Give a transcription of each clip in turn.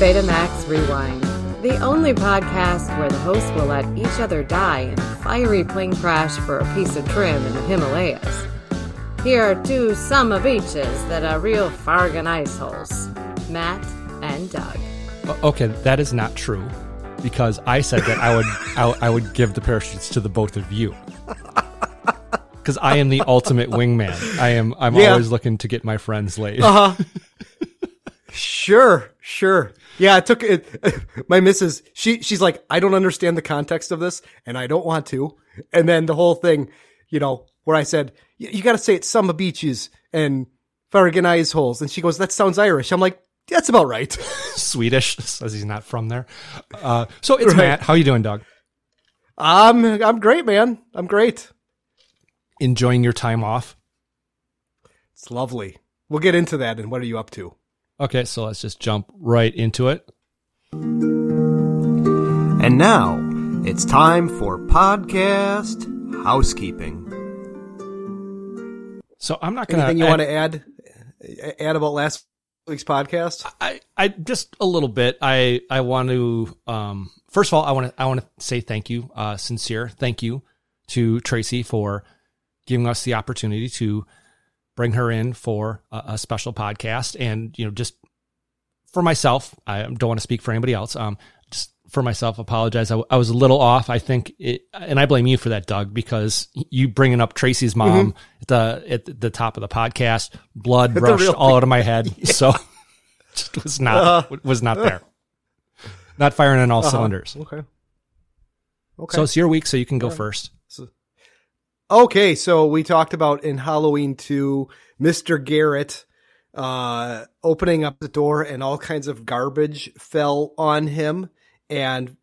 Welcome to Betamax Rewind, the only podcast where the hosts will let each other die in a fiery plane crash for a piece of trim in the Himalayas. Here are two summer beaches that are real Fargan ice holes Matt and Doug. Okay, that is not true because I said that I would I, I would give the parachutes to the both of you. Because I am the ultimate wingman. I am. I'm Yeah. always looking to get my friends laid. Uh huh. sure, sure. Yeah, it took it. My missus, she she's like, I don't understand the context of this, and I don't want to. And then the whole thing, you know, where I said, you got to say it's summer beaches and Farragon ice holes, and she goes, that sounds Irish. I'm like, that's about right. Swedish says he's not from there. Uh, so it's Right. Matt. How you doing, Doug? I'm I'm great, man. I'm great. Enjoying your time off? It's lovely. We'll get into that. And what are you up to? Okay, so let's just jump right into it. And now it's time for podcast housekeeping. So I'm not gonna. Anything you I- want to add? Add about last week's podcast? I, I just a little bit. I I want to um first of all I want to I want to say thank you, uh sincere thank you to Tracy for giving us the opportunity to bring her in for a, a special podcast and you know just for myself I don't want to speak for anybody else um just for myself apologize I, I was a little off I think it and I blame you for that Doug because you bringing up Tracy's mom at the at the top of the podcast blood The rushed all out of my head so just was not was not there. Not firing on all cylinders. Okay. Okay. So it's your week, so you can go first. Okay, so we talked about in Halloween 2, Mr. Garrett uh opening up the door and all kinds of garbage fell on him and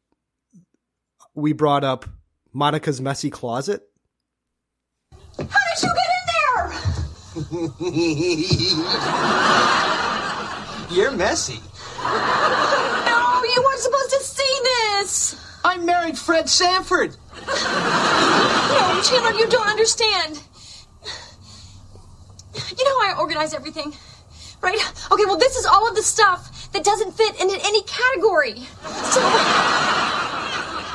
we brought up Monica's messy closet. How did you get in there? You're messy. No, you weren't supposed to see this. I married Fred Sanford. No, Chandler, you don't understand. You know how I organize everything, right? Okay, well, this is all of the stuff that doesn't fit into any category. So,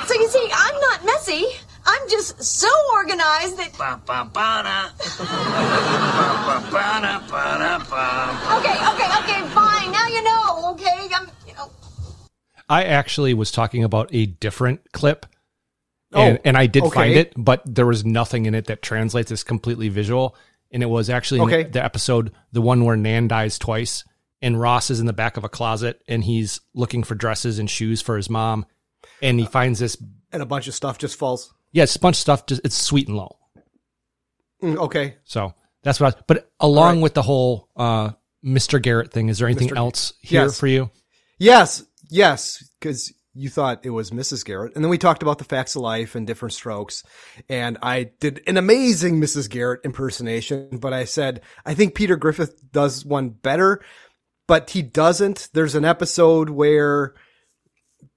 so you see, I'm not messy. I'm just so organized that. Okay, okay, okay, fine. Now you know. Okay, I'm. You know. I actually was talking about a different clip. And, Oh, and I did okay. find it, but there was nothing in it that translates as completely visual. And it was actually Okay. the episode, the one where Nan dies twice, and Ross is in the back of a closet and he's looking for dresses and shoes for his mom. And he finds this, And a bunch of stuff just falls. yeah, it's a bunch of stuff, just, it's sweet and low. Mm, okay. So that's what I, but along right. with the whole, uh, Mr. Garrett thing, is there anything Mr. else here Yes. for you? Yes, yes, because you thought it was Mrs. Garrett. And then we talked about the facts of life and different strokes. And I did an amazing Mrs. Garrett impersonation, but I said, I think Peter Griffin does one better, but he doesn't. There's an episode where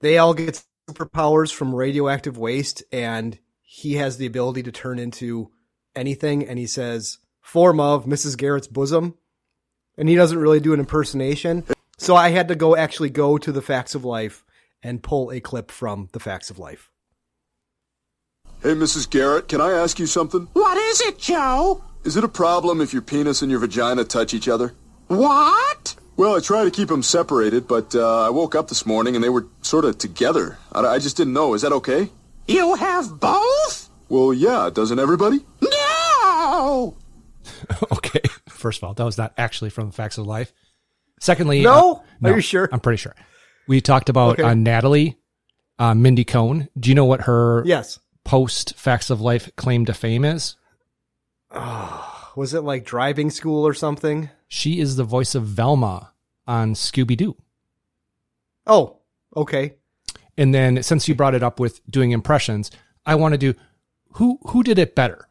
they all get superpowers from radioactive waste and he has the ability to turn into anything. And he says, form of Mrs. Garrett's bosom. And he doesn't really do an impersonation. So I had to go actually go to the facts of life and pull a clip from the facts of life. Hey, Mrs. Garrett, can I ask you something? What is it, Joe? Is it a problem if your penis and your vagina touch each other? What? Well, I try to keep them separated, but uh, I woke up this morning and they were sort of together. I, I just didn't know. Is that okay? You have both? Well, yeah, doesn't everybody? No! Okay. First of all, that was not actually from the facts of life. Secondly, No? uh, Are you sure? I'm pretty sure. We talked about Okay. uh, Natalie, uh, Mindy Cohn. Do you know what her Yes. post facts of life claim to fame is? Was it like driving school or something? She is the voice of Velma on Scooby Doo. Oh, okay. And then since you brought it up with doing impressions, I want to do who who did it better?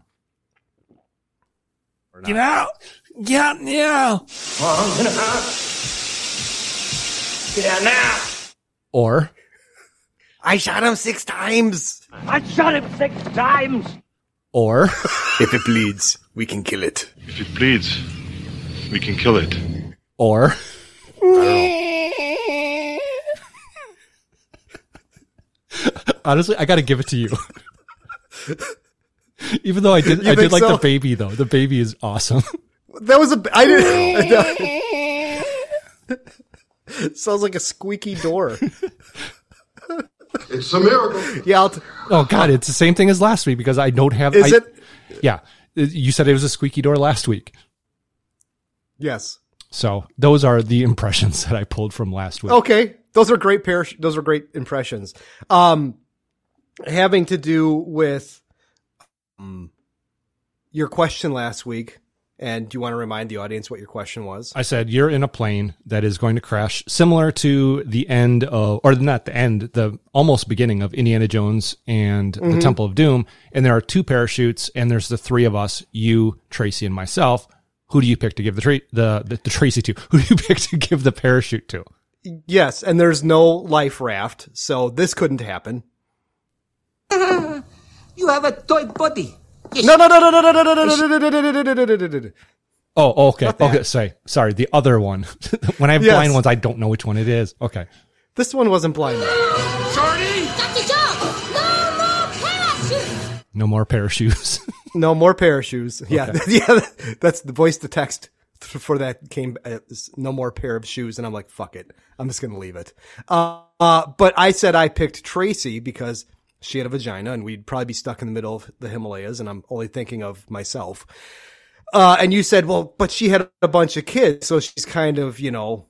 Get out! Get out now! Yeah, now. Or, I shot him six times. I shot him six times. Or, if it bleeds, we can kill it. If it bleeds, we can kill it. Or, honestly, I got to give it to you. Even though I did, You I did like so? the baby though. The baby is awesome. That was a. I didn't. Sounds like a squeaky door. It's a miracle. Yeah, I'll t- oh God, it's the same thing as last week because I don't have. is I- it? Yeah, you said it was a squeaky door last week. Yes. So those are the impressions that I pulled from last week. Okay, those are great pair. Those are great impressions. Um, having to do with um, your question last week, and do you want to remind the audience what your question was? I said you're in a plane that is going to crash, similar to the end of, or not the end, the almost beginning of Indiana Jones and Mm-hmm. the Temple of Doom. And there are two parachutes, and there's the three of us, you, Tracy, and myself. Who do you pick to give the tra- the, the the Tracy to? Who do you pick to give the parachute to? Yes, and there's no life raft, so this couldn't happen. You have a toy body. No, no, no, no, no, no, no, no, no, no, no, no, no, no, no, no, no, no, no. Oh, okay, okay. Sorry, sorry. The other one. when I have Yes. blind ones, I don't know which one it is. Okay. This one wasn't blind. Dr. Jones, no more parachute! No more parachutes. No more parachutes. Yeah, yeah. That's the voice to text for that came. Uh, no more pair of shoes, and I'm like, fuck it. I'm just gonna leave it. Uh, uh, but I said I picked Tracy because she had a vagina, and we'd probably be stuck in the middle of the Himalayas, and I'm only thinking of myself. Uh, and you said, well, but she had a bunch of kids, so she's kind of, you know,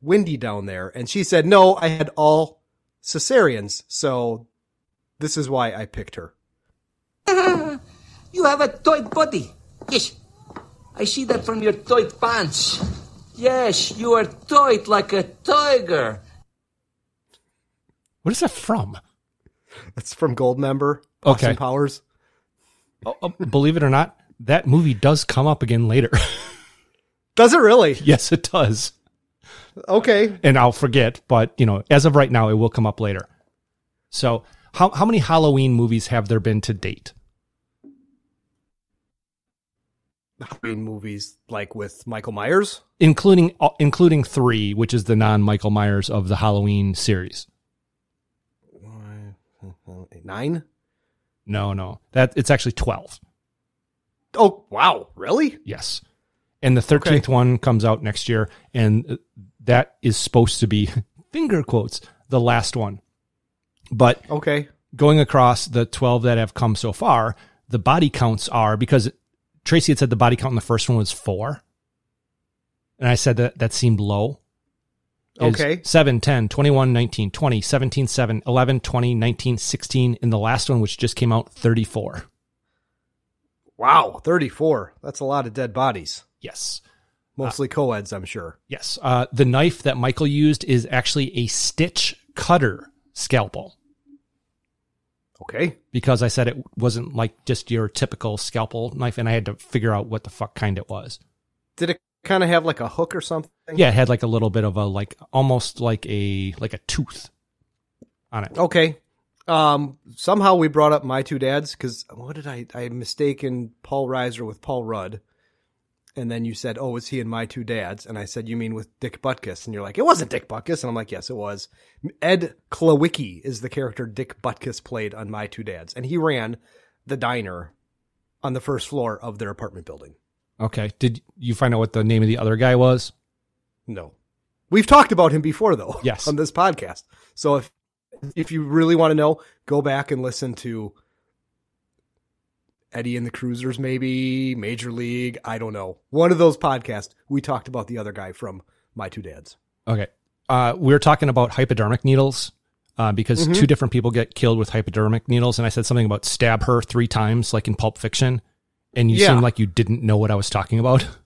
windy down there. And she said, no, I had all cesareans, so this is why I picked her. You have a toy body. Yes. I see that from your toy pants. Yes, you are toyed like a tiger. what is that from? That's from Goldmember. Okay. Austin Powers. Oh, oh, believe it or not, that movie does come up again later. Does it really? yes, it does. Okay. And I'll forget, but you know, as of right now, it will come up later. So, how how many Halloween movies have there been to date? Halloween movies like with Michael Myers. Including uh, including three, which is the non Michael Myers of the Halloween series. Nine. No, no, that it's actually twelve. Oh wow! Really? Yes. And the 13th Okay. one comes out next year. And uh, that is supposed to be, finger quotes, the last one. But Okay. going across the 12 that have come so far, the body counts are because Tracy had said the body count in the first one was four. And I said that that seemed low. Okay. 7, 10, 21, 19, 20, 17, 7, 11, 20, 19, 16. In the last one, which just came out, 34. Wow. Thirty-four. That's a lot of dead bodies. Yes. Mostly co-eds, I'm sure. Yes. Uh, the knife that Michael used is actually a stitch cutter scalpel Okay. because I said it wasn't like just your typical scalpel knife, and I had to figure out what the fuck kind it was. Did it kind of have like a hook or something? Yeah, it had like a little bit of a like almost like a like a tooth on it. Okay. Um. Somehow we brought up my two dads because what did I? I mistaken Paul Reiser with Paul Rudd, and then you said, "Oh, is he in my two dads?" And I said, "You mean with Dick Butkus?" And you're like, "It wasn't Dick Butkus," and I'm like, "Yes, it was." Ed Klawicki is the character Dick Butkus played on my two dads, and he ran the diner on the first floor of their apartment building. Okay. Did you find out what the name of the other guy was? No. We've talked about him before though. Yes. On this podcast. So if if you really want to know, go back and listen to Eddie and the Cruisers, maybe, Major League, I don't know. One of those podcasts, we talked about the other guy from My Two Dads. Okay. Uh, we are talking about hypodermic needles uh, because Mm-hmm. two different people get killed with hypodermic needles, and I said something about stab her three times, like in Pulp Fiction, and you Yeah. seemed like you didn't know what I was talking about.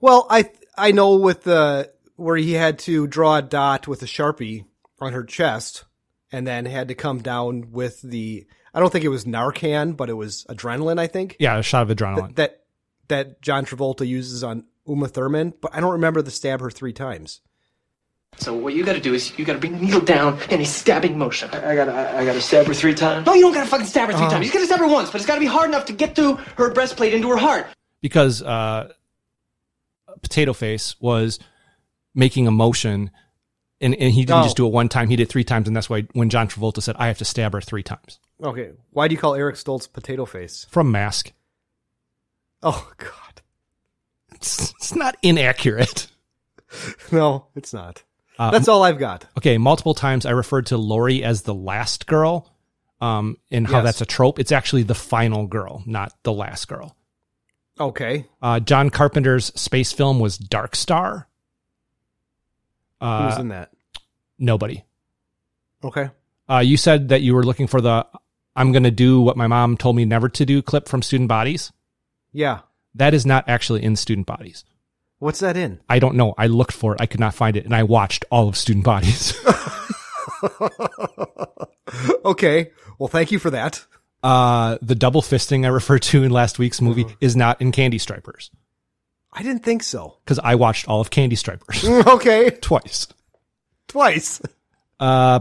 Well, I I know with the where he had to draw a dot with a Sharpie on her chest and then had to come down with the I don't think it was Narcan, but it was adrenaline, I think. Yeah, a shot of adrenaline. that that John Travolta uses on Uma Thurman, but I don't remember the stab her three times. So what you gotta do is you gotta bring the needle down in a stabbing motion. I gotta, I, I gotta stab her three times. No, you don't gotta fucking stab her three times. You gotta stab her once, but it's gotta be hard enough to get through her breastplate into her heart. because uh, Potato Face was making a motion And, and he didn't Oh. just do it one time; he did it three times, and that's why when John Travolta said, "I have to stab her three times." Okay. Why do you call Eric Stoltz potato face? From Mask, Oh God. it's, it's not inaccurate. No, it's not. Uh, That's all I've got. Okay, multiple times I referred to Lori as the last girl, um, and how Yes. that's a trope. It's actually the final girl, not the last girl. Okay. Uh, John Carpenter's space film was Dark Star. Who's Uh, in that? nobody. Okay. Uh, you said that you were looking for the "I'm going to do what my mom told me never to do" clip from Student Bodies. Yeah. That is not actually in Student Bodies. What's that in? I don't know. I looked for it. I could not find it, and I watched all of Student Bodies. okay. Well, thank you for that. uh, the double fisting I referred to in last week's movie is not in Candy Stripers I didn't think so. because I watched all of Candy Stripers okay. twice. Twice. Uh.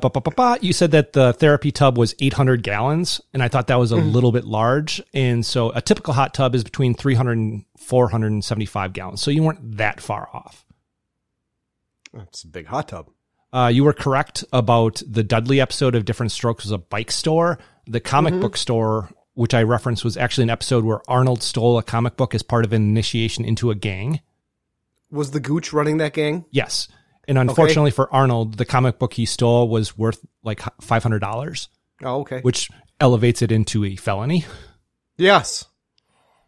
You said that the therapy tub was 800 gallons, and I thought that was a little bit large. And so a typical hot tub is between 300 and 475 gallons. So you weren't that far off. That's a big hot tub. Uh, you were correct about the Dudley episode of Different Strokes was a bike store. The comic book store, which I referenced, was actually an episode where Arnold stole a comic book as part of an initiation into a gang. Was the Gooch running that gang? Yes. And unfortunately for Arnold, the comic book he stole was worth like $500, Oh, okay. which elevates it into a felony. yes.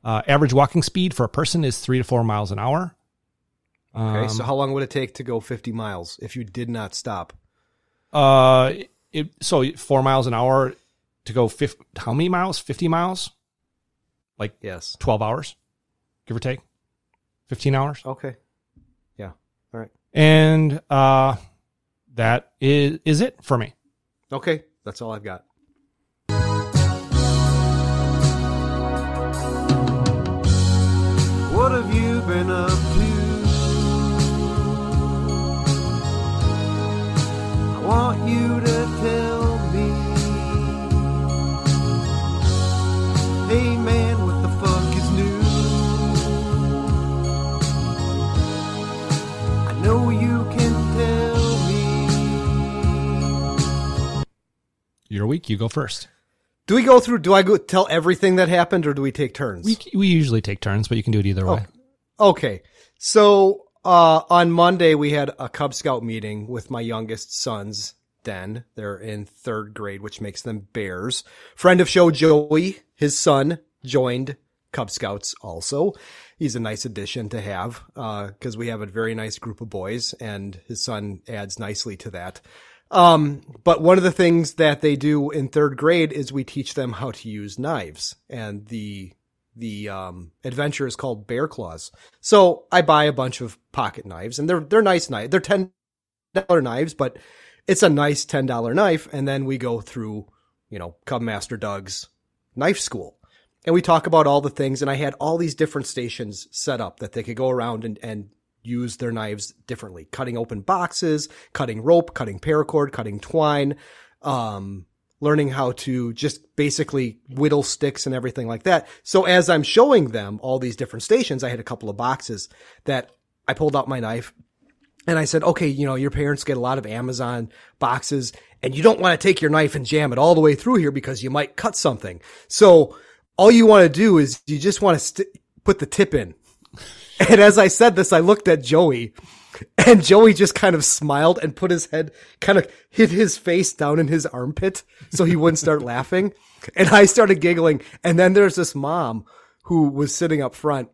Uh, average walking speed for a person is three to four miles an hour. Okay. Um, so how long would it take to go 50 miles if you did not stop? Uh, it, so four miles an hour to go 50, how many miles? 50 miles? Like Yes. 12 hours, give or take 15 hours. Okay. Yeah. All right. And, uh, that is, is it for me. Okay. That's all I've got. What have you been up to? I want you Your week, you go first. Do we go through, do I go tell everything that happened or do we take turns? We, we usually take turns, but you can do it either way. Okay. So, uh, on Monday, we had a Cub Scout meeting with my youngest sons, Then They're in third grade, which makes them bears. Friend of show, Joey, his son, joined Cub Scouts also. He's a nice addition to have, uh, cause we have a very nice group of boys and his son adds nicely to that. Um, but one of the things that they do in third grade is we teach them how to use knives and the the um, adventure is called Bear Claws. So I buy a bunch of pocket knives, and they're they're nice knives. They're ten dollar knives, but it's a nice ten dollar knife. And then we go through, you know, Cub Master Doug's knife school, and we talk about all the things. And I had all these different stations set up that they could go around and and use their knives differently, cutting open boxes, cutting rope, cutting paracord, cutting twine. Um, learning how to just basically whittle sticks and everything like that. So as I'm showing them all these different stations, I had a couple of boxes that I pulled out my knife and I said, okay, you know, your parents get a lot of Amazon boxes and you don't want to take your knife and jam it all the way through here because you might cut something. So all you want to do is you just want to st- put the tip in. And as I said this, I looked at Joey and Joey just kind of smiled and put his head, kind of hit his face down in his armpit so he wouldn't start laughing. And I started giggling. And then there's this mom who was sitting up front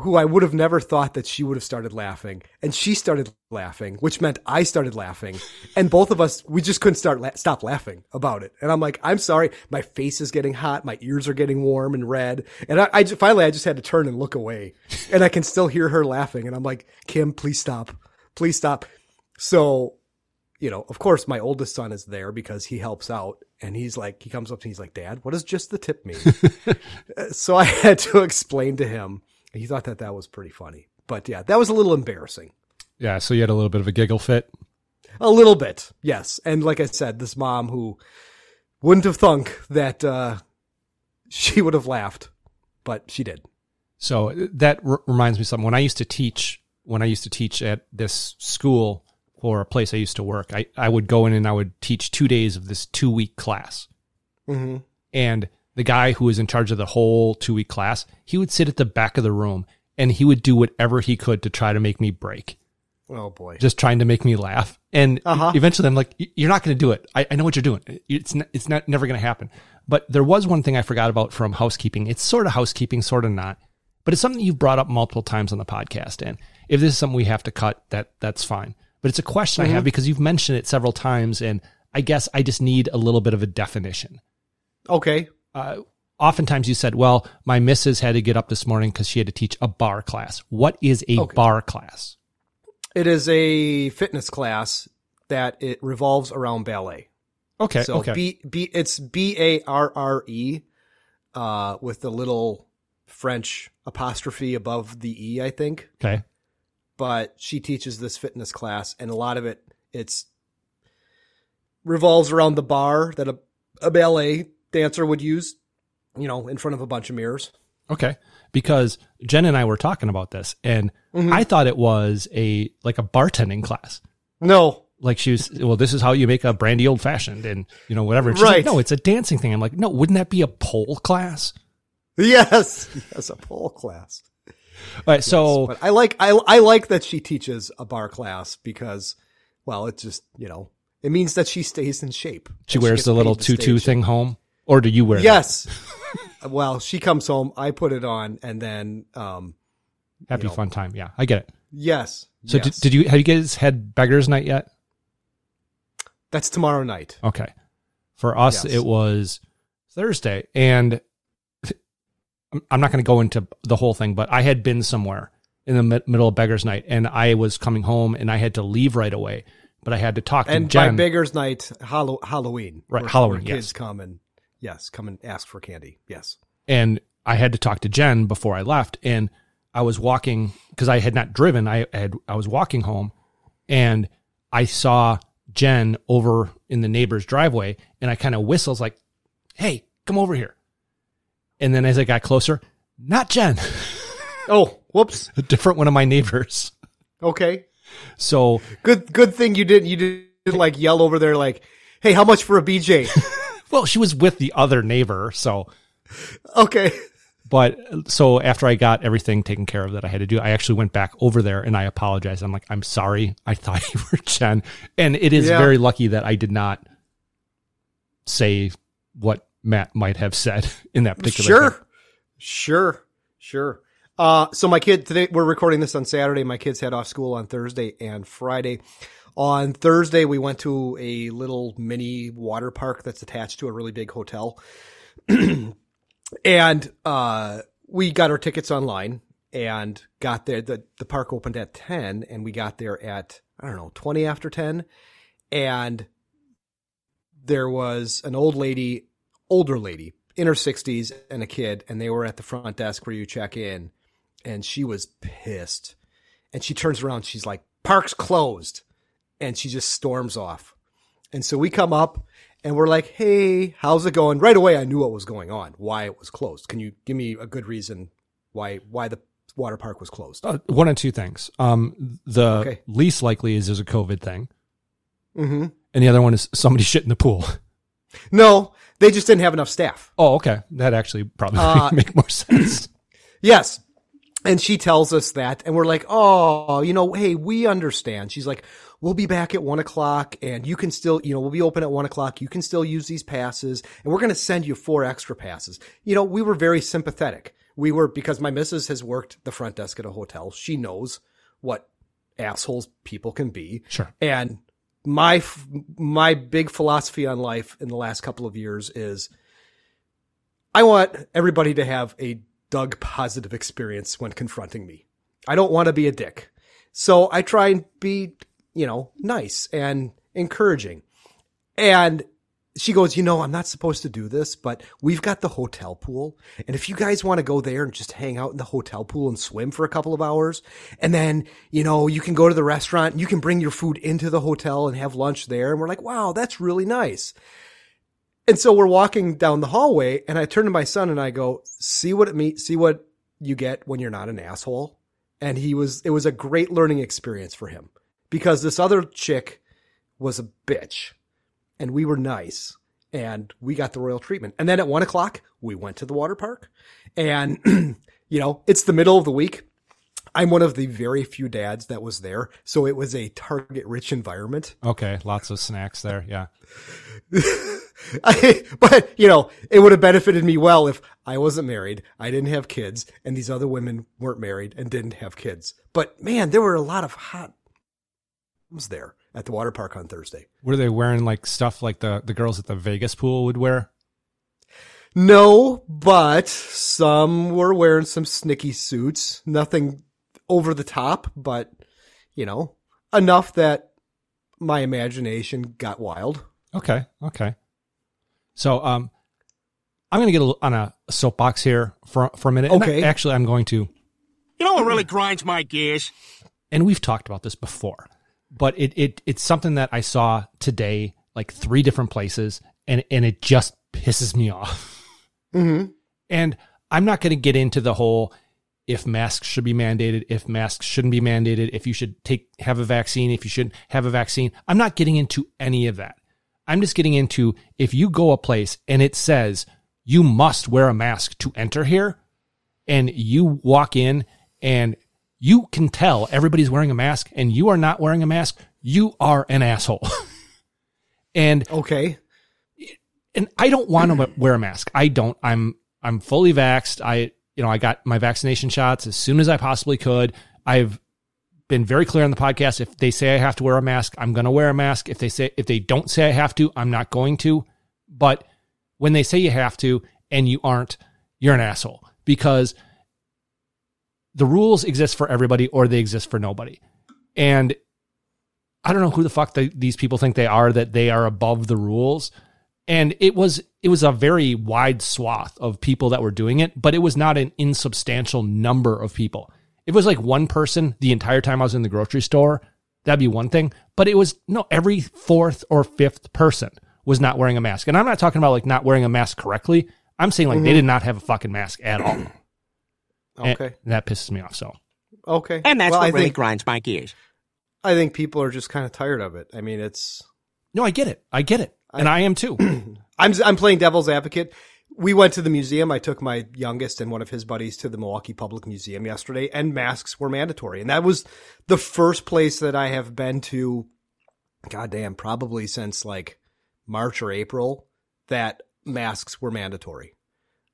who I would have never thought that she would have started laughing. And she started laughing, which meant I started laughing. And both of us, we just couldn't start, la- stop laughing about it. And I'm like, I'm sorry. My face is getting hot. My ears are getting warm and red. And I, I ju- finally, I just had to turn and look away and I can still hear her laughing. And I'm like, Kim, please stop. Please stop. So, you know, of course, my oldest son is there because he helps out. And he's like, he comes up to me, he's like, Dad, what does just the tip mean? so I had to explain to him. He thought that that was pretty funny. But yeah, that was a little embarrassing. Yeah. So you had a little bit of a giggle fit. A little bit, yes. And like I said, this mom who wouldn't have thunk that uh, she would have laughed, but she did. So that r- reminds me of something. When I used to teach, when I used to teach at this school, or a place I used to work, I, I would go in and I would teach two days of this two week class. Mm-hmm. And the guy who was in charge of the whole two week class, he would sit at the back of the room and he would do whatever he could to try to make me break, Oh boy. just trying to make me laugh. And Uh-huh. eventually I'm like, you're not going to do it. I, I know what you're doing. It's not, it's not never going to happen. But there was one thing I forgot about from housekeeping. It's sort of housekeeping, sort of not, but it's something you've brought up multiple times on the podcast. And if this is something we have to cut, that that's fine. But it's a question I have because you've mentioned it several times. And I guess I just need a little bit of a definition. Okay. Uh, oftentimes you said, well, my missus had to get up this morning because she had to teach a bar class. What is a Okay. bar class? It is a fitness class that it revolves around ballet. Okay. So okay. B B it's B A R R E uh with the little French apostrophe above the E, I think. okay. But she teaches this fitness class and a lot of it it's revolves around the bar that a, a ballet dancer would use, you know, in front of a bunch of mirrors. Okay. Because Jen and I were talking about this and Mm-hmm. I thought it was a like a bartending class. No. Like she was, well, this is how you make a brandy old fashioned and you know, whatever. And she's like, Right. no, it's a dancing thing. I'm like, no, wouldn't that be a pole class? Yes. Yes, a pole class. All right. So But I like I I like that she teaches a bar class because well, it just, you know, it means that she stays in shape. she wears gets the little tutu thing home or do you wear? Yes. well, she comes home, I put it on and then um Happy you know. fun time. Yeah. I get it. yes. So yes. did, did you, have you guys had beggars night yet? That's tomorrow night. Okay. For us, Yes. it was Thursday. And I'm- not going to go into the whole thing, but I had been somewhere in the middle of Beggar's Night and I was coming home and I had to leave right away. But I had to talk to And Jen. by Beggars Night, Hallow- Halloween. Right, where- Halloween, where Kids yes. come and yes, come and ask for candy. Yes. and I had to talk to Jen before I left. And I was walking because I had not driven. I had I was walking home, and I saw Jen over in the neighbor's driveway, and I kind of whistles like, "Hey, come over here." And then as I got closer, not Jen, Oh, whoops. a different one of my neighbors. Okay. So Good good thing you didn't you didn't like yell over there like, "Hey, how much for a BJ?" well, she was with the other neighbor, so. okay. But so after I got everything taken care of that I had to do, I actually went back over there and I apologized. I'm like, I'm sorry. I thought you were Jen. And it is Yeah. very lucky that I did not say what Matt might have said in that particular Sure. thing. Sure. Sure. Uh, so my kid today, we're recording this on Saturday. My kids head off school on Thursday and Friday. On Thursday, we went to a little mini water park that's attached to a really big hotel. and, uh, we got our tickets online and got there. The, the park opened at 10 and we got there at, I don't know, 20 after 10. And there was an old lady, older lady, in her 60s and a kid, and they were at the front desk where you check in, and she was pissed. And she turns around, she's like, Park's closed. And she just storms off. And so we come up and we're like, Hey, how's it going? Right away, I knew what was going on, why it was closed. Can you give me a good reason why, why the water park was closed? Uh, one of two things. Um, the Okay. least likely is there's a COVID thing, hmm and the other one is somebody shit in the pool. No, they just didn't have enough staff. Oh, okay. That actually probably Uh, make more sense. Yes. And she tells us that, and we're like, oh, you know, hey, we understand. She's like, we'll be back at one o'clock, and you can still, you know, we'll be open at one o'clock. You can still use these passes, and we're going to send you four extra passes. You know, we were very sympathetic. We were, because my missus has worked the front desk at a hotel. She knows what assholes people can be. Sure. And my, my big philosophy on life in the last couple of years is I want everybody to have a Doug positive experience when confronting me. I don't want to be a dick. So I try and be, you know, nice and encouraging. And she goes, you know, I'm not supposed to do this, but we've got the hotel pool. And if you guys want to go there and just hang out in the hotel pool and swim for a couple of hours, and then, you know, you can go to the restaurant you can bring your food into the hotel and have lunch there. And we're like, wow, that's really nice. And so we're walking down the hallway and I turn to my son and I go, see what it means, see what you get when you're not an asshole. And he was, it was a great learning experience for him because this other chick was a bitch and we were nice and we got the royal treatment. And then at one o'clock, we went to the water park and, you know, it's the middle of the week. I'm one of the very few dads that was there. So it was a target rich environment. Okay, lots of snacks there. Yeah. I, but you know, it would have benefited me well if I wasn't married, I didn't have kids, and these other women weren't married and didn't have kids. But man, there were a lot of hot was there at the water park on Thursday. Were they wearing like stuff like the the girls at the Vegas pool would wear? No, but some were wearing some snicky suits. Nothing over the top, but you know, enough that my imagination got wild. Okay, okay. So, um, I'm going to get a, on a soapbox here for for a minute. And Okay. actually, I'm going to, You know what really grinds my gears? and we've talked about this before, but it it it's something that I saw today, like three different places, and and it just pisses me off. Mm-hmm. And I'm not going to get into the whole if masks should be mandated, if masks shouldn't be mandated, if you should take have a vaccine, if you shouldn't have a vaccine. I'm not getting into any of that. I'm just getting into if you go a place and it says you must wear a mask to enter here, and you walk in and you can tell everybody's wearing a mask and you are not wearing a mask, you are an asshole. and Okay. and I don't want to wear a mask. I don't. I'm I'm fully vaxxed. I you know I got my vaccination shots as soon as I possibly could. I've been very clear on the podcast. If they say I have to wear a mask, I'm going to wear a mask. If they say if they don't say I have to, I'm not going to. But when they say you have to and you aren't, you're an asshole because the rules exist for everybody or they exist for nobody. And I don't know who the fuck they, these people think they are that they are above the rules. And it was it was a very wide swath of people that were doing it, but it was not an insubstantial number of people. If it was like one person the entire time I was in the grocery store, that'd be one thing. But it was no every fourth or fifth person was not wearing a mask. And I'm not talking about like not wearing a mask correctly. I'm saying like they mm-hmm. did not have a fucking mask at all. And Okay. that pisses me off. So Okay. And that's Well, what I really think grinds my gears. I think people are just kind of tired of it. I mean, it's no, I get it. I get it. And I am too. I'm I'm playing devil's advocate. We went to the museum. I took my youngest and one of his buddies to the Milwaukee Public Museum yesterday, and masks were mandatory. And that was the first place that I have been to, goddamn, probably since like March or April that masks were mandatory.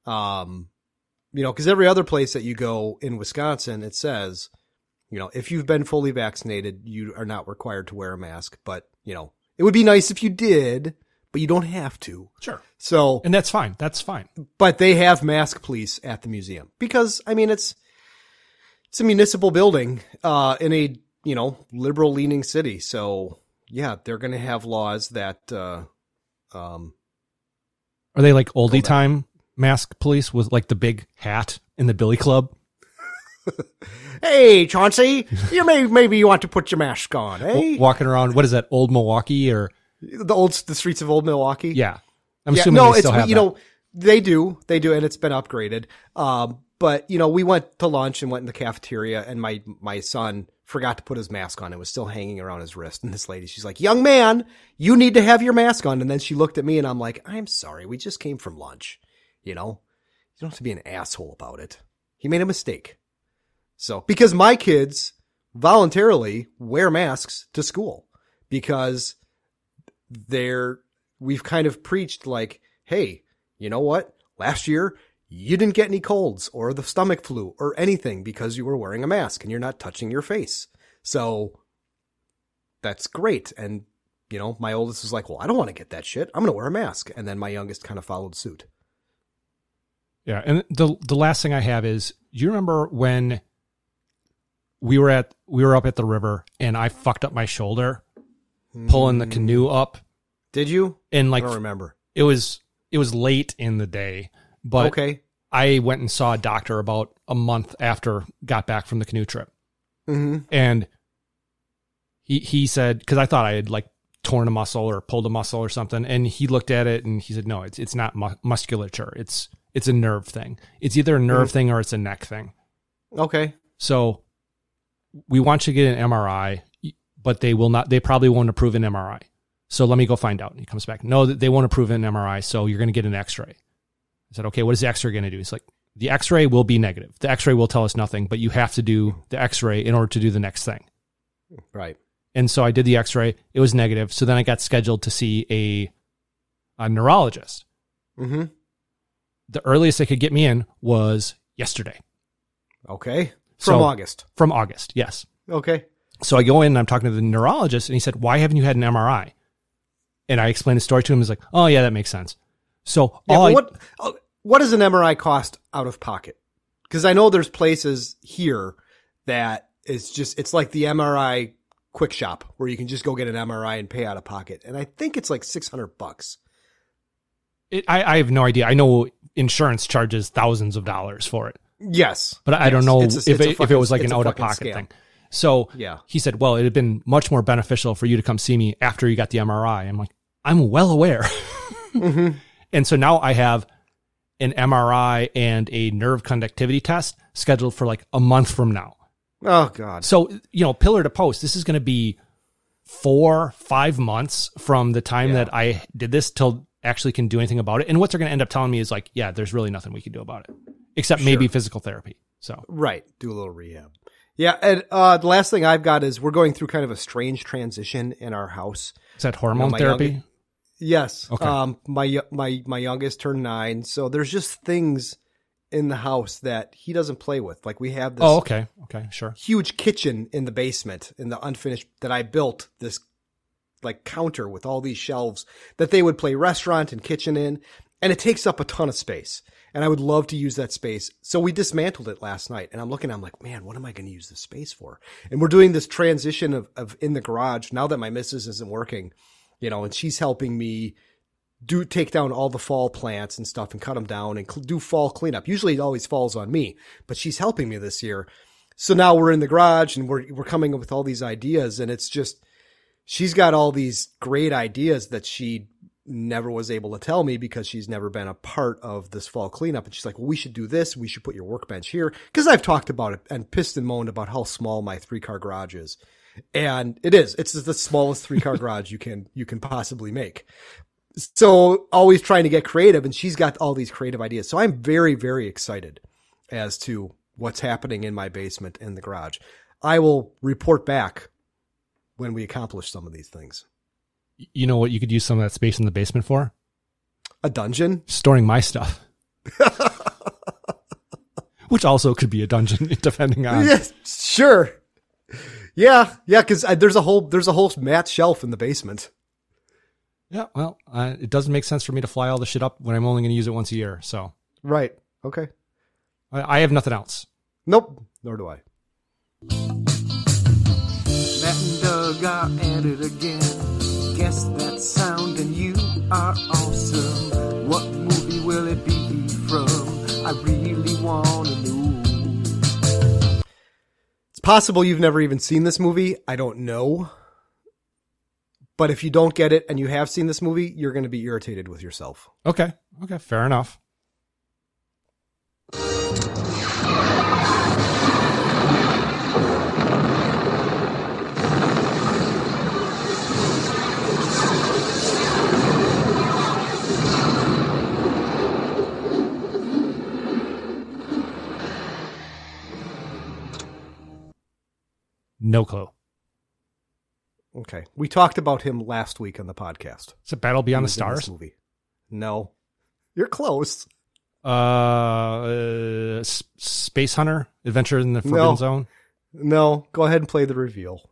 Um, you know, because every other place that you go in Wisconsin, it says, you know, if you've been fully vaccinated, you are not required to wear a mask. But you know, it would be nice if you did, but you don't have to. sure. So, And that's fine. That's fine. but they have mask police at the museum because I mean it's it's a municipal building uh, in a you know liberal leaning city. So yeah, they're going to have laws that uh, um, Are they like oldie time mask police with like the big hat in the Billy Club? hey Chauncey, you may maybe you want to put your mask on, hey? Walking around, what is that, old Milwaukee or The old the streets of old Milwaukee. yeah? I'm yeah, assuming no, it's you that. know they do they do, and it's been upgraded. Um, but you know we went to lunch and went in the cafeteria, and my my son forgot to put his mask on. It was still hanging around his wrist. And this lady, she's like, "Young man, you need to have your mask on." And then she looked at me, and I'm like, "I'm sorry, we just came from lunch. You know, you don't have to be an asshole about it. He made a mistake." So because my kids voluntarily wear masks to school because they're we've kind of preached like, hey, you know what? Last year you didn't get any colds or the stomach flu or anything because you were wearing a mask and you're not touching your face. So that's great. And you know, my oldest was like, well, I don't want to get that shit. I'm going to wear a mask. And then my youngest kind of followed suit. Yeah, and the the last thing I have is, you remember when we were at we were up at the river and I fucked up my shoulder pulling the canoe up Did you? and I like don't remember. it was it was late in the day, but okay. I went and saw a doctor about a month after got back from the canoe trip. hmm and he he said because I thought I had like torn a muscle or pulled a muscle or something, and he looked at it and he said, "No, it's it's not mu- musculature. It's it's a nerve thing. It's either a nerve thing or it's a neck thing." Okay. So we want you to get an MRI. but they will not. They probably won't approve an MRI. So let me go find out. And he comes back. No, they won't approve an MRI. So you're going to get an X-ray. I said, okay. What is the X-ray going to do? He's like, the X-ray will be negative. The X-ray will tell us nothing, but you have to do the X-ray in order to do the next thing. Right. And so I did the X-ray. It was negative. So then I got scheduled to see a a neurologist. Mm-hmm. The earliest they could get me in was yesterday Okay. From So- August. from August. Yes. Okay. So I go in and I'm talking to the neurologist, and he said, "Why haven't you had an MRI?" And I explained the story to him. He's like, "Oh yeah, that makes sense." So Yeah, all I- what oh, what does an MRI cost out of pocket? Because I know there's places here that is just it's like the MRI quick shop where you can just go get an MRI and pay out of pocket, and I think it's like six hundred bucks. It, I, I have no idea. I know insurance charges thousands of dollars for it, Yes, but I Yes. don't know It's a- if it's it, if it was like an out of pocket scam. thing. So Yeah. he said, "Well, it had been much more beneficial for you to come see me after you got the MRI." I'm like, "I'm well aware." Mm-hmm. And so now I have an MRI and a nerve conductivity test scheduled for like a month from now. Oh God. So, you know, pillar to post, this is going to be four, five months from the time Yeah. that I did this till actually can do anything about it. And what they're going to end up telling me is like, yeah, there's really nothing we can do about it except maybe physical therapy. So, Right. Do a little rehab. Yeah. And uh, the last thing I've got is we're going through kind of a strange transition in our house. is that hormone my therapy? youngest- Yes. Okay. Um, my my my youngest turned nine, so there's just things in the house that he doesn't play with. Like we have this oh, okay. Okay. Sure. huge kitchen in the basement in the unfinished that I built this like counter with all these shelves that they would play restaurant and kitchen in and it takes up a ton of space and I would love to use that space. So we dismantled it last night and I'm looking I'm like, man, what am I going to use this space for? And we're doing this transition of of in the garage now that my missus isn't working, you know, and she's helping me do take down all the fall plants and stuff and cut them down and cl- do fall cleanup. Usually it always falls on me, but she's helping me this year. So now we're in the garage and we're we're coming up with all these ideas and it's just she's got all these great ideas that she never was able to tell me because she's never been a part of this fall cleanup and she's like, "Well, we should do this. We should put your workbench here." Cuz I've talked about it and pissed and moaned about how small my three-car garage is. And it is. It's the smallest three-car garage you can you can possibly make so always trying to get creative and she's got all these creative ideas so i'm very very excited as to what's happening in my basement in the garage i will report back when we accomplish some of these things You know what you could use some of that space in the basement for? a dungeon Storing my stuff. Which also could be a dungeon, depending on. yeah sure yeah yeah because there's a whole there's a whole mat shelf in the basement Yeah, well, uh, it doesn't make sense for me to fly all the shit up when I'm only going to use it once a year. So right okay I, I have nothing else. nope nor do i Matt and Doug are at it again. Guess that sound and you are awesome. What movie will it be from? I really want to know. It's possible you've never even seen this movie. I don't know. But if you don't get it and you have seen this movie, you're going to be irritated with yourself. Okay. Okay. Fair enough. No clue. Okay. We talked about him last week on the podcast. Is it Battle Beyond the was in this Stars? movie. No. You're close. Uh, uh, S- Space Hunter, Adventure in the Forbidden No. Zone. No. Go ahead and play the reveal.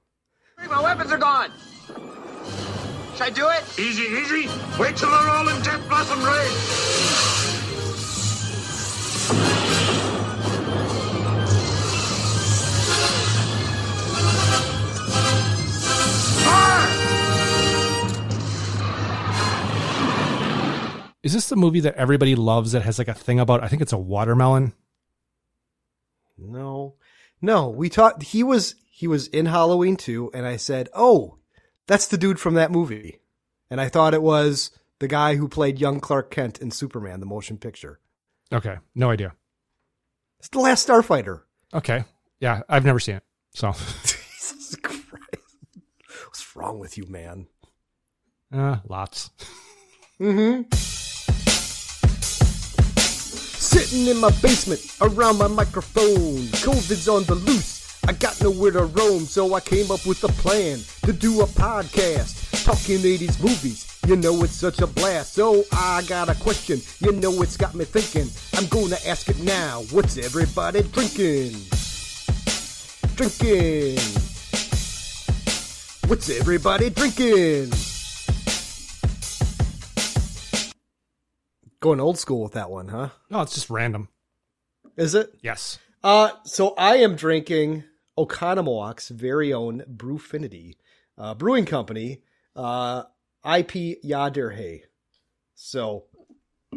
My weapons are gone. Should I do it? Easy, easy. Wait till they're all in Death Blossom Raid. Is this the movie that everybody loves that has like a thing about? I think it's a watermelon. No. No. We talked. He was, he was in Halloween too, and I said, Oh, that's the dude from that movie. And I thought it was the guy who played young Clark Kent in Superman, the motion picture. Okay. No idea. It's the last Starfighter. Okay. Yeah. I've never seen it. So Jesus Christ. What's wrong with you, man? Uh, lots. Mm-hmm. Sitting in my basement around my microphone. COVID's on the loose. I got nowhere to roam, so I came up with a plan to do a podcast talking 80s movies. You know it's such a blast. So I got a question. You know it's got me thinking. I'm gonna ask it now. What's everybody drinking? Drinking. What's everybody drinking? Going old school with that one, huh? No, it's just random. Is it? Yes. Uh, so I am drinking Oconomowoc very own Brewfinity uh, Brewing Company uh, IP Yaderhe. So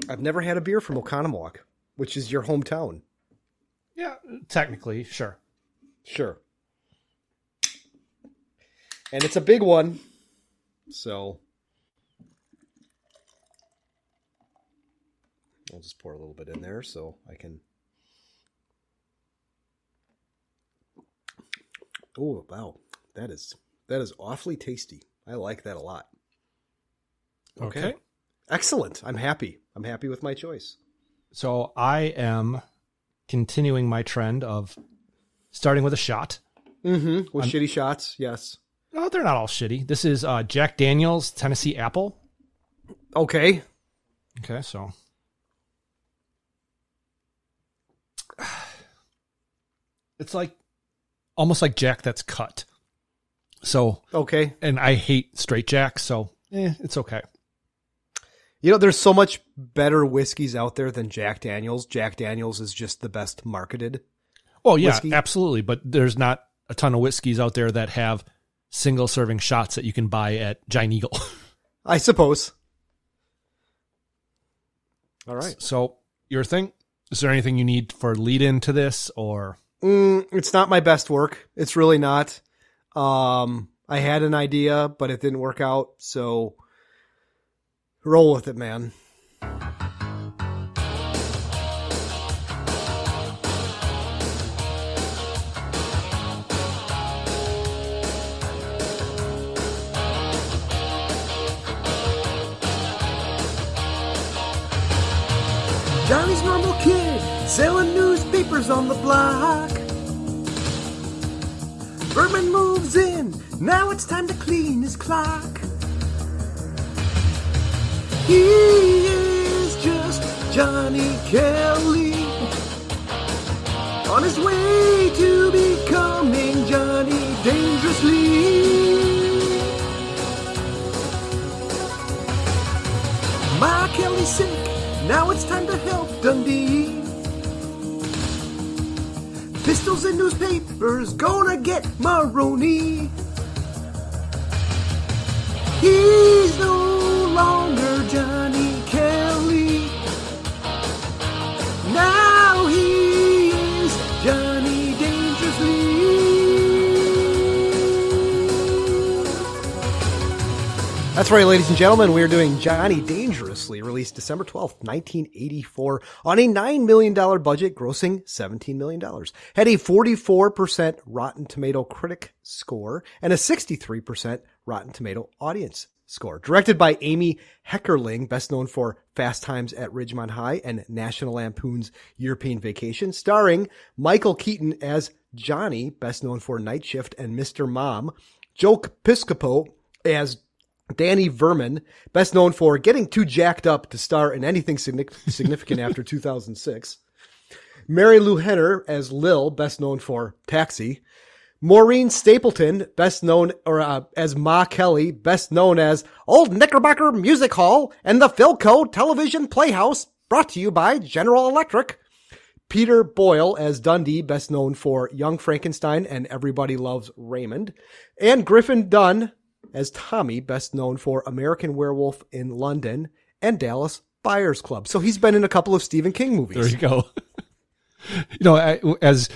I've never had a beer from Oconomowoc, which is your hometown. Yeah, technically, sure. Sure. And it's a big one. So I'll just pour a little bit in there so I can. Oh wow, that is that is awfully tasty. I like that a lot. Okay. Excellent. I'm happy. I'm happy with my choice. So I am continuing my trend of starting with a shot. Mm-hmm. With I'm- shitty shots, yes. No, they're not all shitty. This is uh, Jack Daniels Tennessee Apple. Okay. Okay, so it's like almost like Jack that's cut. So Okay. and I hate straight Jack, so eh, it's okay. You know, there's so much better whiskeys out there than Jack Daniels. Jack Daniels is just the best marketed. Oh yeah, Whiskey? absolutely. But there's not a ton of whiskeys out there that have single serving shots that you can buy at Giant Eagle. I suppose. All right. So your thing? Is there anything you need for lead into this or Mm, it's not my best work. It's really not. Um, I had an idea, but it didn't work out. So roll with it, man. On the block. Vermin moves in, now it's time to clean his clock. He is just Johnny Kelly on his way to becoming Johnny Dangerously. Ma Kelly's sick, now it's time to help Dundee. Pistols and newspapers gonna get Moronie. He's no longer Johnny That's right, ladies and gentlemen. We are doing Johnny Dangerously, released December 12th, 1984, on a $9 million budget, grossing $17 million. Had a 44% Rotten Tomato critic score and a 63% Rotten Tomato audience score. Directed by Amy Heckerling, best known for Fast Times at Ridgemont High and National Lampoon's European Vacation, starring Michael Keaton as Johnny, best known for Night Shift and Mr. Mom, Joe Piscopo as Danny Vermin, best known for getting too jacked up to star in anything significant after 2006. Marilu Henner as Lil, best known for Taxi. Maureen Stapleton, best known or uh, as Ma Kelly, best known as Old Knickerbocker Music Hall and the Philco Television Playhouse, brought to you by General Electric. Peter Boyle as Dundee, best known for Young Frankenstein and Everybody Loves Raymond, and Griffin Dunne as Tommy, best known for American Werewolf in London and Dallas Buyers Club. So he's been in a couple of Stephen King movies. There you go. you know, I, as,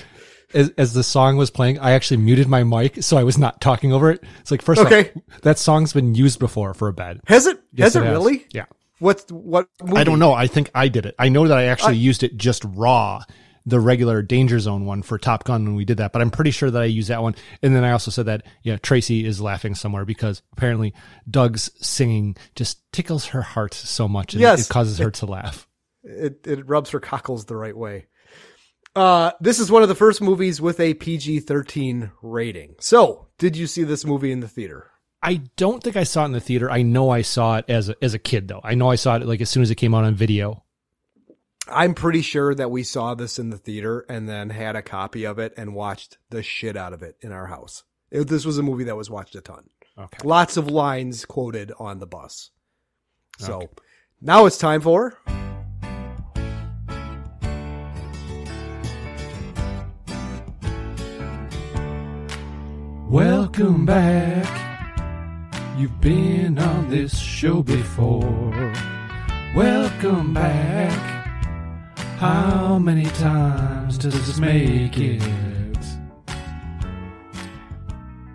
as as the song was playing, I actually muted my mic so I was not talking over it. It's like first Okay. off, that song's been used before for a bed. Has it? Yes, has it, it has. really? Yeah. What? What? Movie? I don't know. I think I did it. I know that I actually I- used it just raw the regular Danger Zone one for Top Gun when we did that, but I'm pretty sure that I used that one. And then I also said that yeah, Tracy is laughing somewhere because apparently Doug's singing just tickles her heart so much and Yes. it causes her to laugh. It it rubs her cockles the right way. Uh, this is one of the first movies with a PG thirteen rating. So, did you see this movie in the theater? I don't think I saw it in the theater. I know I saw it as a, as a kid though. I know I saw it like as soon as it came out on video. I'm pretty sure that we saw this in the theater and then had a copy of it and watched the shit out of it in our house. It- this was a movie that was watched a ton. Okay. Lots of lines quoted on the bus. So now it's time for Welcome back. You've been on this show before. Welcome back. How many times does this make it?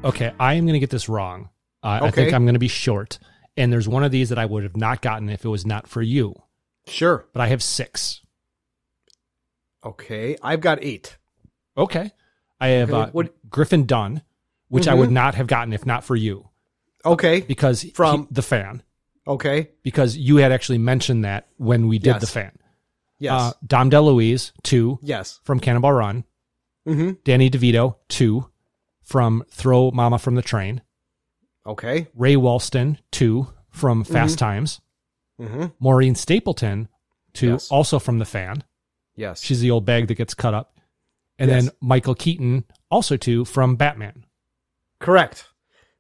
Okay, I am going to get this wrong. Uh, I think I'm going to be short. And there's one of these that I would have not gotten if it was not for you. sure. But I have six. Okay, I've got eight. Okay. I have Okay, uh, what- Griffin Dunne, which I would not have gotten if not for you. Okay, Because he- From- the fan. okay, because you had actually mentioned that when we did Yes. the fan. Yes, Uh, Dom DeLuise, two yes. from Cannonball Run. Mm-hmm. Danny DeVito, two from Throw Mama from the Train. Okay. Ray Walston, two from Fast Times. Mm-hmm. Maureen Stapleton, two Yes. also from The Fan. Yes. She's the old bag that gets cut up. And Yes. then Michael Keaton, also two from Batman. Correct.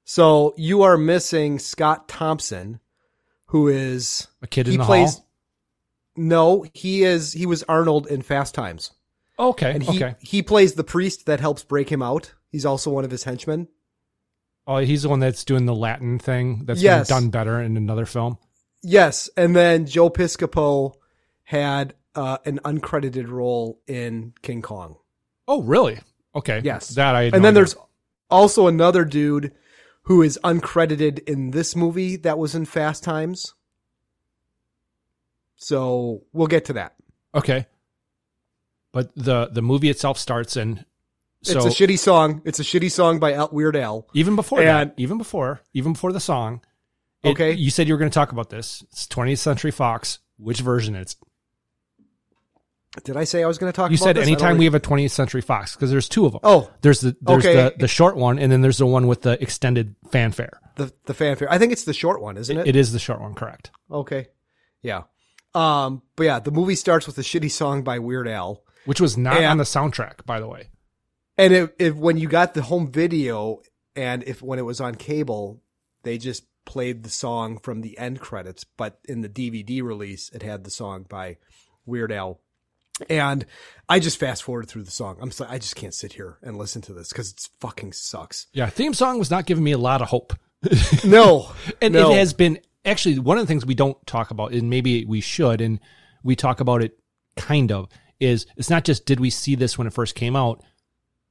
So you are missing Scott Thomson, who is A kid he in the plays. hall. No, he is. He was Arnold in Fast Times, Okay, and he okay. he plays the priest that helps break him out. He's also one of his henchmen. Oh, he's the one that's doing the Latin thing that's been Yes. done better in another film. Yes, and then Joe Piscopo had uh, an uncredited role in King Kong. Oh, really? Okay. Yes. That I and no then idea. there's also another dude who is uncredited in this movie that was in Fast Times. So we'll get to that. Okay. But the the movie itself starts and so it's a shitty song. It's a shitty song by Al- Weird Al. even before and- that, even before, even before the song. it- Okay. You said you were going to talk about this. It's 20th Century Fox. Which version is? Did I say I was going to talk? You about said this? Anytime we have a 20th Century Fox because there's two of them. Oh. there's the there's Okay. the the short one and then there's the one with the extended fanfare. the the fanfare. I think it's the short one, isn't it? It is the short one, correct? Okay. Yeah. Um. But yeah, the movie starts with a shitty song by Weird Al. Which was not Yeah. on the soundtrack, by the way. And if, if when you got the home video and if when it was on cable, they just played the song from the end credits, but in the DVD release, it had the song by Weird Al. And I just fast forwarded through the song. I'm so, I just can't sit here and listen to this because it fucking sucks. Yeah, theme song was not giving me a lot of hope. No, And no. it has been actually one of the things we don't talk about, and maybe we should, and we talk about it kind of, is it's not just did we see this when it first came out?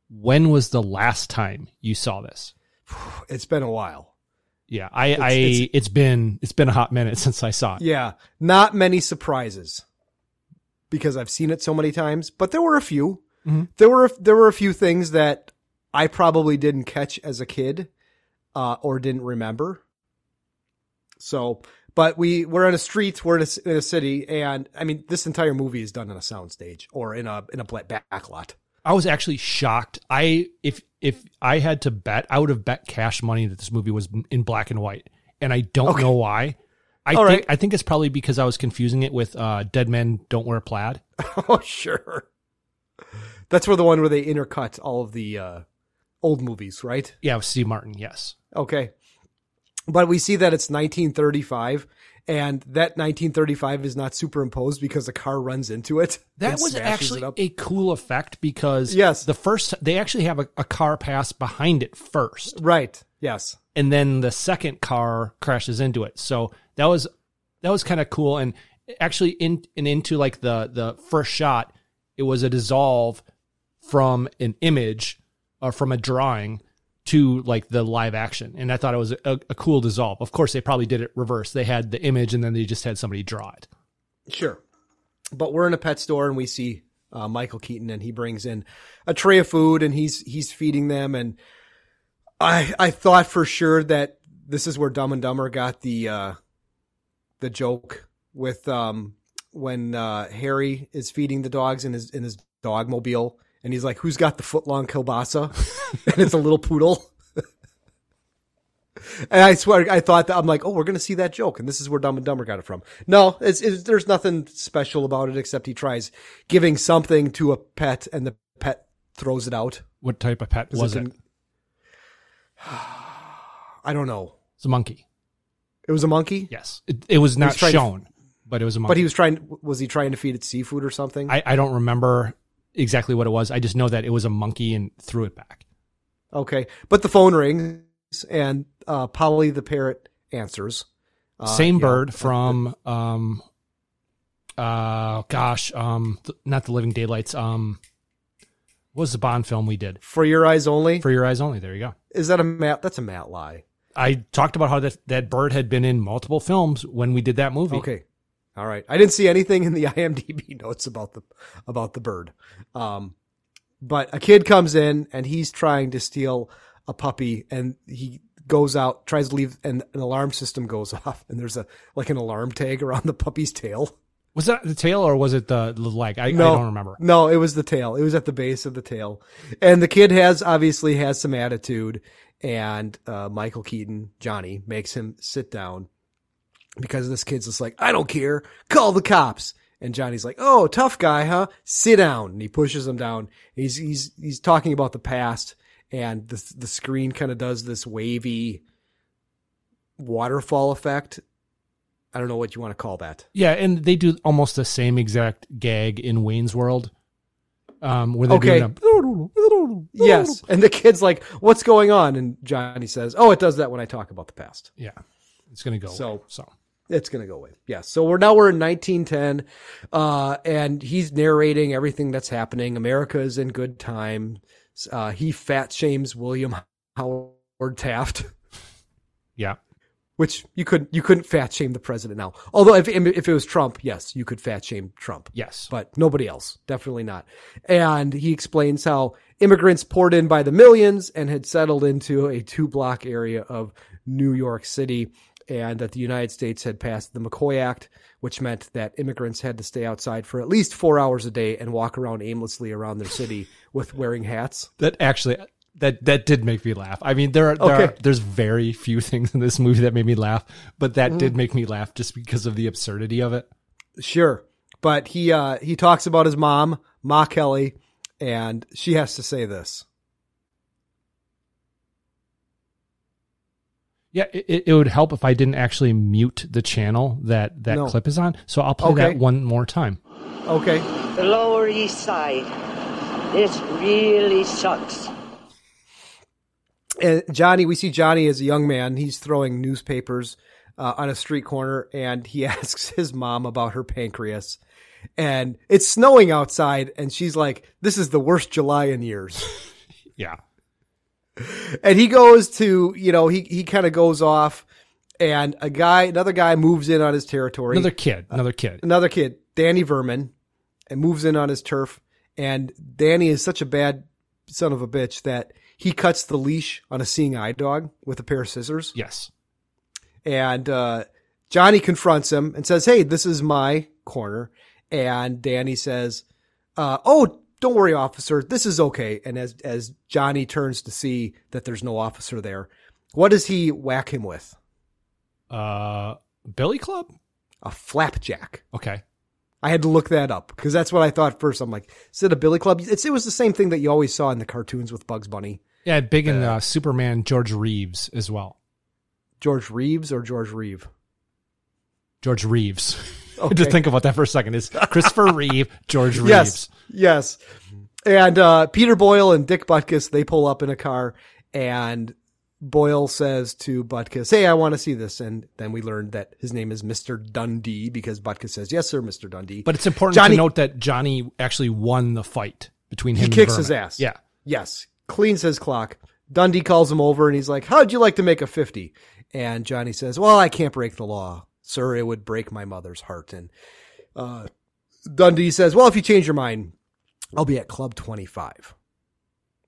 When was the last time you saw this? It's been a while. Yeah, I, I, it's- it's been it's been a hot minute since I saw it. Yeah, not many surprises because I've seen it so many times, but there were a few. Mhm. There were there were a few things that I probably didn't catch as a kid uh, or didn't remember. So, but we we're in a street, we're in a, in a city, and I mean, this entire movie is done on a soundstage or in a in a back lot. I was actually shocked. I if if I had to bet, I would have bet cash money that this movie was in black and white, and I don't Okay. know why. I All think right. I think it's probably because I was confusing it with uh, Dead Men Don't Wear Plaid. oh, sure. That's where the one where they intercut all of the uh, old movies, right? Yeah, with Steve Martin. Yes. Okay. But we see that it's 1935 and that 1935 is not superimposed because the car runs into it. That was actually a cool effect because Yes. the first they actually have a, a car pass behind it first, right. Yes. and then the second car crashes into it. So that was that was kind of cool. And actually, in and into like the the first shot, it was a dissolve from an image or from a drawing to like the live action, and I thought it was a, a cool dissolve. Of course, they probably did it reverse. They had the image, and then they just had somebody draw it. Sure. But we're in a pet store and we see uh, Michael Keaton, and he brings in a tray of food and he's he's feeding them. And I I thought for sure that this is where Dumb and Dumber got the uh, the joke with um, when uh, Harry is feeding the dogs in his in his dog mobile, and he's like, "Who's got the foot long kielbasa?" and it's a little poodle. And I swear, I thought that I'm like, oh, we're gonna see that joke, and this is where Dumb and Dumber got it from. No, it's, it's there's nothing special about it except he tries giving something to a pet, and the pet throws it out. What type of pet was it it? I don't know. It's a monkey. It was a monkey. Yes, it, it was not trying to- shown, but it was a monkey. But he was trying. Was he trying to feed it seafood or something? I, I don't remember exactly what it was. I just know that it was a monkey and threw it back. okay, but the phone rings, and uh, Polly the parrot answers. Uh, Same know, bird from um, uh, gosh, um, th- not the Living Daylights. Um, what was the Bond film we did? For Your Eyes Only. For Your Eyes Only. There you go. Is that a Matt? That's a Matt lie. I talked about how that that bird had been in multiple films when we did that movie. Okay. All right. I didn't see anything in the IMDb notes about the about the bird. Um, but a kid comes in and he's trying to steal a puppy and he goes out, tries to leave and an alarm system goes off and there's a like an alarm tag around the puppy's tail. Was that the tail or was it the, the leg? I, I don't remember. No, it was the tail. It was at the base of the tail. And the kid has obviously has some attitude and uh, Michael Keaton, Johnny, makes him sit down because this kid's just like, I don't care. Call the cops. And Johnny's like, "Oh, tough guy, huh? Sit down." And he pushes him down. He's he's he's talking about the past, and the the screen kind of does this wavy waterfall effect. I don't know what you want to call that. Yeah, and they do almost the same exact gag in Wayne's World. Um, where they're Okay. a, Yes, and the kid's like, "What's going on?" And Johnny says, "Oh, it does that when I talk about the past." yeah, it's gonna go. So- away, so It's gonna go away. Yeah. So we're now we're in 1910, uh, and he's narrating everything that's happening. America is in good time. Uh, he fat shames William Howard Taft, yeah, which you couldn't you couldn't fat shame the president now. Although if if it was Trump, yes, you could fat shame Trump. yes, but nobody else. Definitely not. And he explains how immigrants poured in by the millions and had settled into a two block area of New York City, and that the United States had passed the McCoy Act, which meant that immigrants had to stay outside for at least four hours a day and walk around aimlessly around their city with wearing hats. that actually that that did make me laugh. I mean, there are, there Okay. are there's very few things in this movie that made me laugh, but that Mm-hmm. did make me laugh just because of the absurdity of it. Sure. But he uh he talks about his mom, Ma Kelly, and she has to say this. Yeah, it, it would help if I didn't actually mute the channel that that No. clip is on. So I'll play Okay. that one more time. Okay. The Lower East Side. This really sucks. and Johnny, we see Johnny as a young man. He's throwing newspapers uh, on a street corner, and he asks his mom about her pancreas. And it's snowing outside, and she's like, "This is the worst July in years." Yeah. And he goes to, you know, he he kind of goes off, and a guy, another guy, moves in on his territory. Another kid, another kid. another kid, Danny Vermin, and moves in on his turf. And Danny is such a bad son of a bitch that he cuts the leash on a seeing eye dog with a pair of scissors. Yes. And uh, Johnny confronts him and says, "Hey, this is my corner." And Danny says, uh, "Oh, don't worry, officer. This is okay." And as as Johnny turns to see that there's no officer there, what does he whack him with? Uh, Billy Club. A flapjack. Okay. I had to look that up because that's what I thought first. I'm like, is it a billy club? It's, it was the same thing that you always saw in the cartoons with Bugs Bunny. Yeah, big in uh, Superman. George Reeves as well. George Reeves or George Reeve? George Reeves. Okay. Just think about that for a second. Is Christopher Reeve, George Reeves. Yes. Yes. And uh, Peter Boyle and Dick Butkus, they pull up in a car and Boyle says to Butkus, Hey, I want to see this. And then we learned that his name is Mr. Dundee because Butkus says, Yes, sir, Mr. Dundee. But it's important Johnny- to note that Johnny actually won the fight between him he and kicks his ass. Yeah. Yes. Cleans his clock. Dundee calls him over and he's like, How'd you like to make a 50? And Johnny says, Well, I can't break the law. Sir, it would break my mother's heart. And uh, Dundee says, Well, if you change your mind, I'll be at Club 25.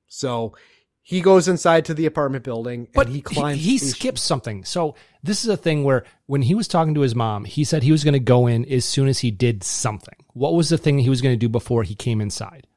So he goes inside to the apartment building But and he climbs. He, he he- skips something. So this is a thing where when he was talking to his mom, he said he was going to go in as soon as he did something. What was the thing he was going to do before he came inside?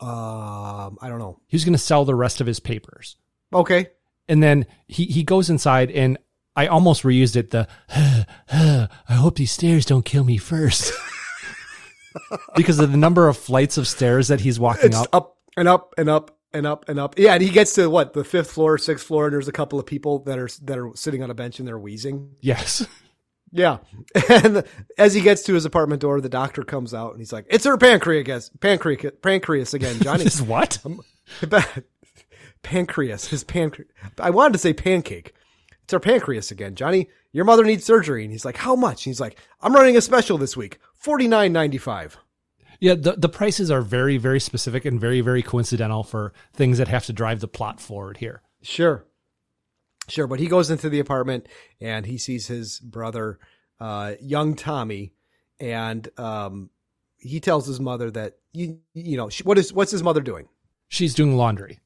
Um, I don't know. He was going to sell the rest of his papers. Okay. And then he, he goes inside and I almost reused it. The, I hope these stairs don't kill me first. because of the number of flights of stairs that he's walking It's up. up and up and up and up and up. Yeah, and he gets to what the fifth floor, sixth floor, and there's a couple of people that are that are sitting on a bench and they're wheezing. Yes. Yeah, and as he gets to his apartment door, the doctor comes out and he's like, "It's her pancreas, pancreas, pancreas again, Johnny." His what? Um, pancreas, his pancreas. I wanted to say pancake. It's her pancreas again, Johnny. Your mother needs surgery, and he's like, "How much?" And he's like, "I'm running a special this week, forty nine ninety five. Yeah, the, the prices are very, very specific and very, very coincidental for things that have to drive the plot forward here. Sure. Sure. But he goes into the apartment and he sees his brother, uh, young Tommy, and um, he tells his mother that you you know she, what is what's his mother doing? She's doing laundry.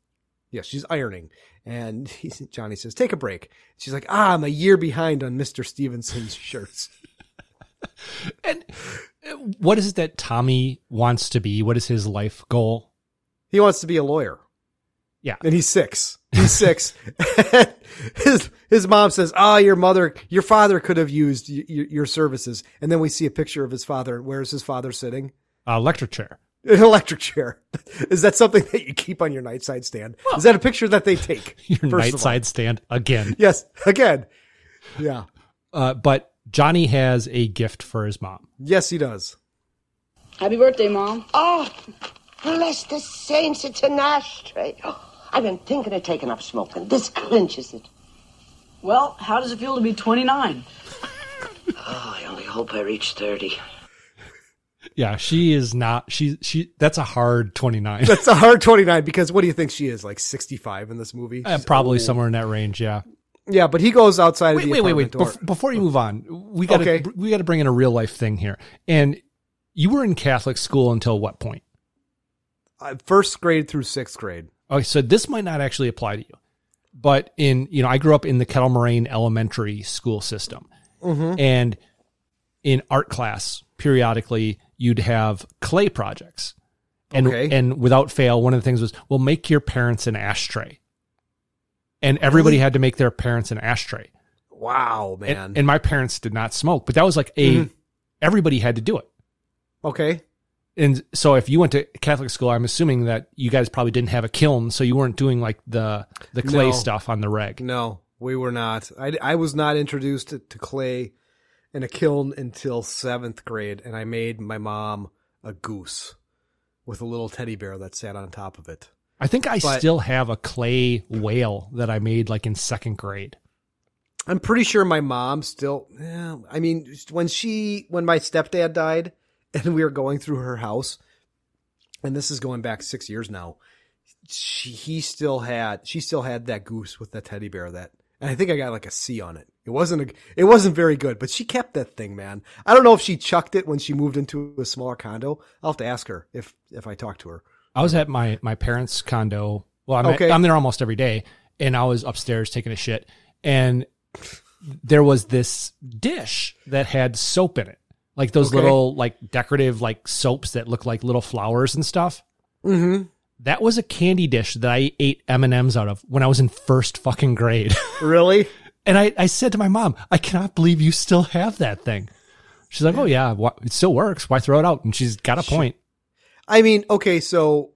Yes, she's ironing, and he, Johnny says, "Take a break." She's like, "Ah, I'm a year behind on Mister Stevenson's shirts." And what is it that Tommy wants to be? What is his life goal? He wants to be a lawyer. Yeah. And he's six. He's six. his his mom says, "Ah, your mother, your father could have used y- your services." And then we see a picture of his father. Where is his father sitting? Uh, electric chair. An electric chair. Is that something that you keep on your nightside stand? is that a picture that they take? Your first of nightside stand again. Yes, again. Yeah. Uh, but Johnny has a gift for his mom. Yes, he does. Happy birthday, Mom. Oh, bless the saints, it's an ashtray. I've been thinking of taking up smoking. This clinches it. Well, how does it feel to be 29? Oh, I only hope I reach 30. Yeah, she is not. She she. That's a hard twenty nine. That's a hard 29 because what do you think she is? Like 65 in this movie? Uh, probably old. somewhere in that range. Yeah. Yeah, but he goes outside of Wait, the wait, wait, wait. apartment door. Bef- before you move on, we got to Okay. we got to bring in a real life thing here. And you were in Catholic school until what point? Uh, first grade through sixth grade. Okay, so this might not actually apply to you, but in you know, I grew up in the Kettle Moraine Elementary school system, Mhm. and in art class, periodically you'd have clay projects, and Okay. and without fail, one of the things was, well, make your parents an ashtray, and everybody Really? had to make their parents an ashtray. Wow, man. And, and my parents did not smoke, but that was like a Mhm. everybody had to do it. okay. And so if you went to Catholic school, I'm assuming that you guys probably didn't have a kiln, so you weren't doing like the the clay No. stuff on the reg. No, we were not. I, I was not introduced to, to clay in a kiln until seventh grade, and I made my mom a goose with a little teddy bear that sat on top of it. I think I But- still have a clay whale that I made like in second grade. I'm pretty sure my mom still. Yeah, I mean, when she when my stepdad died, and we were going through her house, and this is going back six years now. She he still had she still had that goose with that teddy bear that, and I think I got like a C on it. It wasn't a it wasn't very good, but she kept that thing, man. I don't know if she chucked it when she moved into a smaller condo. I'll have to ask her if if I talk to her. I was at my my parents' condo. Well, I'm, Okay. I'm there almost every day, and I was upstairs taking a shit, and there was this dish that had soap in it, like those Okay. little like decorative like soaps that look like little flowers and stuff. Mm-hmm. That was a candy dish that I ate M and M's out of when I was in first fucking grade. Really? and I, I said to my mom, I cannot believe you still have that thing. She's like, Oh yeah, it still works. Why throw it out? And she's got a point. I mean, okay, so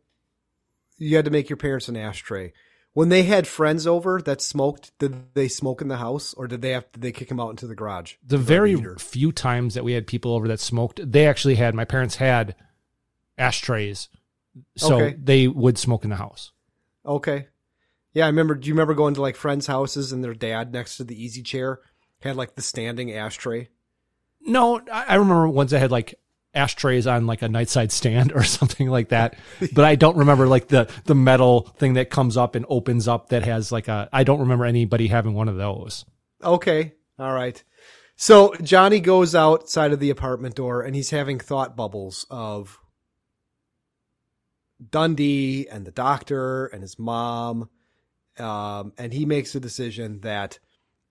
you had to make your parents an ashtray. When they had friends over that smoked, did they smoke in the house, or did they have did they kick them out into the garage? The very few times that we had people over that smoked, they actually had my parents had ashtrays, so Okay. they would smoke in the house. Okay, yeah, I remember. Do you remember going to like friends' houses and their dad next to the easy chair had like the standing ashtray? No, I remember ones that had like ashtrays on like a nightside stand or something like that, but I don't remember like the the metal thing that comes up and opens up that has like a. I don't remember anybody having one of those. Okay, all right. So Johnny goes outside of the apartment door and he's having thought bubbles of Dundee and the doctor and his mom. Um, and he makes a decision that,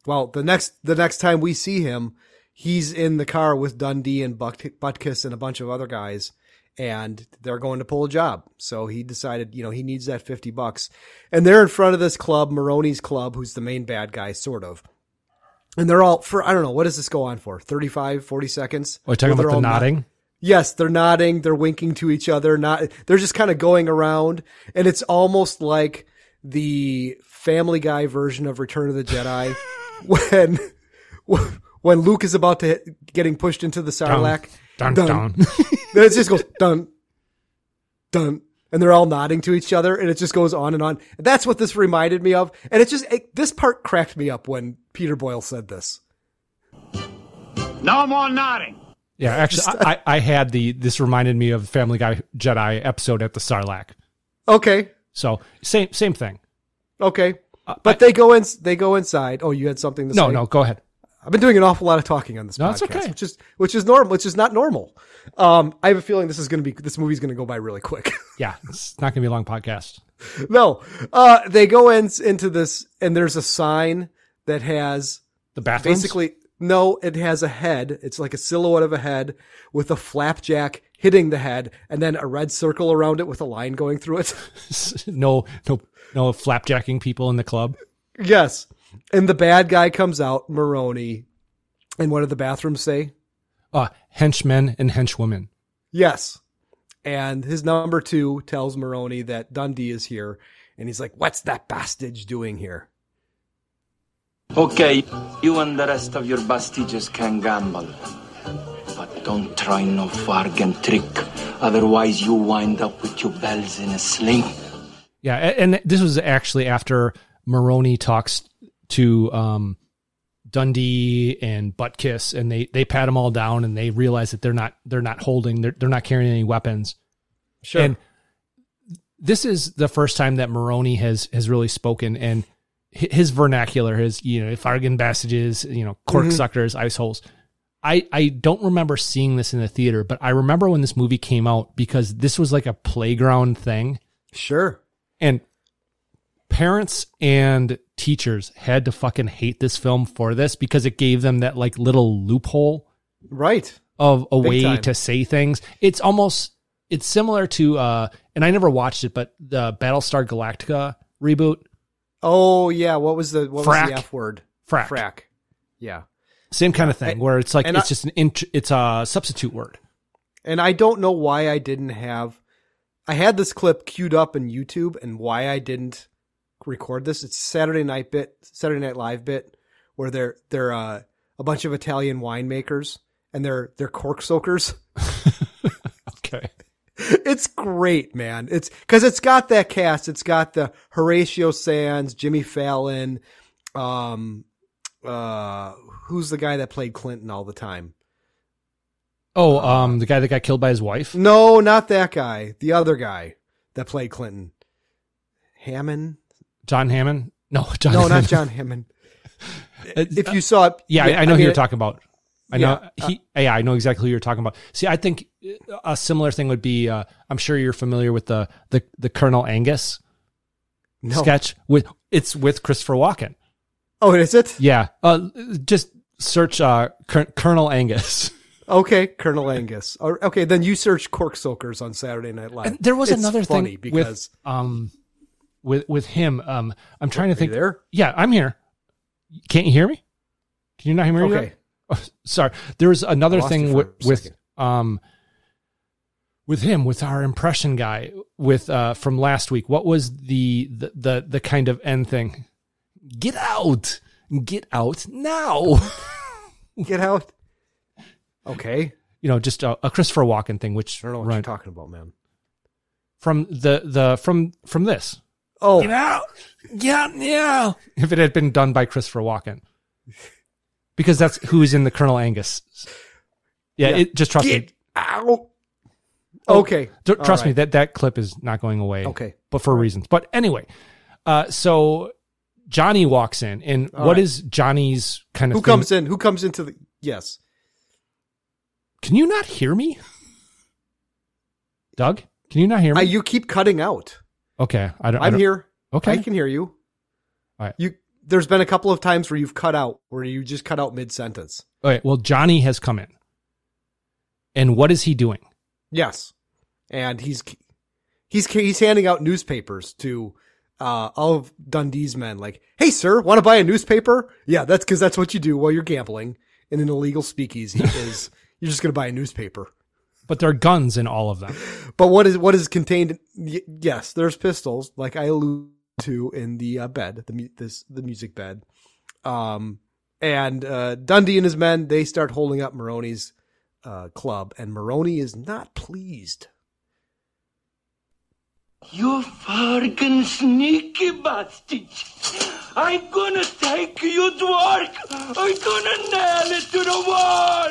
well, the next, the next time we see him, he's in the car with Dundee and Buck, Butkus and a bunch of other guys and they're going to pull a job. So he decided, you know, he needs that 50 bucks. And they're in front of this club, Moronie's club, who's the main bad guy, sort of. And they're all for, I don't know, what does this go on for? 35, 40 seconds? Are you talking about the nodding? Yes, they're nodding, they're winking to each other, not they're just kind of going around and it's almost like the family guy version of Return of the Jedi when when Luke is about to hit, getting pushed into the Sarlacc. Dun, dun. then it just goes dun dun and they're all nodding to each other and it just goes on and on. That's what this reminded me of. And it just it, this part cracked me up when Peter Boyle said this. No more nodding. Yeah, actually, I, I I had the. This reminded me of Family Guy Jedi episode at the Sarlacc. Okay. So same same thing. Okay. But they go in. They go inside. Oh, you had something to No, say? no, no, go ahead. I've been doing an awful lot of talking on this No, podcast, okay. which is which is normal, which is not normal. Um, I have a feeling this is going to be this movie's going to go by really quick. Yeah, it's not going to be a long podcast. no, uh, they go in into this, and there's a sign that has The bathrooms? basically no, it has a head. It's like a silhouette of a head with a flapjack hitting the head, and then a red circle around it with a line going through it. no, no, no flapjacking people in the club. yes, and the bad guy comes out, Moronie, and what do the bathrooms say? Uh, henchmen and henchwomen. Yes. And his number two tells Moronie that Dundee is here. And he's like, what's that bastage doing here? Okay, you and the rest of your bastages can gamble. But don't try no bargain trick. Otherwise, you wind up with your bells in a sling. Yeah, and this was actually after Moronie talks to um, Dundee and Butkus, and they they pat them all down, and they realize that they're not they're not holding they're they're not carrying any weapons. Sure. And this is the first time that Moronie has has really spoken, and hi- his vernacular, his you know fargan passages, you know cork Mhm. suckers, ice holes. I I don't remember seeing this in the theater, but I remember when this movie came out because this was like a playground thing. Sure. And parents and teachers had to fucking hate this film for this because it gave them that like little loophole Right. of a Big way time. to say things. It's almost it's similar to uh and I never watched it, but the Battlestar Galactica reboot. Oh, yeah. What was the, what was the F word? Frack. Frack. Yeah. Same kind of thing And- where it's like it's I- just an int- it's a substitute word. And I don't know why I didn't have, I had this clip queued up in YouTube and why I didn't record this. It's Saturday night bit, Saturday night live bit where they're, they're, uh, a bunch of Italian winemakers and they're, they're cork soakers. It's great, man. It's cause it's got that cast. It's got the Horatio Sanz, Jimmy Fallon, um, uh, who's the guy that played Clinton all the time? Oh, um the guy that got killed by his wife? No, not that guy. The other guy that played Clinton. Hammond? John Hammond? No, John no, Hammond. not John Hammond. Uh, if you saw it, Yeah, I, I know who mean, you're talking about. I know Yeah, he. yeah, I know exactly who you're talking about. See, I think a similar thing would be. Uh, I'm sure you're familiar with the the the Colonel Angus No. sketch with it's with Christopher Walken. Oh, is it? Yeah, uh, just search uh, Col- Colonel Angus. Okay, Colonel Angus. Or- Okay, then you search cork soakers on Saturday Night Live. And there was It's another funny thing because with um with with him. Um, I'm trying to Are think. there? Yeah, I'm here. Can't you hear me? Can you not hear me? Okay. Oh, sorry. There was another I lost you thing with, with um with him with our impression guy with uh from last week. What was the the the, the kind of end thing? Get out. Get out now. get out. Okay. You know, just a, a Christopher Walken thing, which I don't know what you're talking about, man. from the the from from this. Oh, Get out! Get out now! If it had been done by Christopher Walken, because that's who's in the Colonel Angus. Yeah, Yeah. It, just trust get me. out. Oh, Okay. trust me that that clip is not going away. Okay. but for reasons. But anyway, uh, so Johnny walks in, and All what right. is Johnny's kind of Who thing- comes in? Who comes into the? Yes. Can you not hear me, Doug? Can you not hear me? I, you keep cutting out. okay, I don't. I I'm don't- here. Okay. I can hear you. All right. You. There's been a couple of times where you've cut out, where you just cut out mid sentence. Okay. Well, Johnny has come in, and what is he doing? Yes, and he's he's he's handing out newspapers to uh, all of Dundee's men. Like, hey, sir, want to buy a newspaper? Yeah, that's because that's what you do while you're gambling in an illegal speakeasy. is you're just going to buy a newspaper. But there are guns in all of them. But what is what is contained? Yes, there's pistols, like I alluded to in the uh, bed, the mu- this the music bed. Um, and uh, Dundee and his men they start holding up Moronie's uh, club, and Moronie is not pleased. You fucking sneaky bastard! I'm gonna take you to work! I'm gonna nail it to the wall!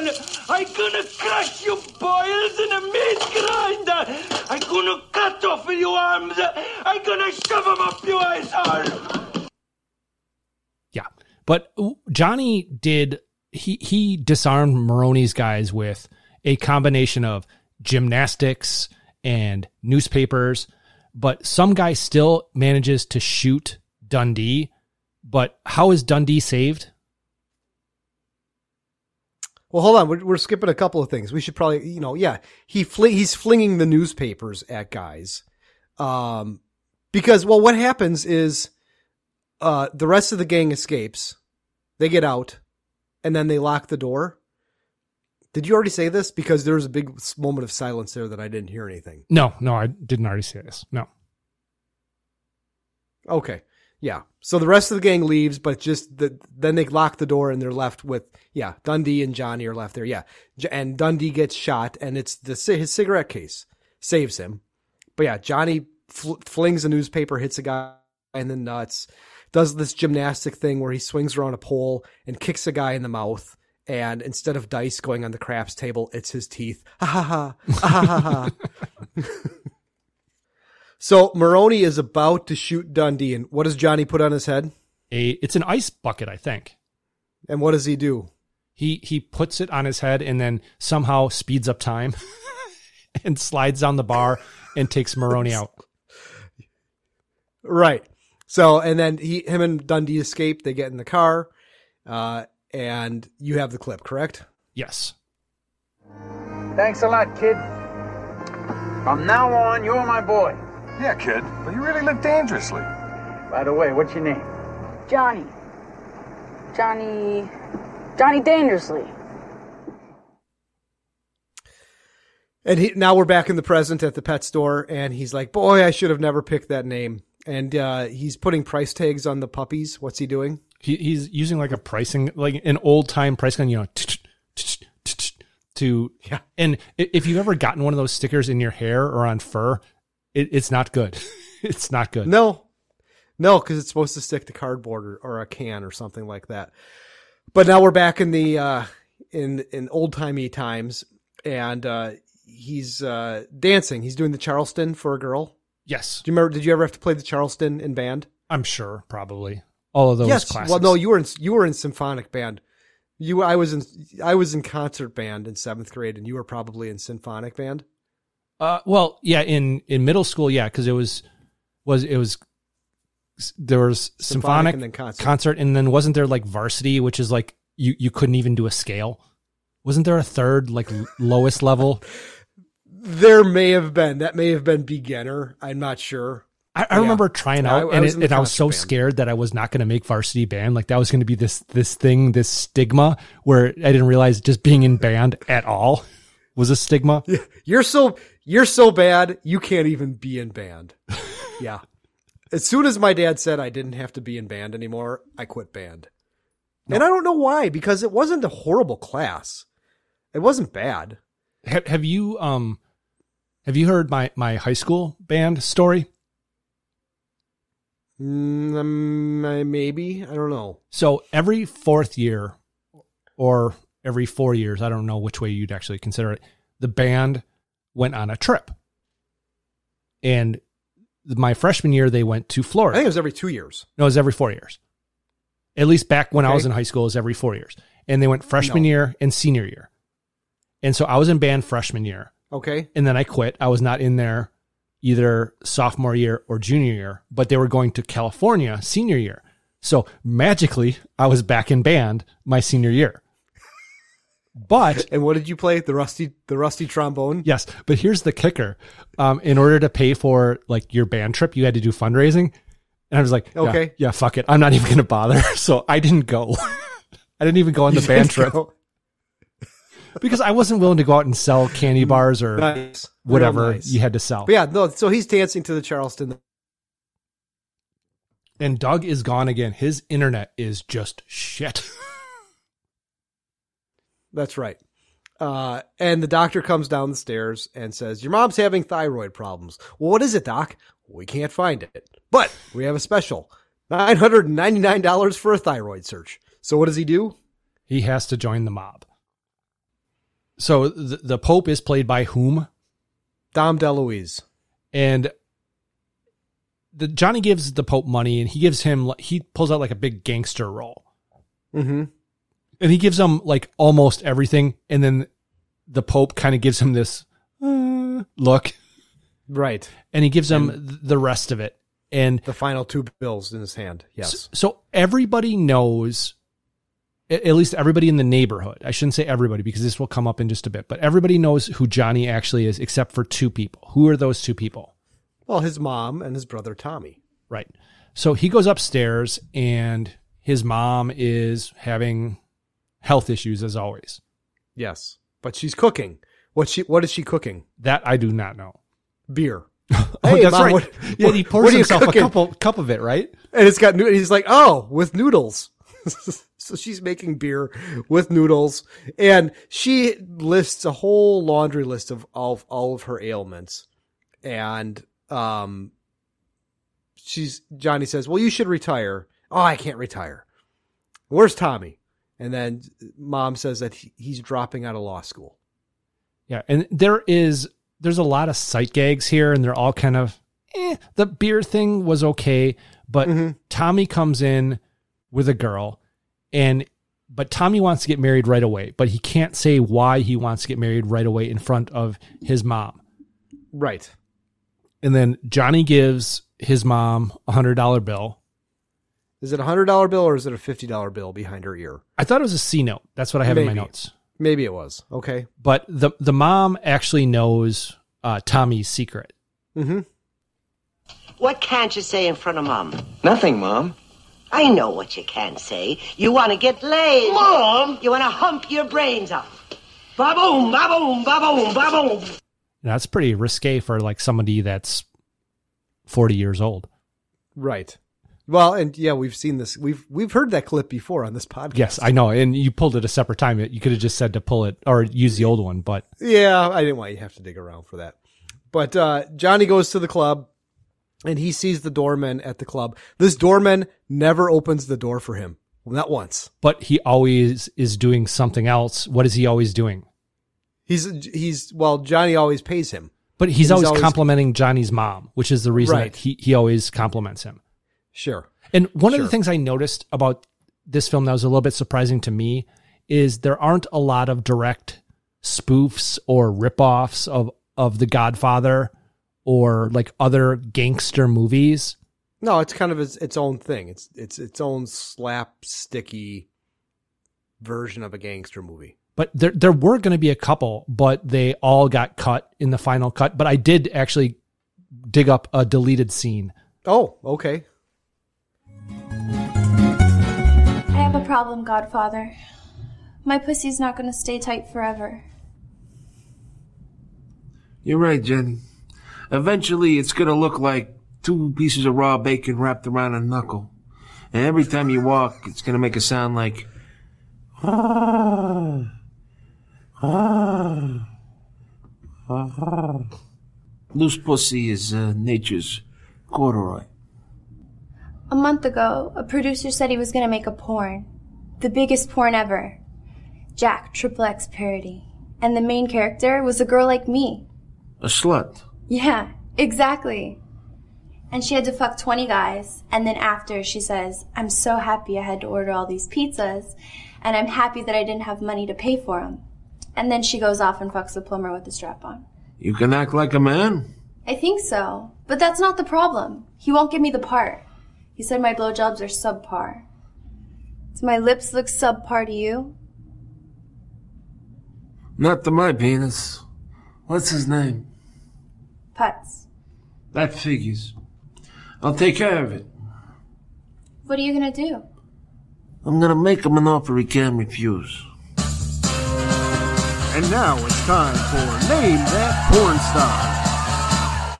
I'm gonna crush your boils in a meat grinder! I'm gonna cut off your arms! I'm gonna shove them up your asshole! Yeah. But Johnny did he he disarmed Moronie's guys with a combination of gymnastics and newspapers, but some guy still manages to shoot Dundee. But how is Dundee saved? Well, hold on. We're, we're skipping a couple of things. We should probably, you know, yeah, he he's flinging the newspapers at guys. Um, because, well, what happens is, uh, the rest of the gang escapes. They get out and then they lock the door. Did you already say this? Because there was a big moment of silence there that I didn't hear anything. No, no, I didn't already say this. No. Okay. Yeah. So the rest of the gang leaves, but just the, then they lock the door and they're left with, yeah, Dundee and Johnny are left there. Yeah. And Dundee gets shot and it's the, his cigarette case saves him. But yeah, Johnny fl- flings a newspaper, hits a guy in the nuts, does this gymnastic thing where he swings around a pole and kicks a guy in the mouth. And instead of dice going on the craps table, it's his teeth. Ha ha ha. Ha ha ha. ha. So Moronie is about to shoot Dundee, and what does Johnny put on his head? A it's an ice bucket, I think. And what does he do? He he puts it on his head and then somehow speeds up time and slides down the bar and takes Moronie out. Right. So, and then he, him and Dundee escape. They get in the car, uh, and you have the clip, correct? Yes. Thanks a lot, kid. From now on, you're my boy. Yeah, kid, but you really live dangerously. By the way, what's your name? Johnny. Johnny. Johnny Dangerously. And he, now we're back in the present at the pet store, and he's like, "Boy, I should have never picked that name." And uh, he's putting price tags on the puppies. What's he doing? He he's using like a pricing like an old time pricing, you know, to yeah. And if you've ever gotten one of those stickers in your hair or on fur, it, it's not good. it's not good. No, no, because it's supposed to stick to cardboard or, or a can or something like that. But now we're back in the uh, in in old timey times, and uh, he's uh, dancing. He's doing the Charleston for a girl. Yes. Do you remember? Did you ever have to play the Charleston in band? I'm sure, probably all of those yes. classics. Well, no, you were in you were in symphonic band. You, I was in I was in concert band in seventh grade, and you were probably in symphonic band. Uh, well, yeah, in in middle school, yeah, because it was was it was there was Symphonic symphonic, and then concert. concert, and then wasn't there like varsity, which is like you you couldn't even do a scale. Wasn't there a third like lowest level? There may have been that may have been beginner. I'm not sure. I, I Yeah. remember trying I- out, I and, was it, and I was so band. scared that I was not going to make varsity band. Like that was going to be this this thing, this stigma, where I didn't realize just being in band at all was a stigma. You're so you're so bad you can't even be in band. yeah. As soon as my dad said I didn't have to be in band anymore, I quit band. And I don't know why because it wasn't a horrible class. It wasn't bad. Have, have you um have you heard my my high school band story? Mm, um, maybe I don't know. So every fourth year, or every four years, I don't know which way you'd actually consider it. The band went on a trip, and my freshman year they went to Florida. I think it was every two years. No, it was every four years. At least back when I was in high school, it was every four years. And they went freshman No. year and senior year. And so I was in band freshman year. Okay. And then I quit. I was not in there either sophomore year or junior year, but they were going to California senior year. So magically, I was back in band my senior year. But and what did you play? The rusty the rusty trombone? yes, but here's the kicker. Um, in order to pay for like your band trip, you had to do fundraising. And I was like, Okay. yeah, fuck it. I'm not even going to bother. So I didn't go. I didn't even go on the You band trip go. Because I wasn't willing to go out and sell candy bars or Nice. Whatever nice. you had to sell. But yeah, no. So he's dancing to the Charleston. And Doug is gone again. His internet is just shit. That's right. Uh, and the doctor comes down the stairs and says, "Your mom's having thyroid problems." Well, what is it, doc? We can't find it, but we have a special nine hundred and ninety nine dollars for a thyroid search. So what does he do? he has to join the mob. So the, the Pope is played by whom? Dom DeLuise. And the Johnny gives the Pope money and he gives him he pulls out like a big gangster role. Mm-hmm. And he gives him like almost everything and then the Pope kind of gives him this uh, look Right. and he gives him th- the rest of it. And The final two bills in his hand. Yes. So everybody knows, at least everybody in the neighborhood. I shouldn't say everybody because this will come up in just a bit, but everybody knows who Johnny actually is, except for two people. Who are those two people? Well, his mom and his brother Tommy. Right. So he goes upstairs and his mom is having health issues as always. Yes, but she's cooking. What she? What is she cooking? That I do not know. Beer. Oh, Hey, that's Mom, right. what- yeah, he pours himself a couple cup of it, right? and it's got noodles. He's like, oh, with noodles. so she's making beer with noodles, and she lists a whole laundry list of all of, all of her ailments, and um, she's Johnny says, well, you should retire. Oh, I can't retire. Where's Tommy? And then mom says that he, he's dropping out of law school. Yeah, and there is there's a lot of sight gags here, and they're all kind of eh. The beer thing was okay, but Tommy comes in with a girl, and but Tommy wants to get married right away, but he can't say why he wants to get married right away in front of his mom. Right. And then Johnny gives his mom a hundred dollar bill. Is it a hundred dollar bill or is it a fifty dollar bill behind her ear? I thought it was a C note. That's what I have in my notes. Maybe it was. Okay. But the the mom actually knows uh, Tommy's secret. Mm-hmm. What can't you say in front of Mom? Nothing, Mom. I know what you can't say. You want to get laid. Mom! You want to hump your brains out. Ba-boom, ba-boom, ba-boom, ba-boom. That's pretty risque for like somebody that's 40 years old. Right. Well, and yeah, we've seen this. We've we've heard that clip before on this podcast. Yes, I know. And you pulled it a separate time. You could have just said to pull it or use the old one, but Yeah, I didn't want you to have to dig around for that. But uh, Johnny goes to the club and he sees the doorman at the club. This doorman never opens the door for him. Not once. but he always is doing something else. What is he always doing? He's he's well, Johnny always pays him. But he's, always, complimenting Johnny's mom, which is the reason Right. that he, he always compliments him. Sure. And one of the things I noticed about this film that was a little bit surprising to me is there aren't a lot of direct spoofs or ripoffs of of The Godfather or like other gangster movies. No, it's kind of its, its own thing. It's it's its own slapsticky version of a gangster movie. But there there were going to be a couple, but they all got cut in the final cut. But I did actually dig up a deleted scene. Oh, okay. I have a problem, Godfather. My pussy's not gonna stay tight forever. You're right, Jenny. Eventually, it's gonna look like two pieces of raw bacon wrapped around a knuckle. And every time you walk, it's gonna make a sound like. Ah, ah, ah. Loose pussy is uh, nature's corduroy. A month ago, a producer said he was gonna make a porn. The biggest porn ever. Jack, triple X parody. And the main character was a girl like me. A slut. Yeah, exactly. And she had to fuck 20 guys, and then after she says, I'm so happy I had to order all these pizzas, and I'm happy that I didn't have money to pay for them. And then she goes off and fucks the plumber with the strap on. You can act like a man. I think so, but that's not the problem. He won't give me the part. He said my blowjobs are subpar. Do my lips look subpar to you? Not to my penis. What's his name? Putz. That figures. I'll take care of it. What are you gonna do? I'm gonna make him an offer he can't refuse. And now it's time for Name That Porn Star.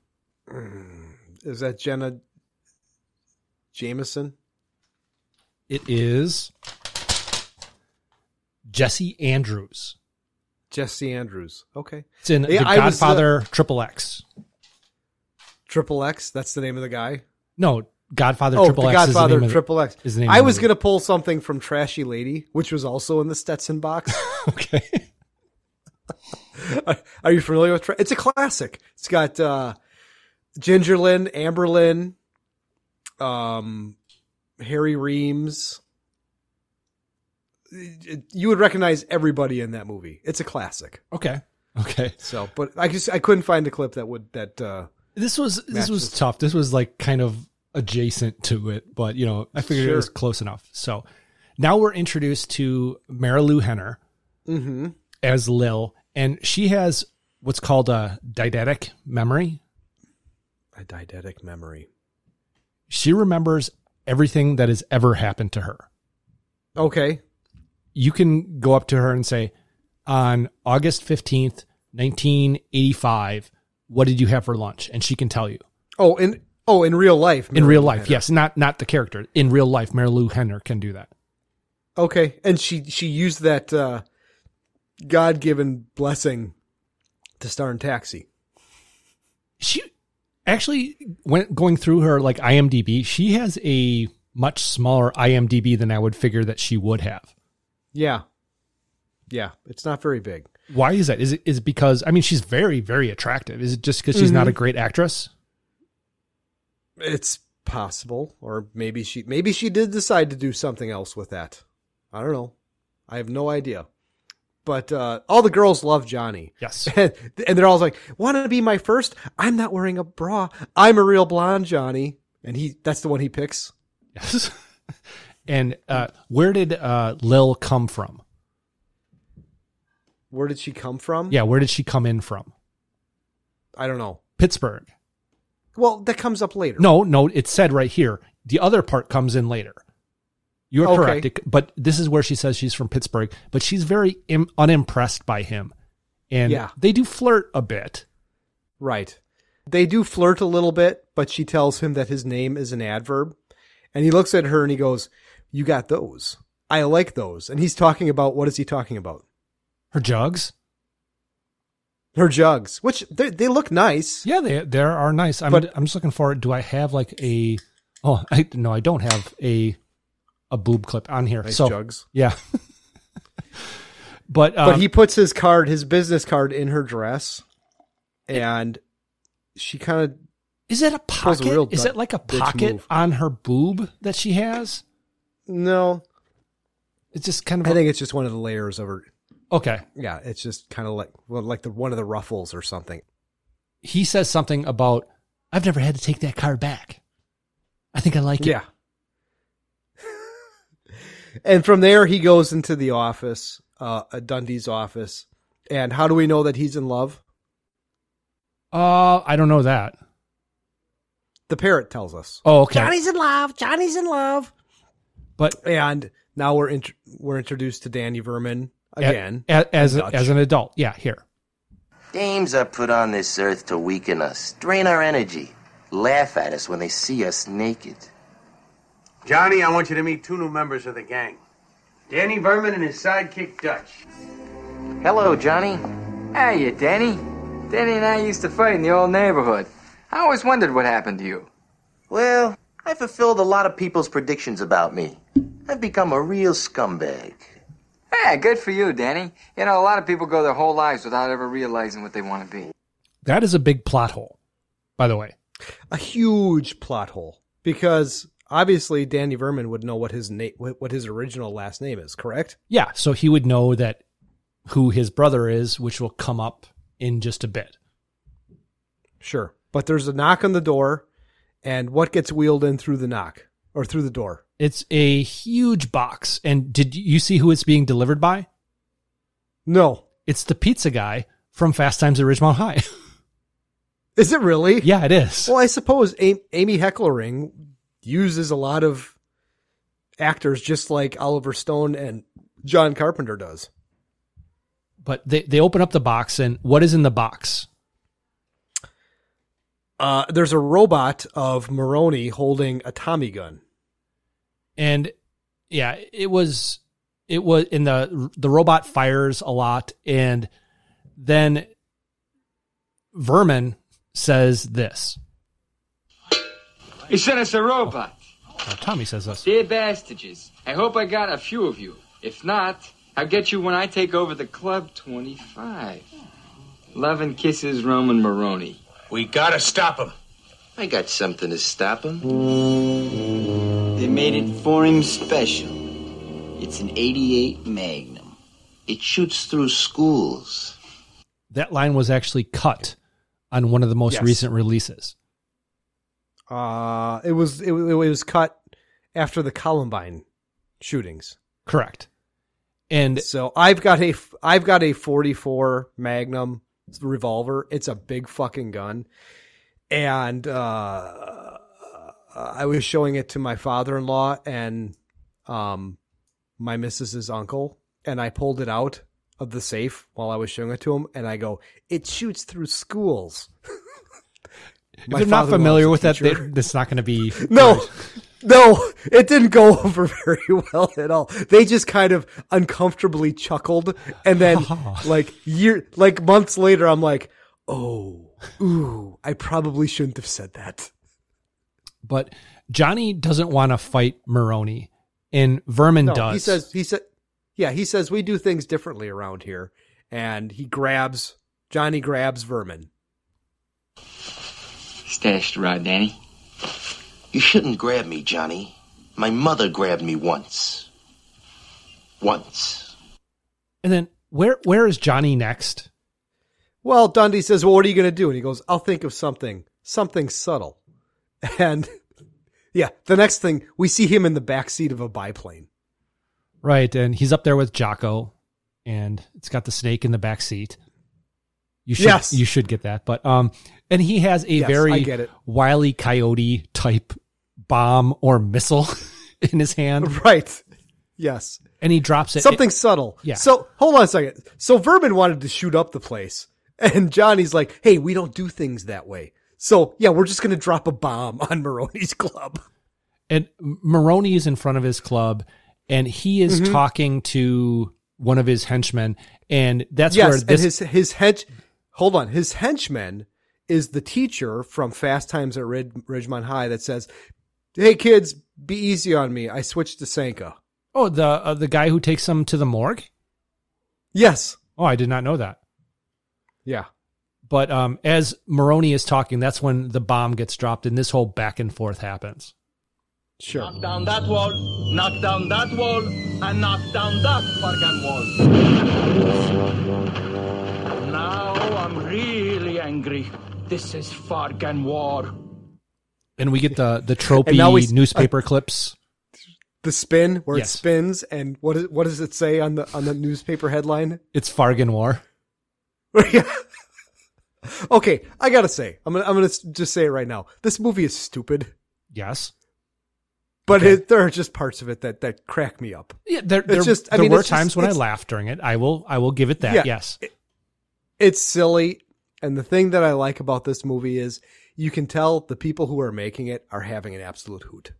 Is that Jenna Jameson? It is Jesse Andrews. Jesse Andrews. Okay. It's in Yeah, The I was, uh, Godfather Triple X. Triple X. That's the name of the guy. No, Godfather oh, Triple X. Godfather Triple X. is the name I was gonna pull something from Trashy Lady, which was also in the Stetson box. okay. Are you familiar with? Tra- it's a classic. It's got uh, Ginger Lynn, Amber Lynn, um, Harry Reams. It- You would recognize everybody in that movie. It's a classic. Okay. Okay. So, but I just I couldn't find a clip that would that. uh This was this matches. was tough. This was like kind of adjacent to it, but you know, I figured it was close enough. So now we're introduced to Marilu Henner Mm-hmm. as Lil, and she has what's called a didactic memory. A didactic memory. She remembers everything that has ever happened to her. Okay. You can go up to her and say, on August 15th, 1985, what did you have for lunch? And she can tell you. Oh, in oh in real life. In real Marilu life, Henner. yes, not not the character. In real life, Marilu Henner can do that. Okay, and she she used that uh God given blessing to star in Taxi. She actually went going through her like IMDb. She has a much smaller IMDb than I would figure that she would have. Yeah. Yeah, it's not very big. Why is that? Is it is it because I mean she's very very attractive? Is it just because she's not Mhm. a great actress? It's possible, or maybe she maybe she did decide to do something else with that. I don't know. I have no idea. But uh, all the girls love Johnny. Yes. and, and they're all like, "Want to be my first? I'm not wearing a bra. I'm a real blonde, Johnny." And he that's the one he picks. Yes. and uh, where did uh, Lil come from? Where did she come from? Yeah, where did she come in from? I don't know. Pittsburgh. Well, that comes up later. No, no, it said right here. The other part comes in later. You're Okay. correct. It- but this is where she says she's from Pittsburgh, but she's very Im- unimpressed by him. And Yeah. they do flirt a bit. Right. They do flirt a little bit, but she tells him that his name is an adverb. And he looks at her and he goes, You got those. I like those. And he's talking about what is he talking about? Her jugs? Her jugs, which they, they look nice. Yeah, they they are nice. I'm But- I'm just looking for it. do I have like a Oh, I no, I don't have a a boob clip on here. Nice so jugs. Yeah. but um, but he puts his card, his business card in her dress. And she kind of. Is it a pocket? real is it like a pocket move. on her boob that she has? No. It's just kind of I a- think it's just one of the layers of her. Okay. Yeah, it's just kind of like well, like the one of the ruffles or something. he says something about I've never had to take that card back. I think I like it. Yeah. and from there, he goes into the office, uh, uh, Dundee's office. And how do we know that he's in love? Uh, I don't know that. The parrot tells us. Oh, okay. Johnny's in love. Johnny's in love. But and now we're int- we're introduced to Danny Vermin again A- as a, as an adult. Yeah, here. Dames are put on this earth to weaken us, drain our energy, laugh at us when they see us naked. Johnny, I want you to meet two new members of the gang Danny Vermin and his sidekick Dutch. Hello, Johnny. Hey, you Danny. Danny and I used to fight in the old neighborhood. I always wondered what happened to you. Well, I fulfilled a lot of people's predictions about me. I've become a real scumbag. Yeah, good for you, Danny. You know, a lot of people go their whole lives without ever realizing what they want to be. That is a big plot hole, by the way. a huge plot hole because obviously Danny Vermin would know what his name, what his original last name is. Correct? Yeah, so he would know that who his brother is, which will come up in just a bit. Sure. But there's a knock on the door, and what gets wheeled in through the knock or through the door? It's a huge box. And did you see who it's being delivered by? No. It's the pizza guy from Fast Times at Ridgemont High. Is it really? yeah, it is. Well, I suppose Amy Heckerling uses a lot of actors just like Oliver Stone and John Carpenter does. But they, they open up the box, and what is in the box? Uh, there's a robot of Moronie holding a Tommy gun. And yeah it was it was in the the robot fires a lot and then vermin says this He sent us a robot. Uh, tommy says this Dear bastages, I hope I got a few of you. If not, I'll get you when I take over the Club 25. Love and kisses, Roman Moronie. We gotta stop him. I got something to stop him. They made it for him special. It's an 88 Magnum. It shoots through schools. that line was actually cut on one of the most Yes. recent releases Uh, it was it, it was cut after the Columbine shootings. correct and So I've got a I've got a 44 Magnum revolver. It's a big fucking gun, and uh, I was showing it to my father-in-law and um my missus's uncle, and I pulled it out of the safe while I was showing it to him, and I go, "It shoots through schools." if they're not familiar with that teacher. that's not going to be No, no, it didn't go over very well at all. They just kind of uncomfortably chuckled, and then like year, like months later, I'm like, oh, ooh, I probably shouldn't have said that. but johnny doesn't want to fight Moronie and vermin No, does he says he said, yeah, he says we do things differently around here, and he grabs Johnny grabs Vermin. Stashed rod, Danny. You shouldn't grab me, Johnny. My mother grabbed me once. Once. and then where where is johnny next Well, Dundee says, "Well, what are you going to do?" And he goes, "I'll think of something, something subtle." And yeah, the next thing we see him in the back seat of a biplane. Right, and he's up there with Jocko, and it's got the snake in the back seat. You should Yes. you should get that, but um, and he has a Yes, very it. wily coyote type bomb or missile in his hand, Right. Yes. and he drops it. Something subtle. Yeah. So hold on a second. So Vermin wanted to shoot up the place, and Johnny's like, "Hey, we don't do things that way." So yeah, we're just going to drop a bomb on Moronie's club. and Moronie is in front of his club, and he is Mhm. talking to one of his henchmen, and that's yes, where this his his hench. Hold on, his henchman is the teacher from Fast Times at Rid- Ridgemont High that says, "Hey kids, be easy on me. I switched to Sanka." oh the uh, the guy who takes them to the morgue. Yes. Oh, I did not know that. Yeah. But um, as Moronie is talking, that's when the bomb gets dropped, and this whole back and forth happens. Sure. Knock down that wall, knock down that wall, and knock down that fucking wall. Now I'm really angry. This is fucking war. And we get the the tropey And now we- newspaper clips. The spin where Yes. it spins, and what is, what does it say on the on the newspaper headline? It's Fargan War. Okay, I gotta say, I'm gonna I'm gonna just say it right now. This movie is stupid, Yes. but Okay. it, there are just parts of it that that crack me up. Yeah, there, there, just- I there mean, were it's just- times when I laughed during it. I will I will give it that. Yeah. yes. It's silly, and the thing that I like about this movie is you can tell the people who are making it are having an absolute hoot.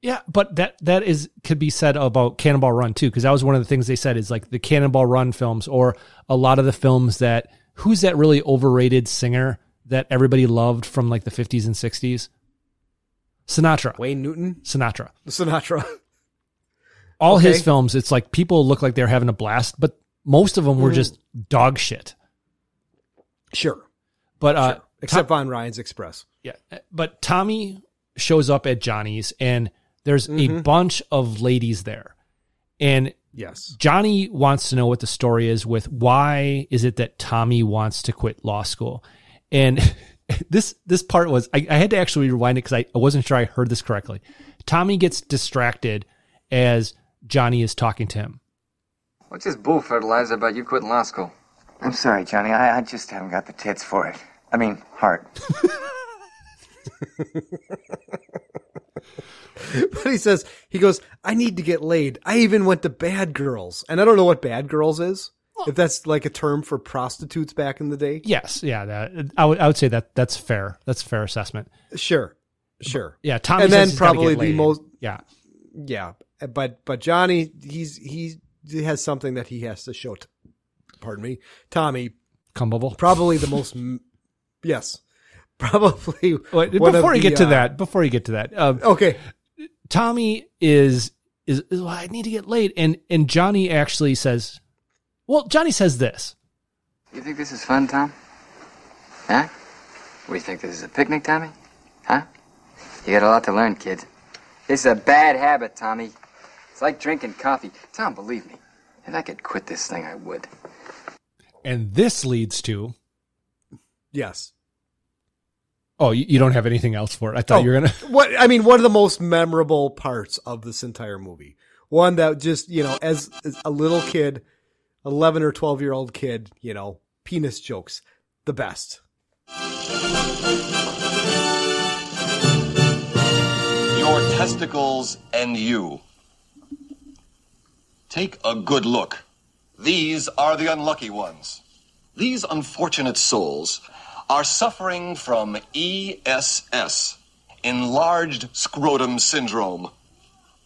Yeah, but that that is could be said about Cannonball Run too, because that was one of the things they said is like the Cannonball Run films or a lot of the films that who's that really overrated singer that everybody loved from like the 50s and 60s? Sinatra. Wayne Newton, Sinatra. Sinatra. All Okay. his films, it's like people look like they're having a blast, but most of them were Mhm. just dog shit. Sure, But uh except Von Ryan's Express. Yeah, but Tommy shows up at Johnny's and there's a Mhm. bunch of ladies there. And Yes. Johnny wants to know what the story is with why is it that Tommy wants to quit law school? And this this part was I, I had to actually rewind it because I, I wasn't sure I heard this correctly. Tommy gets distracted as Johnny is talking to him. What's this bull fertilizer about you quitting law school? I'm sorry, Johnny. I, I just haven't got the tits for it. I mean, heart. but he says, he goes, I need to get laid. I even went to Bad Girls. And I don't know what Bad Girls is. if that's like a term for prostitutes back in the day. Yes, yeah, that, I would I would say that that's fair. That's a fair assessment. Sure. Sure. Yeah, Tommy and then probably the most Yeah. Yeah. But but Johnny he's he has something that he has to show t- pardon me. Tommy Come bubble. Probably the most yes. Probably Wait, before you get to uh, that, before you get to that, um, okay. Tommy is, is is well, I need to get laid, and and Johnny actually says, well, Johnny says this. You think this is fun, Tom? Huh? What do you think this is a picnic, Tommy? Huh? You got a lot to learn, kid. This is a bad habit, Tommy. It's like drinking coffee. Tom, believe me, if I could quit this thing, I would. And this leads to Yes. Oh, you, you don't have anything else for it. I thought Oh, you were gonna. what I mean, one of the most memorable parts of this entire movie. One that just, you know, as, as a little kid, 11 or 12 year old kid, you know, penis jokes, the best. Your testicles and you. Take a good look. These are the unlucky ones. These unfortunate souls are suffering from ESS, enlarged scrotum syndrome.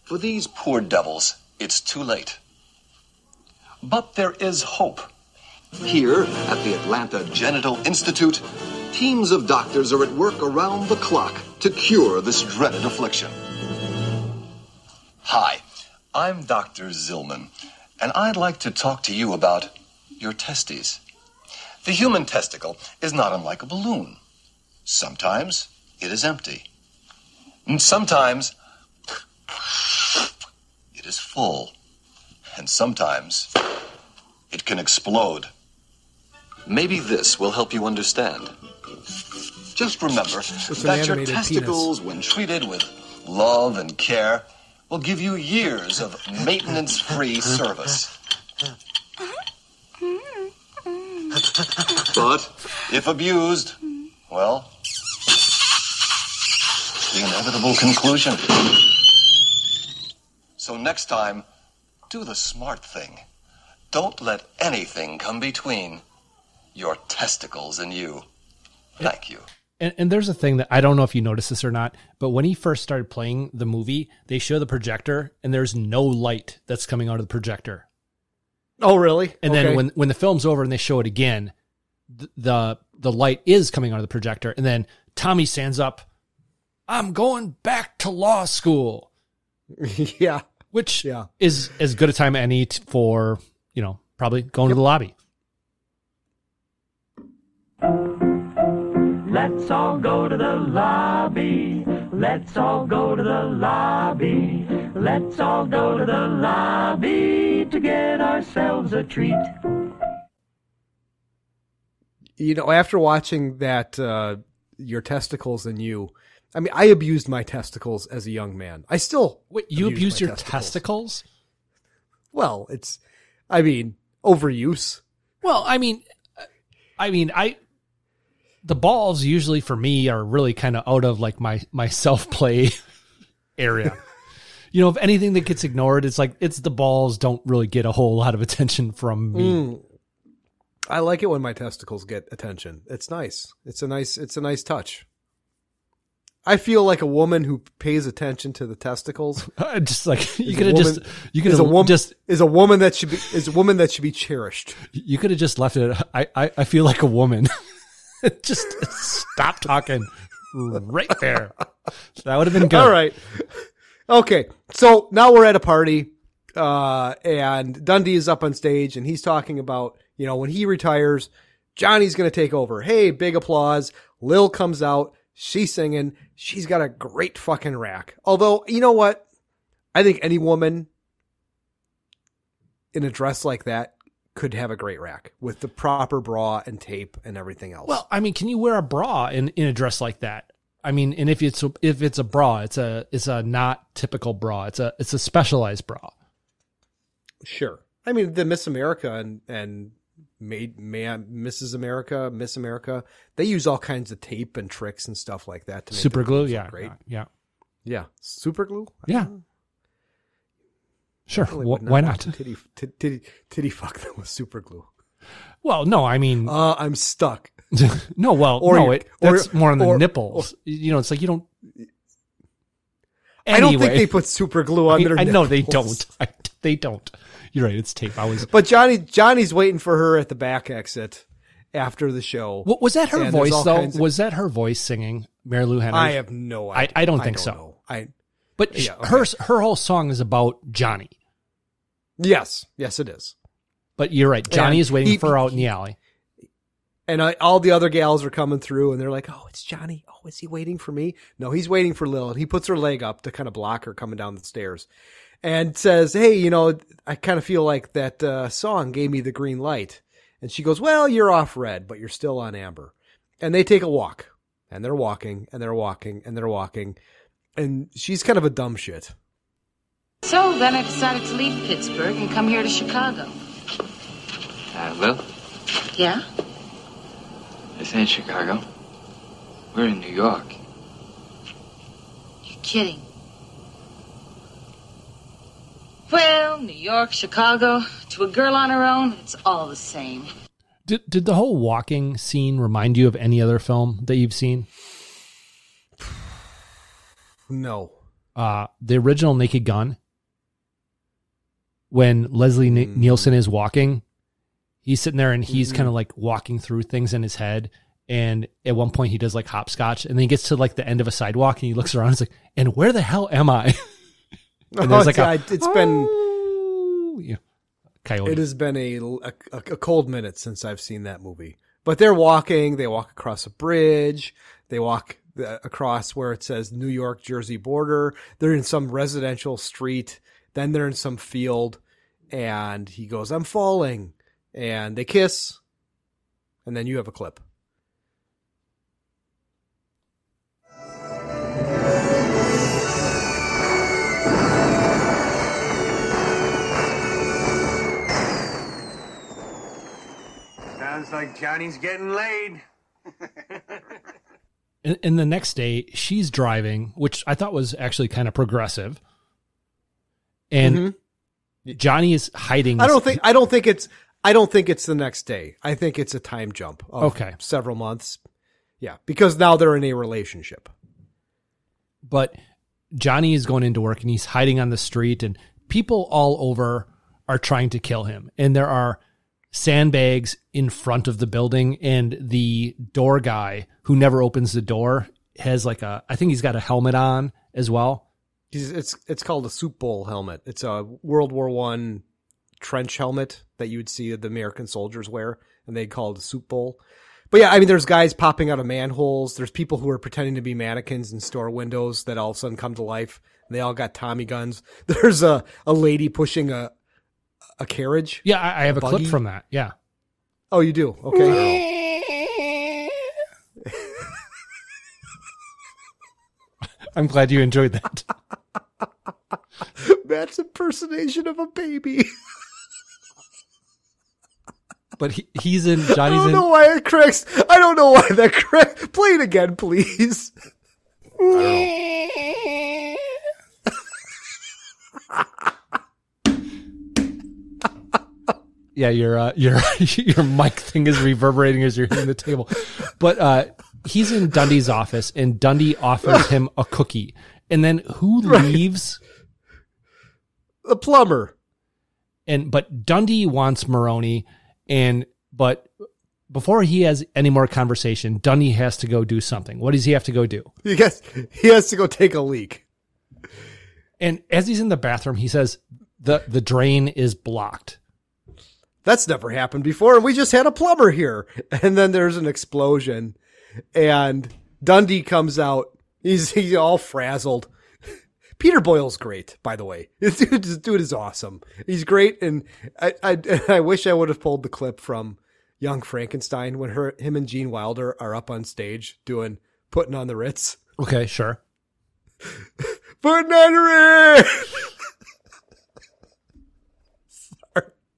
For these poor devils, it's too late. But there is hope. Here at the Atlanta Genital Institute, teams of doctors are at work around the clock to cure this dreaded affliction. Hi, I'm Dr. Zillman, and I'd like to talk to you about your testes. The human testicle is not unlike a balloon. Sometimes it is empty, and sometimes it is full, and sometimes it can explode. Maybe this will help you understand. Just remember that your testicles, when treated with love and care, will give you years of maintenance free service. But if abused, well, the inevitable conclusion. So next time, do the smart thing. Don't let anything come between your testicles and you. Thank you. And, and there's a thing that I don't know if you noticed this or not, but when he first started playing the movie, they show the projector and there's no light that's coming out of the projector. Oh, really? And Okay. then when when the film's over and they show it again, th- the the light is coming out of the projector, and then Tommy stands up. I'm going back to law school. yeah, which Yeah. is as good a time any t- for you know probably going to the lobby. Let's all go to the lobby. Let's all go to the lobby. Let's all go to the lobby to get ourselves a treat. you know, after watching that, uh, your testicles and you, I mean, I abused my testicles as a young man. I still Wait, you abuse abused my your testicles? Well, it's, I mean, overuse. Well, I mean, I mean, I the balls usually for me are really kind of out of like my my self play area. You know, if anything that gets ignored, it's like it's the balls don't really get a whole lot of attention from me. Mm. I like it when my testicles get attention. It's nice. It's a nice. It's a nice touch. I feel like a woman who pays attention to the testicles. just like you could have just you could have woman just is a woman that should be is a woman that should be cherished. you could have just left it. I I, I feel like a woman. just stop talking right there. That would have been good. All right. Okay. So now we're at a party, uh, and Dundee is up on stage and he's talking about, you know, when he retires, Johnny's going to take over. Hey, big applause. Lil comes out. She's singing. She's got a great fucking rack. Although, you know what? I think any woman in a dress like that could have a great rack with the proper bra and tape and everything else. Well, I mean, can you wear a bra in, in a dress like that? I mean, and if it's a, if it's a bra, it's a it's a not typical bra. It's a it's a specialized bra. Sure. I mean, the Miss America and and made man Mrs. America, Miss America, they use all kinds of tape and tricks and stuff like that to make Super glue, yeah, great. yeah, Yeah, super glue. yeah. Sure, why not? Titty, titty, titty, fuck them with super glue. Well, no, I mean, Uh, I'm stuck. no, well, Or no, it, or- that's more on the or- nipples. you know, it's like you don't. I don't think they put super glue on I, their I know they don't. I, they don't. You're right. It's tape. I was. But Johnny, Johnny's waiting for her at the back exit after the show. What, was that her And voice though? of- was that her voice singing Marilu Henner? I have no I, idea. I don't I think don't so. know. I But Yeah, okay. her her whole song is about Johnny. yes, yes, it is. But you're right. Johnny And is waiting he- for her out in the alley. And I, all the other gals are coming through, and they're like, "Oh, it's Johnny. Oh, is he waiting for me? No, he's waiting for Lil." And he puts her leg up to kind of block her coming down the stairs, and says, "Hey, you know, I kind of feel like that uh, song gave me the green light." And she goes, "Well, you're off red, but you're still on amber." And they take a walk, and they're walking, and they're walking, and they're walking, and she's kind of a dumb shit. So then I decided to leave Pittsburgh and come here to Chicago. Uh, Lil, Yeah? this ain't Chicago. We're in New York. You're kidding. Well, New York, Chicago, to a girl on her own, it's all the same. Did did the whole walking scene remind you of any other film that you've seen? No. Uh, the original Naked Gun. When Leslie Ni- Mm. Nielsen is walking, he's sitting there and he's Mhm. kind of like walking through things in his head. And at one point, he does like hopscotch, and then he gets to like the end of a sidewalk, and he looks around. And he's like, "And where the hell am I?" and Oh, there's like it's, a, it's been yeah, coyote. It has been a, a a cold minute since I've seen that movie. But they're walking. They walk across a bridge. They walk across where it says New York Jersey border. They're in some residential street. Then they're in some field, and he goes, "I'm falling," and they kiss, and then you have a clip. Sounds like Johnny's getting laid. And, and the next day, she's driving, which I thought was actually kind of progressive. And Johnny is hiding. Mm-hmm. I don't think I don't think it's I don't think it's the next day. I think it's a time jump of Okay. several months. Yeah, because now they're in a relationship. but Johnny is going into work and he's hiding on the street, and people all over are trying to kill him. And there are sandbags in front of the building, and the door guy who never opens the door has like a, I think he's got a helmet on as well. It's it's called a soup bowl helmet. It's a World War One trench helmet that you would see the American soldiers wear, and they called a soup bowl. But yeah, I mean, there's guys popping out of manholes. There's people who are pretending to be mannequins in store windows that all of a sudden come to life. And they all got Tommy guns. There's a, a lady pushing a a carriage. Yeah, I, I have a, clip from that. Yeah. Oh, you do? Okay. I'm glad you enjoyed that. Matt's impersonation of a baby. But he, he's in Johnny's. I don't in. know why it cracks. I don't know why that cracks. Play it again, please. Yeah, your uh, your your mic thing is reverberating as you're hitting the table. But uh, he's in Dundee's office, and Dundee offers him a cookie, and then who leaves? The plumber. And but Dundee wants Moronie, and but before he has any more conversation, Dundee has to go do something. What does he have to go do? He has, he has to go take a leak. And as he's in the bathroom, he says the the drain is blocked. That's never happened before. And we just had a plumber here. And then there's an explosion and Dundee comes out. He's, he's all frazzled. Peter Boyle's great, by the way. This dude, this dude is awesome. He's great, and I, I, I wish I would have pulled the clip from Young Frankenstein when her, him and Gene Wilder are up on stage doing putting on the Ritz. Okay, sure. Putting on the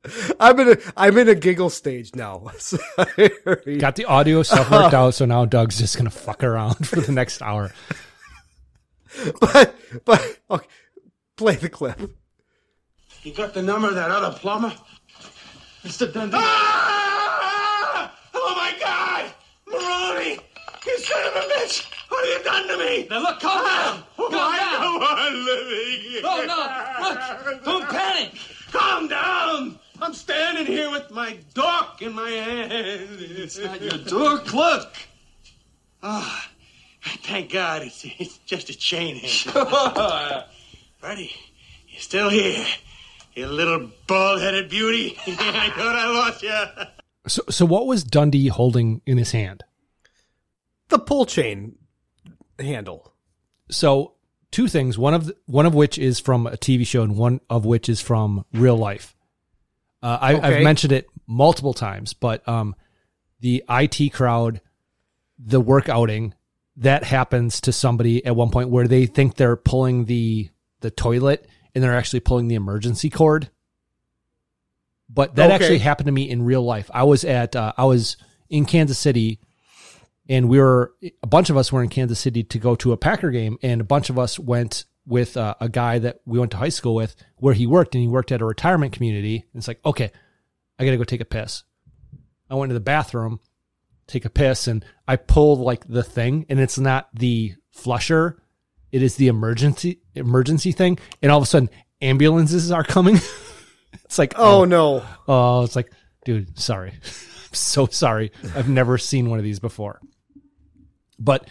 Ritz. I'm in a I'm in a giggle stage now. Sorry. Got the audio stuff worked out, so now Doug's just gonna fuck around for the next hour. But but okay, play the clip. You got the number of that other plumber? Mr. Dundee. Ah! Oh my God! Moronie! You son of a bitch! What have you done to me? Now look, calm down. Oh, Calm I down. don't want living. Oh, no. Look, don't panic. Calm down. I'm standing here with my dork in my hand. It's not your dork. Look. Ah, thank God it's, it's just a chain hand. Sure. Freddie, you're still here. You little bald-headed beauty. I thought I lost you. So, so what was Dundee holding in his hand? The pull chain handle. So, two things. One of the, one of which is from a TV show, and one of which is from real life. Uh, I, Okay. I've mentioned it multiple times, but um, the IT crowd, the work outing, that happens to somebody at one point where they think they're pulling the the toilet and they're actually pulling the emergency cord. But that Okay. actually happened to me in real life. I was at uh, I was in Kansas City and we were a bunch of us were in Kansas City to go to a Packer game, and a bunch of us went with uh, a guy that we went to high school with, where he worked, and he worked at a retirement community. And it's like, okay, I got to go take a piss. I went to the bathroom, take a piss, and I pull like the thing, and it's not the flusher, it is the emergency emergency thing, and all of a sudden ambulances are coming. it's like, oh, oh, no. Oh, it's like, dude, sorry. I'm so sorry. I've never seen one of these before. But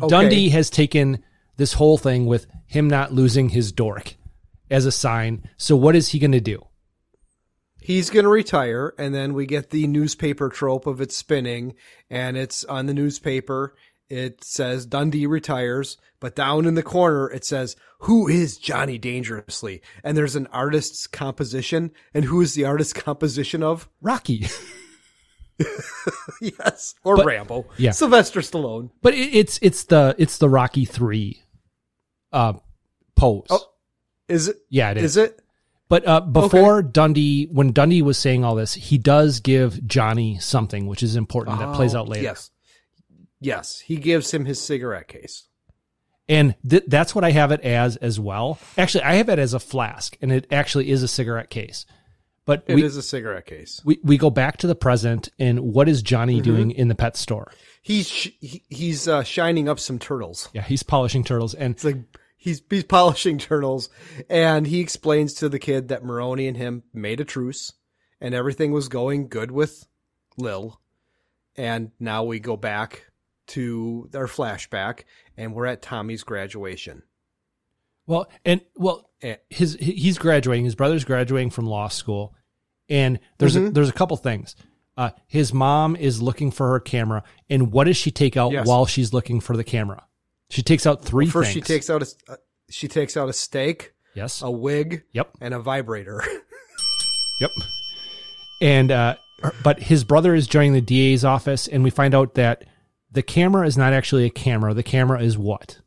Okay. Dundee has taken this whole thing with him not losing his dork as a sign. So what is he going to do? He's going to retire, and then we get the newspaper trope of it spinning, and it's on the newspaper. It says Dundee retires, but down in the corner it says, "Who is Johnny Dangerously?" And there's an artist's composition, and who is the artist's composition of Rocky? yes, or But- Rambo. yeah. Sylvester Stallone. But it, it's it's the it's the Rocky 3 uh pose. Oh, is it? Yeah, it is. Is it? But uh, before Dundee, when Dundee was saying all this, he does give Johnny something, which is important that plays Oh, out later. Yes, yes, he gives him his cigarette case. And th- that's what I have it as as well. Actually, I have it as a flask, and it actually is a cigarette case. But It we, is a cigarette case. we we go back to the present, and what is Johnny Mhm. doing in the pet store? He's sh- he's uh, shining up some turtles. Yeah, he's polishing turtles, and It's like he's he's polishing turtles, and he explains to the kid that Moronie and him made a truce, and everything was going good with Lil, and now we go back to our flashback, and we're at Tommy's graduation. Well, and well, Eh. his he's graduating. His brother's graduating from law school, and there's a, Mhm. there's a couple things. Uh, his mom is looking for her camera, and what does she take out Yes. while she's looking for the camera? She takes out three First, things. she takes out a uh, she takes out a steak, yes, a wig, Yep. and a vibrator. Yep. And uh but his brother is joining the DA's office and we find out that the camera is not actually a camera. The camera is what?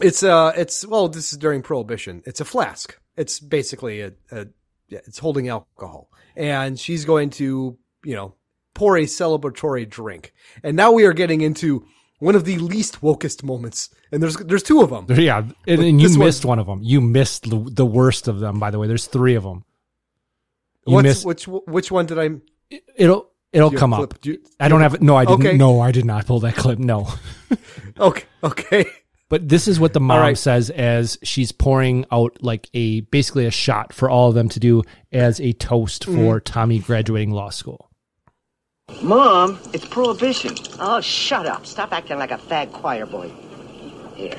It's uh it's well, this is during prohibition. It's a flask. It's basically a, a yeah, it's holding alcohol. And she's going to, you know, pour a celebratory drink. And now we are getting into one of the least wokest moments. And there's there's two of them. Yeah, and, and you missed one- one of them. You missed the, the worst of them by the way. There's 3 of them. Missed which which one did I it'll it'll come a up. Do you- I don't have it. no I didn't Okay. no, I did not pull that clip. No. Okay, okay. But this is what the mom right. says as she's pouring out like a basically a shot for all of them to do as a toast for mm-hmm. Tommy graduating law school. Mom, it's prohibition. Oh, shut up. Stop acting like a fag choir boy. Here.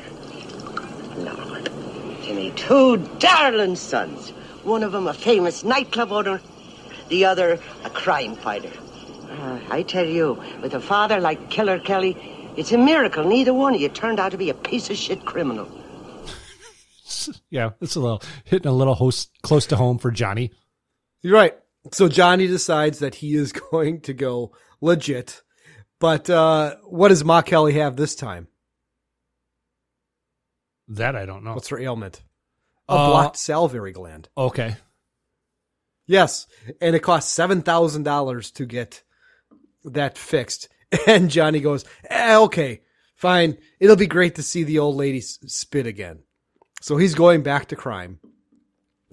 No. to me, two darling sons. One of them a famous nightclub owner, the other a crime fighter. Uh, I tell you, with a father like Killer Kelly, it's a miracle neither one of you turned out to be a piece of shit criminal. yeah, it's a little hitting a little host close to home for Johnny. You're right. So Johnny decides that he is going to go legit. But uh, what does Ma Kelly have this time? That I don't know. What's her ailment? A Uh, blocked salivary gland. Okay. Yes, and it costs seven thousand dollars to get that fixed. And Johnny goes, eh, "Okay, fine. It'll be great to see the old lady spit again." So he's going back to crime,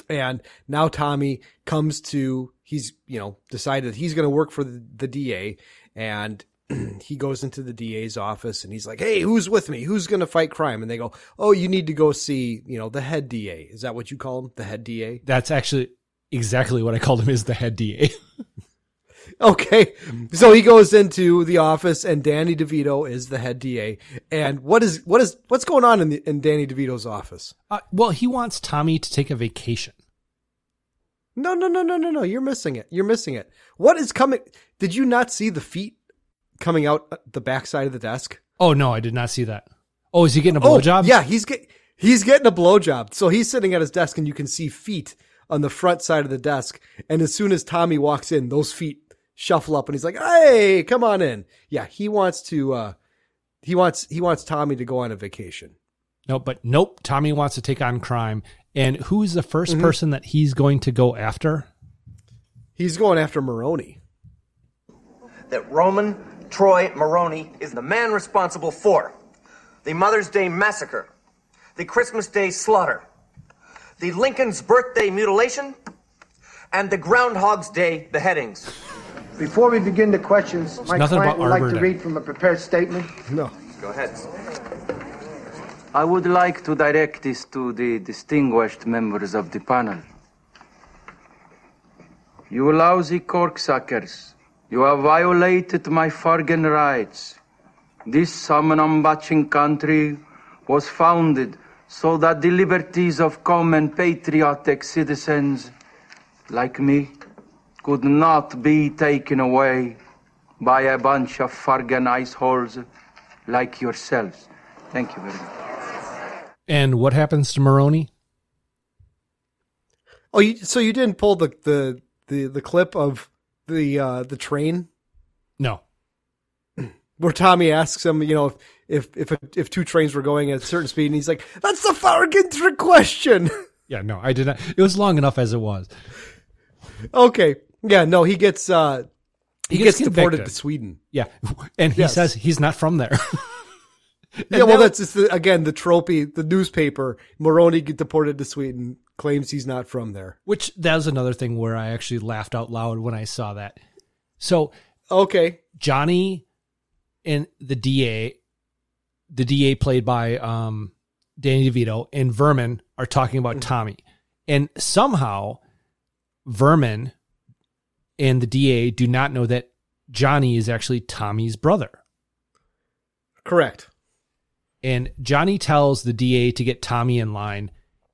and now Tommy comes to. He's you know decided he's going to work for the, the DA, and he goes into the DA's office and he's like, "Hey, who's with me? Who's going to fight crime?" And they go, "Oh, you need to go see you know the head DA. Is that what you call him? The head DA?" That's actually exactly what I called him is the head DA. Okay. So he goes into the office and Danny DeVito is the head DA. And what is, what is, what's going on in the, in Danny DeVito's office? Uh, well, he wants Tommy to take a vacation. No, no, no, no, no, no. You're missing it. You're missing it. What is coming? Did you not see the feet coming out the backside of the desk? Oh no, I did not see that. Oh, is he getting a Oh, blowjob? yeah, he's get, he's getting a blowjob. So he's sitting at his desk and you can see feet on the front side of the desk. And as soon as Tommy walks in, those feet shuffle up and he's like, Hey, come on in. Yeah. He wants to, uh, he wants, he wants Tommy to go on a vacation. No, but nope. Tommy wants to take on crime. And who's the 1st Mhm. person that he's going to go after? He's going after Moronie. that Roman Troy Moronie is the man responsible for the Mother's Day massacre, the Christmas Day slaughter, the Lincoln's birthday mutilation, and the Groundhog's Day beheadings. Before we begin the questions, my nothing client about would like to read from a prepared statement. No. Go ahead. I would like to direct this to the distinguished members of the panel. You lousy corksuckers, you have violated my Fargan rights. This Samanambaching country was founded so that the liberties of common patriotic citizens like me could not be taken away by a bunch of Fargan iceholes like yourselves. Thank you very much. And what happens to Moronie? Oh, you, so you didn't pull the, the, the, the clip of the, uh, the train No. where Tommy asks him, you know, if, if, if, if two trains were going at a certain speed and he's like, that's the Farragut trick question. Yeah, no, I did not. It was long enough as it was. okay. Yeah. No, he gets, uh, he, gets, deported to Sweden. Yeah. And he Yes. says he's not from there. yeah, well, that's just the, again the trophy. The newspaper Moronie get deported to Sweden claims he's not from there. Which that was another thing where I actually laughed out loud when I saw that. So okay, Johnny and the DA, the DA played by um, Danny DeVito and Vermin are talking about Tommy, and somehow Vermin and the DA do not know that Johnny is actually Tommy's brother. Correct. And Johnny tells the DA to get Tommy in line,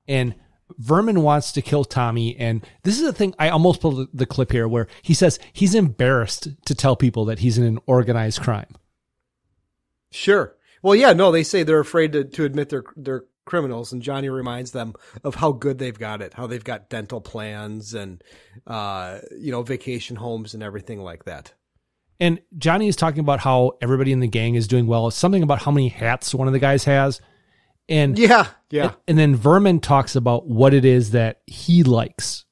and Vermin wants to kill Tommy. And this is the thing I almost pulled the clip here where he says he's embarrassed to tell people that he's in an organized crime. Sure. Well, yeah, no, they say they're afraid to, to admit they're they're criminals, and Johnny reminds them of how good they've got it, how they've got dental plans and uh, you know vacation homes and everything like that. And Johnny is talking about how everybody in the gang is doing well. Something about how many hats one of the guys has. And yeah, yeah. And, and then Vermin talks about what it is that he likes.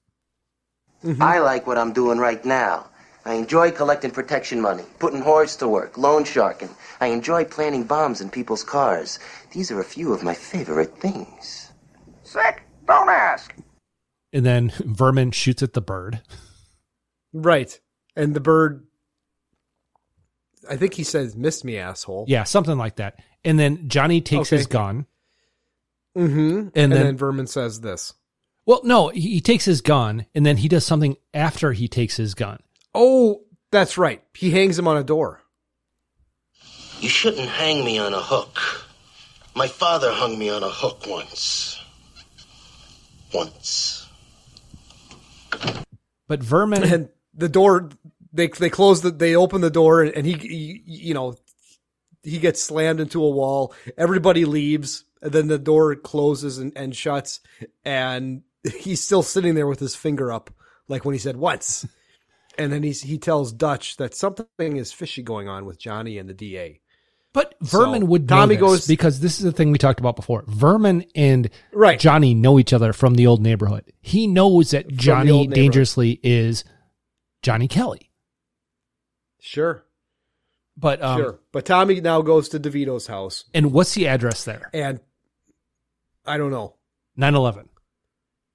Mm-hmm. I like what I'm doing right now. I enjoy collecting protection money, putting whores to work, loan sharking. I enjoy planting bombs in people's cars. These are a few of my favorite things. Sick? Don't ask. And then Vermin shoots at the bird. Right. And the bird, I think he says, "Miss me, asshole." Yeah, something like that. And then Johnny takes Okay. his gun. Mm-hmm. And And, then- then, Vermin says this. Well, no, he, he takes his gun and then he does something after he takes his gun. Oh, that's right. He hangs him on a door. You shouldn't hang me on a hook. My father hung me on a hook once. Once. But Vermin and the door they they close the they open the door and he, he you know he gets slammed into a wall. Everybody leaves And then the door closes and, and shuts, and he's still sitting there with his finger up, like when he said once. and then he's, he tells Dutch that something is fishy going on with Johnny and the DA. But Vermin So, would Tommy know this goes- because this is the thing we talked about before. Vermin and Right. Johnny know each other from the old neighborhood. He knows that the Johnny. Dangerously is Johnny Kelly. Sure. But um, sure. But Tommy now goes to DeVito's house, And what's the address there? and I don't know. 911.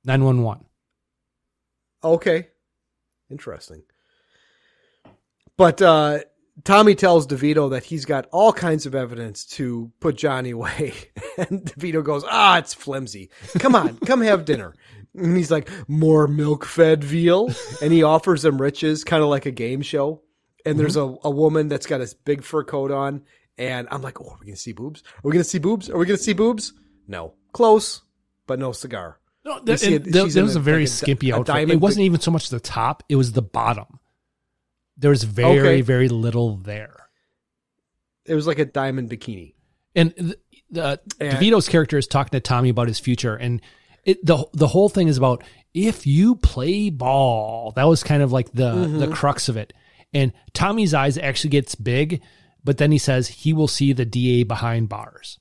911. Okay. Interesting. But uh, Tommy tells DeVito that he's got all kinds of evidence to put Johnny away. And DeVito goes, ah, it's flimsy. Come on, come have dinner. And he's like, more milk fed veal. And he offers him riches, kind of like a game show. And there's a, a woman that's got a big fur coat on. And I'm like, oh, are we going to see boobs? Are we going to see boobs? Are we going to see boobs? No. Close, but no cigar. No, that, it- that- that was a, a- very like skimpy a outfit. It wasn't even so much the top, it was the bottom. There was very, Okay. very little there. It was like a diamond bikini. And the, the And- DeVito's character is talking to Tommy about his future, and it the the whole thing is about if you play ball. That was kind of like the the Mhm. crux of it. And Tommy's eyes actually gets big, but then he says he will see the DA behind bars.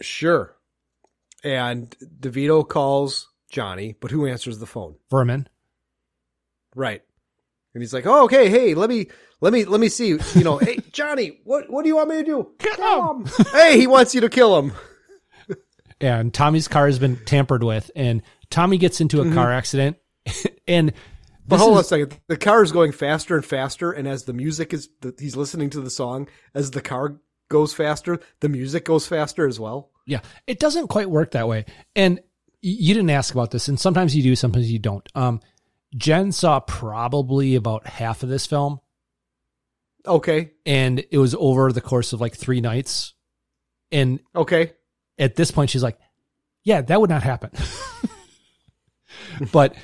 Sure. And DeVito calls Johnny, but who answers the phone? Vermin. Right. And he's like, "Oh, okay, hey, let me, let me, let me see. You know, hey, Johnny, what, what do you want me to do? Kill him. hey, he wants you to kill him. and Tommy's car has been tampered with, and Tommy gets into a Mhm. car accident, and But this hold on a second. The car is going faster and faster, and as the music is, the, he's listening to the song. As the car goes faster, the music goes faster as well. Yeah, it doesn't quite work that way. And you didn't ask about this, and sometimes you do, sometimes you don't. Um, Jen saw probably about half of this film, Okay. and it was over the course of like three nights. And Okay. at this point, she's like, "Yeah, that would not happen." but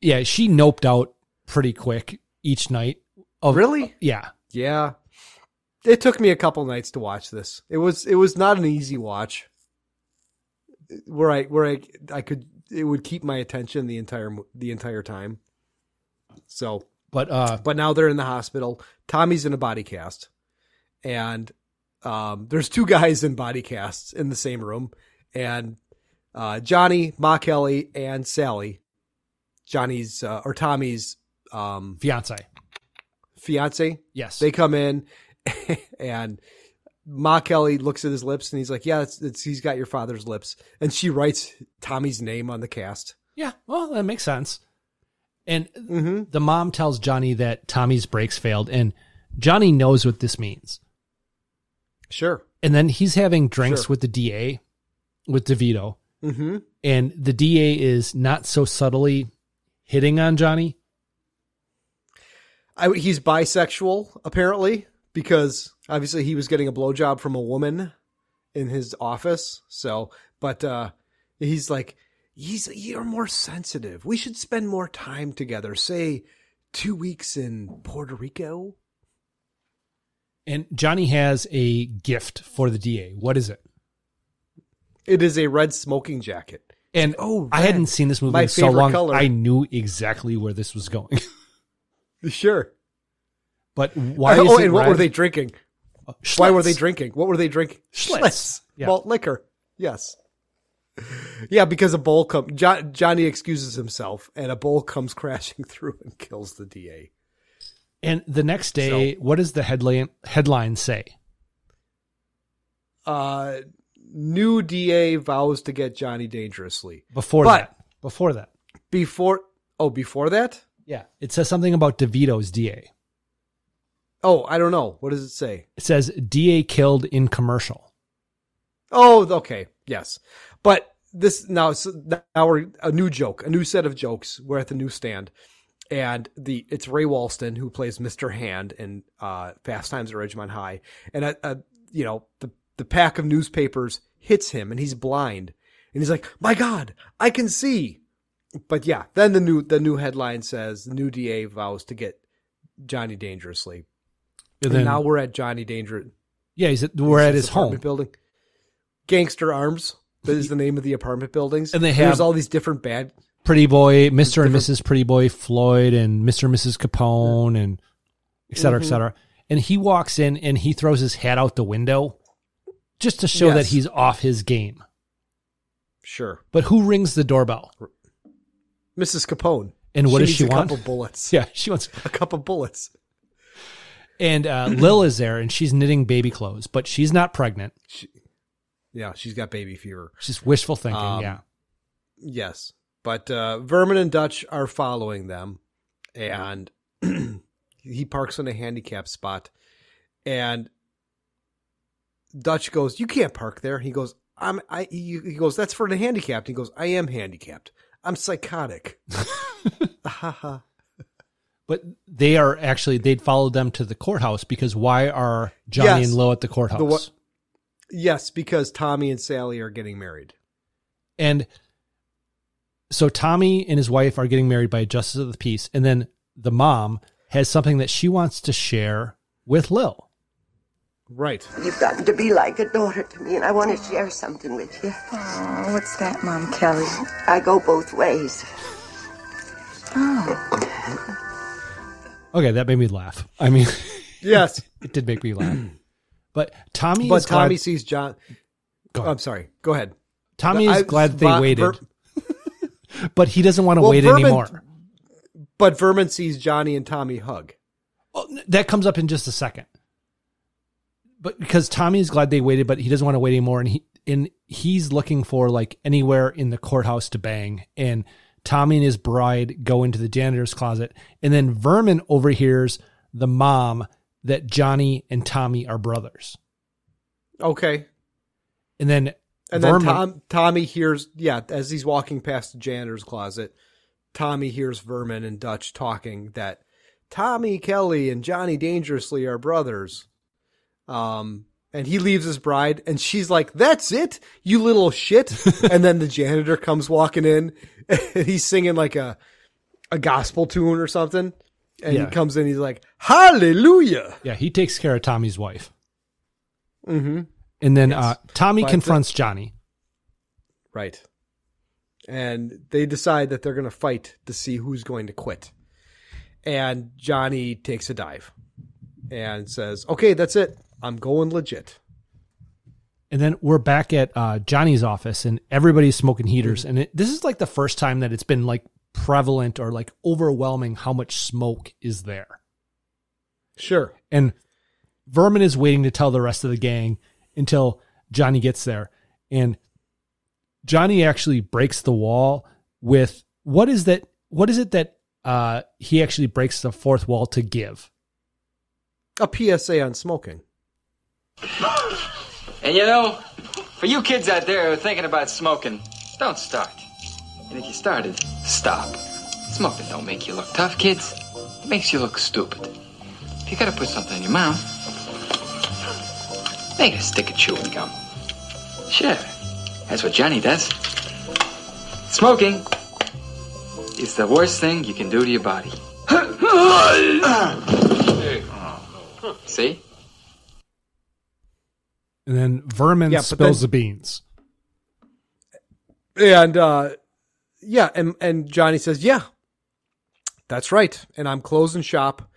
yeah, she noped out pretty quick each night. Of, Really? Yeah. Yeah. It took me a couple nights to watch this. It was it was not an easy watch. Where I where I I could it would keep my attention the entire the entire time. So, But uh, but now they're in the hospital. Tommy's in a body cast, and um, there's two guys in body casts in the same room, and uh, Johnny, Ma Kelly, and Sally, Johnny's uh, or Tommy's um, fiance. fiance. Yes. They come in and Ma Kelly looks at his lips and he's like, Yeah, it's, it's he's got your father's lips. And she writes Tommy's name on the cast. Yeah, well, that makes sense. And Mm-hmm. the mom tells Johnny that Tommy's brakes failed, and Johnny knows what this means. Sure. And then he's having drinks Sure. with the DA, with DeVito, Mm-hmm. and the DA is not so subtly hitting on Johnny. I, he's bisexual, apparently, because obviously he was getting a blowjob from a woman in his office. So, but uh, he's like, he's you're more sensitive. We should spend more time together. Say two weeks in Puerto Rico. And Johnny has a gift for the DA. What is it? It is a red smoking jacket. And Oh, I hadn't seen this movie My in so long. color. I knew exactly where this was going. Sure. But why? oh, and what were they drinking? Why were they drinking? What were they drinking? Schlitz. Yeah. Malt liquor. Yes. Yeah, because a bowl come jo- Johnny excuses himself, and a bowl comes crashing through and kills the DA. And the next day, what does the headline headline say? Uh, new DA vows to get Johnny dangerously. Before But- that, before that, Before, oh, before that? yeah, it says something about DeVito's DA. Oh, I don't know. What does it say? It says DA killed in commercial. Oh, okay, yes, but this now so now we're a new joke, a new set of jokes. We're at the newsstand, and the it's Ray Walston who plays Mister Hand in uh, Fast Times at Ridgemont High, and a, a you know the the pack of newspapers hits him, and he's blind, and he's like, "My God, I can see." But yeah, then the new the new headline says the new DA vows to get Johnny dangerously. And And then- now we're at Johnny Danger. Yeah, he's at, we're at his apartment home. building. Gangster Arms. That is the name of the apartment buildings. And they There's all these different bad. Pretty Boy, Mr. and Mrs. Pretty Boy Floyd, and Mr. and Mrs. Capone, and et cetera, et Mhm. cetera. And he walks in and he throws his hat out the window just to show that he's off his game. Sure. But who rings the doorbell? Mrs. Capone. And what does she a want? A couple bullets. Yeah, she wants a couple bullets. And uh, Lil is there and she's knitting baby clothes, but she's not pregnant. Yeah, she's got baby fever. She's wishful thinking. Um, yeah. Yes. But uh, Vermin and Dutch are following them, and he parks in a handicap spot. And Dutch goes, "You can't park there." He goes, "I'm." I. He, he goes, "That's for the handicapped." He goes, "I am handicapped. I'm psychotic." But they are actually they'd followed them to the courthouse because why are Johnny Yes. and Lil at the courthouse? The wa- yes, because Tommy and Sally are getting married. And so Tommy and his wife are getting married by a justice of the peace, and then the mom has something that she wants to share with Lil. Right. You've gotten to be like a daughter to me, and I want to share something with you. Oh, what's that, Mom Kelly? I go both ways. Oh. Okay, that made me laugh. I mean, Yes. it did make me laugh. But Tommy but is Tommy glad, sees John. Go. Oh, I'm sorry. Go ahead. Tommy is I- glad they Ver- waited, Ver- but he doesn't want to Well, wait Vermin- anymore. But Vermin sees Johnny and Tommy hug. Oh, that comes up in just a second. But because Tommy is glad they waited, but he doesn't want to wait anymore, and he and he's looking for like anywhere in the courthouse to bang. And Tommy and his bride go into the janitor's closet, and then Vermin overhears the mom that Johnny and Tommy are brothers. Okay. And then And then Vermin, Tom, Tommy hears, yeah, as he's walking past the janitor's closet, Tommy hears Vermin and Dutch talking that Tommy Kelly and Johnny Dangerously are brothers. Um, and he leaves his bride, and she's like, "That's it, you little shit." and then the janitor comes walking in, and he's singing like a a gospel tune or something. And Yeah. he comes in, he's like, "Hallelujah!" yeah, he takes care of Tommy's wife, Mm-hmm. and then uh, Tommy confronts Johnny. Right. And they decide that they're going to fight to see who's going to quit. And Johnny takes a dive and says, okay, that's it. I'm going legit. And then we're back at uh, Johnny's office, and everybody's smoking heaters. Mm-hmm. And it, this is like the first time that it's been like prevalent or like overwhelming how much smoke is there. Sure. And Vermin is waiting to tell the rest of the gang until Johnny gets there. And Johnny actually breaks the wall with what is that? What is it that uh, he actually breaks the fourth wall to give? A PSA on smoking. And you know, for you kids out there who are thinking about smoking, don't start. And if you started, stop. Smoking don't make you look tough, kids. It makes you look stupid. If you gotta put something in your mouth, make a stick of chewing gum. Sure, that's what Johnny does. Smoking is the worst thing you can do to your body. See? And then Vermin Yeah, spills then- the beans. And, uh, yeah. And, and Johnny says, yeah, that's right. And I'm closing shop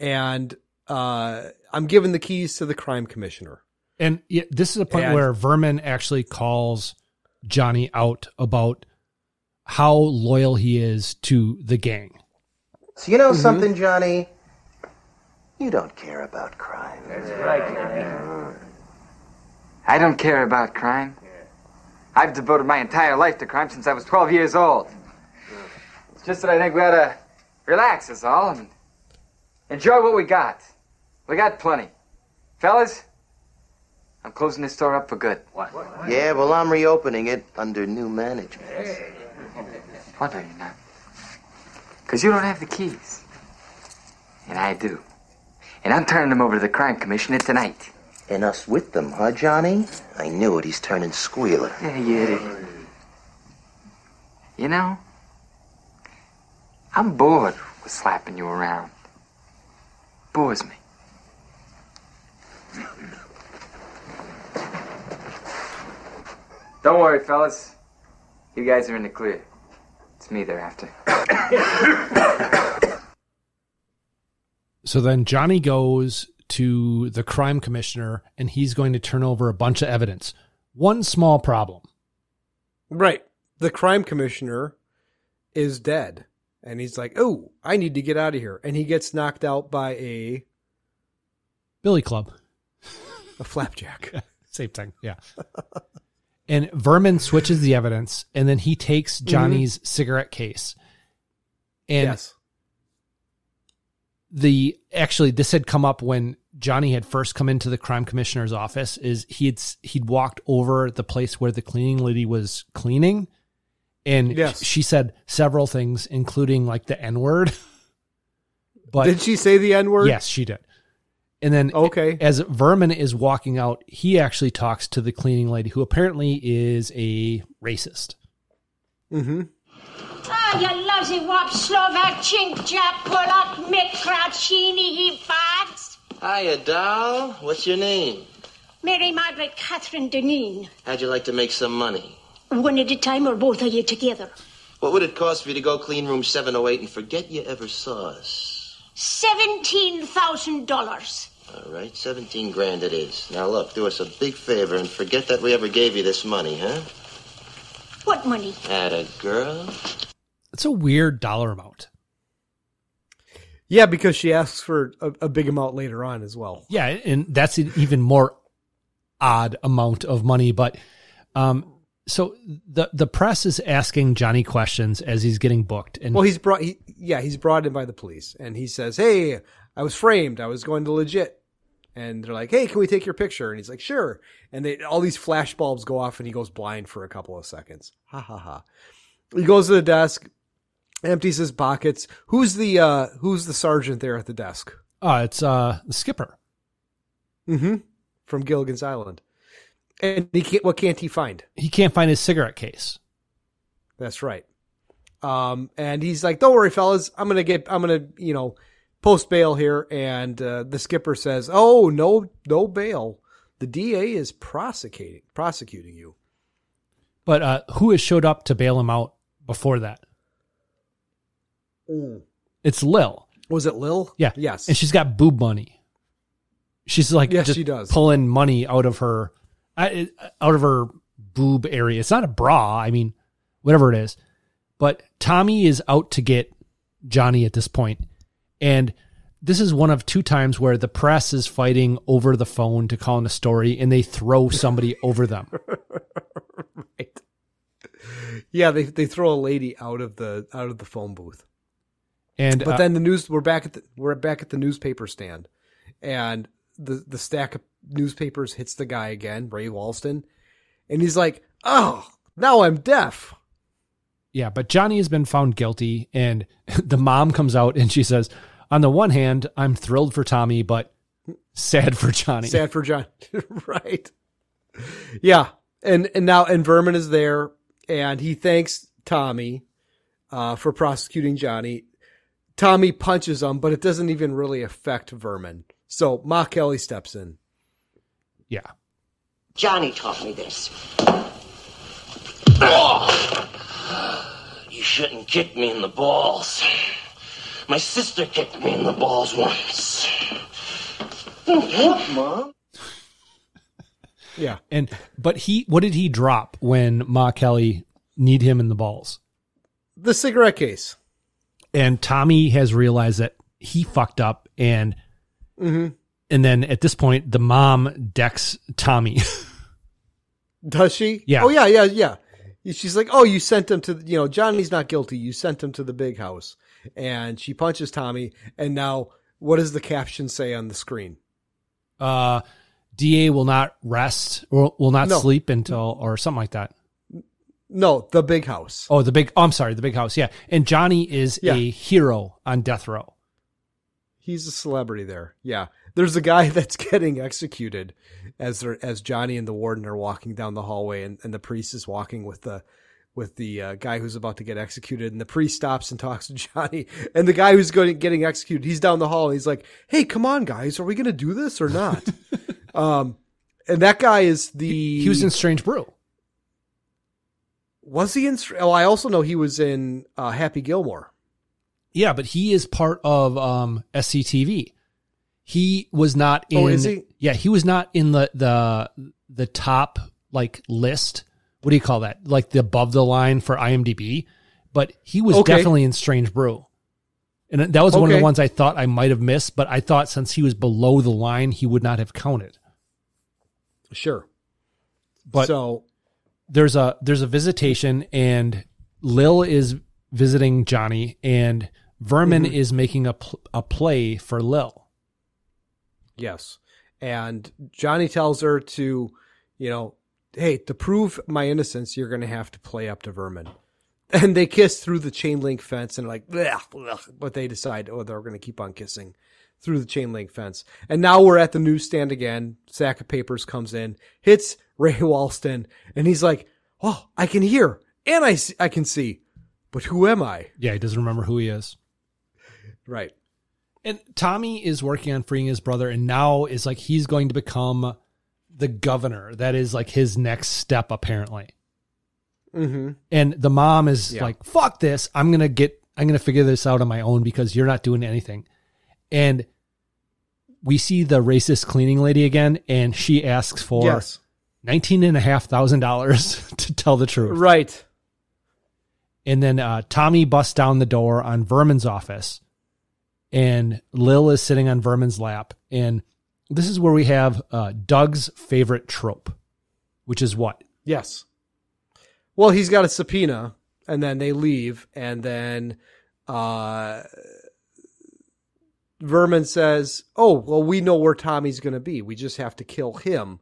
and, uh, I'm giving the keys to the crime commissioner. And yeah, this is a point And- where Vermin actually calls Johnny out about how loyal he is to the gang. So you know Mm-hmm. something, Johnny? You don't care about crime. That's I don't care about crime. I've devoted my entire life to crime since I was 12 years old. It's just that I think we ought to relax, is all, and enjoy what we got. We got plenty. Fellas, I'm closing this store up for good. What? Yeah, well, I'm reopening it under new management. What are you not? Because you don't have the keys. And I do. And I'm turning them over to the crime commissioner tonight. And us with them, huh, Johnny? I knew it. He's turning squealer. Yeah, you idiot. You know, I'm bored with slapping you around. Bores me. Don't worry, fellas. You guys are in the clear. It's me they're after. So then Johnny goes to the crime commissioner and he's going to turn over a bunch of evidence. One small problem. Right. The crime commissioner is dead. And he's like, oh, I need to get out of here. And he gets knocked out by a Billy Club. a flapjack. Same thing. Yeah. and Vermin switches the evidence and then he takes mm-hmm. Johnny's cigarette case. And yes. The actually this had come up when Johnny had first come into the crime commissioner's office is he'd he'd walked over the place where the cleaning lady was cleaning and Yes. she said several things including like the n-word. But Did she say the N word? Yes, she did. And then okay. as Vermin is walking out, he actually talks to the cleaning lady who apparently is a racist. Mm-hmm. Ah, you lousy wop Slovak chink jap Polak Mick Crouchini he fags. Hiya, doll. What's your name? Mary Margaret Catherine Deneen. How'd you like to make some money? One at a time or both of you together. What would it cost for you to go clean room 708 and forget you ever saw us? Seventeen thousand dollars. All right, 17 grand it is. Now look, do us a big favor and forget that we ever gave you this money, huh? What money? At a girl? It's a weird dollar amount. Yeah, because she asks for a, a big amount later on as well. Yeah, and that's an even more odd amount of money. But um, so the the press is asking Johnny questions as he's getting booked, and Well, he's brought. He, yeah, he's brought in by the police, and he says, "Hey, I was framed. I was going to legit." And they're like, "Hey, can we take your picture?" And he's like, "Sure." And they all these flash bulbs go off, and he goes blind for a couple of seconds. Ha ha ha. He goes to the desk, empties his pockets. Who's the uh Who's the sergeant there at the desk? uh, it's uh, the skipper. Mm-hmm. From Gilligan's Island. And he can't. What can't he find? He can't find his cigarette case. That's right. Um, and he's like, "Don't worry, fellas. I'm gonna get. I'm gonna, you know, post bail here." And uh, the skipper says, "Oh, no, no bail. The DA is prosecuting prosecuting you." But uh, who has showed up to bail him out before that? It's Lil. Was it Lil? Yeah. Yes. And she's got boob money. She's like Yes, just she does. pulling money out of her out of her boob area. It's not a bra. I mean, whatever it is. But Tommy is out to get Johnny at this point. And this is one of two times where the press is fighting over the phone to call in a story and they throw somebody over them. right. Yeah, they they throw a lady out of the out of the phone booth. And but uh, then the news we're back at the we're back at the newspaper stand, and the the stack of newspapers hits the guy again, Ray Walston, and he's like, "Oh, now I'm deaf." Yeah, but Johnny has been found guilty, and the mom comes out and she says, "On the one hand, I'm thrilled for Tommy, but sad for Johnny." Sad for John, right? Yeah, and and now and Vermin is there, and he thanks Tommy uh, for prosecuting Johnny. Tommy punches him, but it doesn't even really affect Vermin. So Ma Kelly steps in. Yeah. Johnny taught me this. Oh, You shouldn't kick me in the balls. My sister kicked me in the balls once. What, Mom? Yeah. And but he, what did he drop when Ma Kelly need him in the balls? The cigarette case. And Tommy has realized that he fucked up, and Mhm. and then at this point, the mom decks Tommy. Does she? Yeah. Oh yeah, yeah, yeah. She's like, oh, you sent him to, you know, Johnny's not guilty. You sent him to the big house, and she punches Tommy. And now, what does the caption say on the screen? uh, Da will not rest or will not No. sleep until or something like that. No, the big house. Oh, the big. Oh, I'm sorry, the big house. Yeah, and Johnny is Yeah. a hero on death row. He's a celebrity there. Yeah, there's a guy that's getting executed as they're, as Johnny and the warden are walking down the hallway, and, and the priest is walking with the with the uh, guy who's about to get executed, and the priest stops and talks to Johnny, and the guy who's going getting executed, he's down the hall, and he's like, "Hey, come on, guys, are we going to do this or not?" um, and that guy is the He was in Strange Brew. Was he in? Oh, I also know he was in uh, Happy Gilmore. Yeah, but he is part of um, SCTV. He was not in. Oh, is he? Yeah, he was not in the the the top like list. What do you call that? Like the above the line for IMDb. But he was Okay. definitely in Strange Brew, and that was one of the ones I thought I might have missed. But I thought since he was below the line, he would not have counted. Sure. But so there's a there's a visitation and Lil is visiting Johnny and Vermin Mhm. is making a pl- a play for Lil. Yes. And Johnny tells her to, you know, hey, to prove my innocence, you're going to have to play up to Vermin. And they kiss through the chain link fence and like, "Bleh, bleh," but they decide, oh, they're going to keep on kissing through the chain link fence. And now we're at the newsstand again. Sack of papers comes in, hits Ray Walston, and he's like, oh, I can hear and I, see, I can see, but who am I? Yeah, he doesn't remember who he is. Right. And Tommy is working on freeing his brother and now is like he's going to become the governor. That is like his next step apparently. Mm-hmm. And the mom is Yeah. like, fuck this. I'm to get, I'm going to figure this out on my own because you're not doing anything. And we see the racist cleaning lady again, and she asks for Yes. nineteen and a half thousand dollars to tell the truth. Right. And then uh, Tommy busts down the door on Vermin's office, and Lil is sitting on Vermin's lap. And this is where we have uh, Doug's favorite trope, which is what? Yes. Well, he's got a subpoena, and then they leave, and then uh, Vermin says, "Oh, well, we know where Tommy's going to be. We just have to kill him."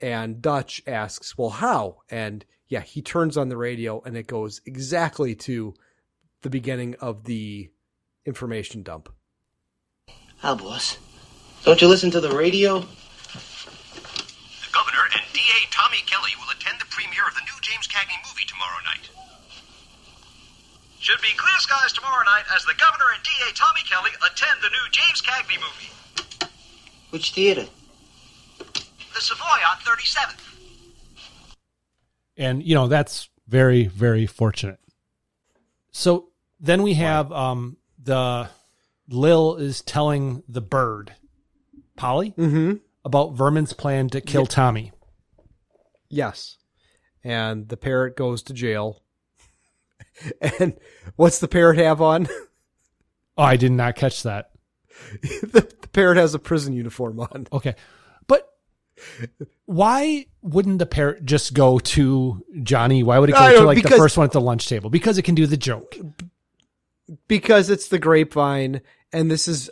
And Dutch asks, "Well, how?" And yeah, he turns on the radio, and it goes exactly to the beginning of the information dump. How, boss? Don't you listen to the radio? The governor and D.A. Tommy Kelly will attend the premiere of the new James Cagney movie tomorrow night. Should be clear skies tomorrow night as the governor and D.A. Tommy Kelly attend the new James Cagney movie. Which theater? The Savoy on 37th. and you know that's very very fortunate so then we have um the lil is telling the bird polly Mm-hmm. about vermin's plan to kill Yeah. tommy Yes. And the parrot goes to jail. and what's the parrot have on? oh i did not catch that the, the parrot has a prison uniform on. okay but why wouldn't the parrot just go to johnny why would it go to like the first one at the lunch table because it can do the joke Because it's the grapevine, and this is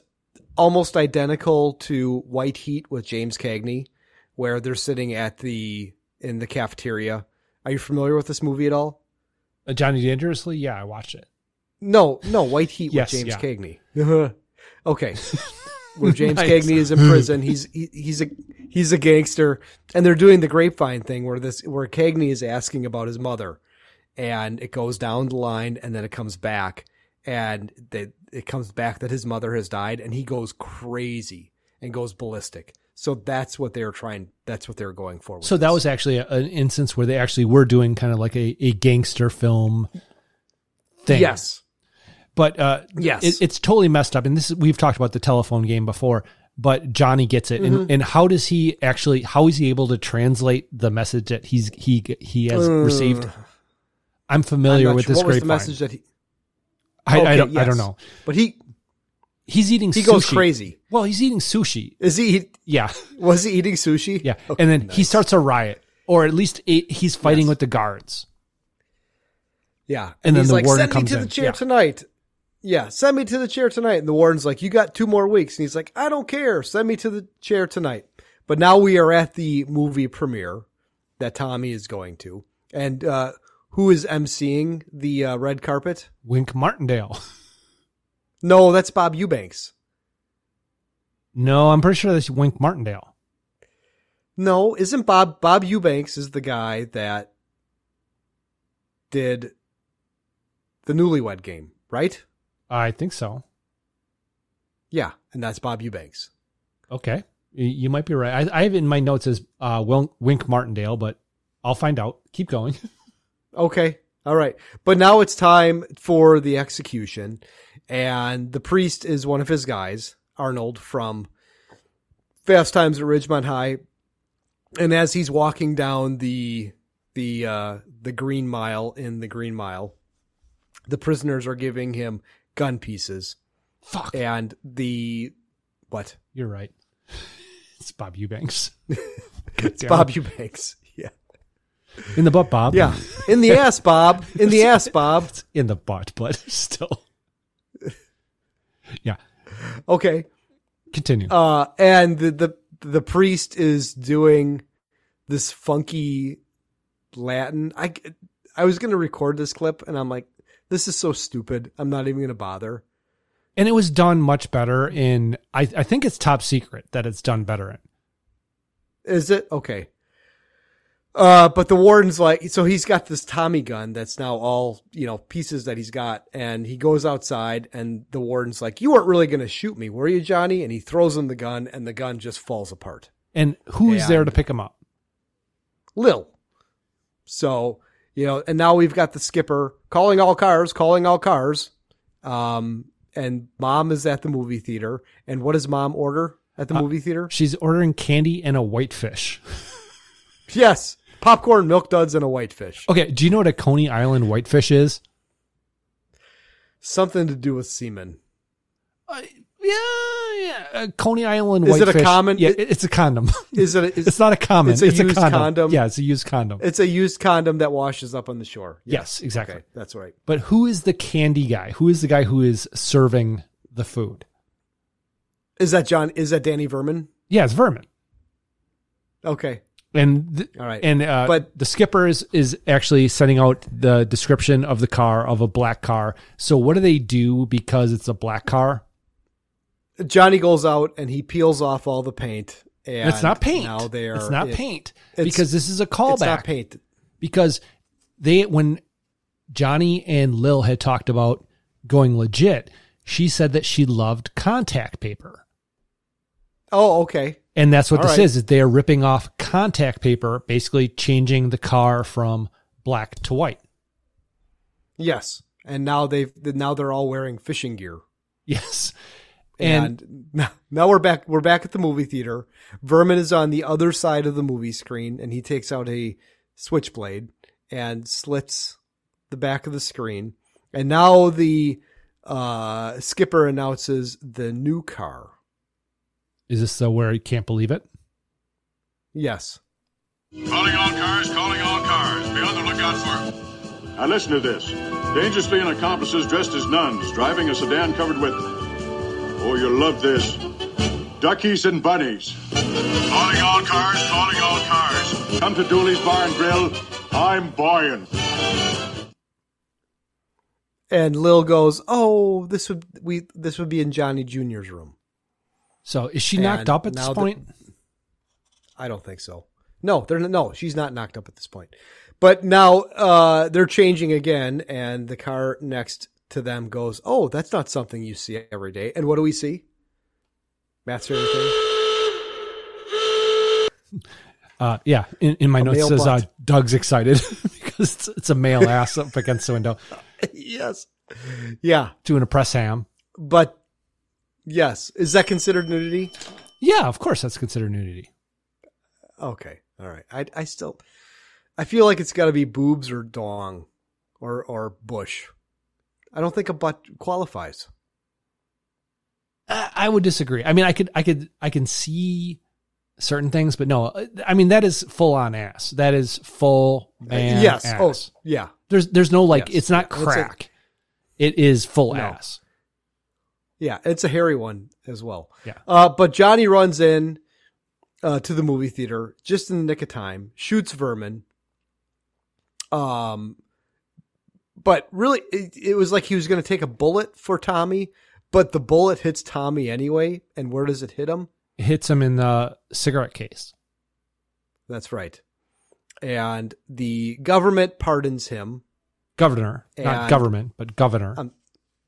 almost identical to White Heat with James Cagney, where they're sitting at the in the cafeteria. Are you familiar with this movie at all? Uh, johnny dangerously yeah i watched it No, no, White Heat Yes, with James yeah. Cagney. okay. Where James Nice. Cagney is in prison. He's he, he's a he's a gangster and they're doing the grapevine thing where this where Cagney is asking about his mother and it goes down the line and then it comes back and they, it comes back that his mother has died and he goes crazy and goes ballistic. So that's what they're trying that's what they're going for. with so that was actually a, an instance where they actually were doing kind of like a, a gangster film thing Yes. but uh Yes. it, it's totally messed up and this is we've talked about the telephone game before but johnny gets it Mhm. and, and how does he actually how is he able to translate the message that he's he he has Uh, received i'm familiar I'm with sure. this what was the message that he I, I don't i don't know But he he's eating sushi. he goes crazy. well he's eating sushi Is he yeah was he eating sushi? yeah Okay, and then he starts a riot or at least a, he's fighting with the guards Yeah. And then he's the like, warden send comes me to in." the chair Yeah. tonight. Yeah, send me to the chair tonight. And the warden's like, you got two more weeks. And he's like, I don't care. Send me to the chair tonight. But now we are at the movie premiere that Tommy is going to. And uh, who is emceeing the uh, red carpet? wink martindale No, that's Bob Eubanks. no i'm pretty sure that's wink martindale No, isn't Bob Bob Eubanks is the guy that did the newlywed game, right? i think so Yeah, and that's Bob Eubanks. Okay, you, might be right. I, I have in my notes as uh, Wink Martindale, but I'll find out. Keep going. Okay. All right. But now it's time for the execution. And the priest is one of his guys, Arnold from Fast Times at Ridgemont High. And as he's walking down the the uh the green mile in the green mile, the prisoners are giving him gun pieces. Fuck. And the what? You're right. It's Bob Eubanks. It's Bob. Eubanks. Yeah. In the butt, Bob. Yeah. In the ass, Bob. In the ass, Bob. In the butt, but still. Yeah. Okay. Continue. Uh, and the, the, the priest is doing this funky Latin. I, I was going to record this clip and I'm like, this is so stupid. I'm not even going to bother. And it was done much better in I, I think it's top secret that it's done better in. Is it? Okay. Uh, but the warden's like, so he's got this Tommy gun that's now all, you know, pieces that he's got. And he goes outside and the warden's like, you weren't really going to shoot me, were you, Johnny? And he throws him the gun and the gun just falls apart. And who's there to pick him up? Lil. So, you know, and now we've got the skipper calling all cars, calling all cars. Um, and mom is at the movie theater. And what does mom order at the Uh, movie theater? She's ordering candy and a whitefish. Yes. Popcorn, milk duds, and a whitefish. Okay, do you know what a Coney Island whitefish is? Something to do with semen. Uh, yeah, yeah. A Coney Island whitefish. Is it a common- Yeah, it- it's a condom. Is it? A, is, it's not a common. It's a used condom. condom. Yeah, it's a used condom. It's a used condom that washes up on the shore. Yes, exactly. Okay, that's right. But who is the candy guy? Who is the guy who is serving the food? Is that John? Is that Danny Vermin? Yeah, it's Vermin. Okay. And th- All right. and uh, But- the skipper is is actually sending out the description of the car of a black car. So what do they do because it's a black car? Johnny goes out and he peels off all the paint. And it's not paint. Now they are. it's not it- paint because this is a callback. It's not paint. because they when Johnny and Lil had talked about going legit, she said that she loved contact paper. Oh, okay. And that's what All this right. is, is they are ripping off contact paper, basically changing the car from black to white. Yes. And now they've now they're all wearing fishing gear. Yes. And, And, now, now we're back. We're back at the movie theater. Vermin is on the other side of the movie screen, and he takes out a switchblade and slits the back of the screen. And now the uh, skipper announces the new car. Is this the where you can't believe it? Yes. Calling all cars, calling all cars. Be on the lookout for. Now listen to this. Dangerously and accomplices dressed as nuns driving a sedan covered with. Oh, you'll love this. Duckies and bunnies. Calling all cars, calling all cars. Come to Dooley's Bar and Grill. I'm buying. And Lil goes, "Oh, this would we this would be in Johnny Junior's room." So is she knocked up at this point? I don't think so. No, they're no, she's not knocked up at this point. But now uh, they're changing again, and the car next to them goes, "Oh, that's not something you see every day." And what do we see? Matt's favorite thing. Uh, yeah, in, in my A notes says uh. Doug's excited because it's, it's a male ass up against the window yes. Yeah, to an press ham. but yes, is that considered nudity? Yeah, of course that's considered nudity. Okay, all right. I I still, I feel like it's got to be boobs or dong, or or bush. I don't think a butt qualifies. I I would disagree. I mean, I could, I could, I can see certain things, but no, I mean that is full on ass. That is full uh, man yes. Oh, ass. Oh, yeah. There's, there's no like, Yes. it's not Yeah, it's a- crack. it is full No. ass. Yeah, it's a hairy one as well. Yeah. Uh, but Johnny runs in uh, to the movie theater just in the nick of time, shoots Vermin. Um, but really, it, it was like he was going to take a bullet for Tommy, but the bullet hits Tommy anyway. And where does it hit him? It hits him in the cigarette case. That's right. And the government pardons him. Governor, not government, but governor. Um,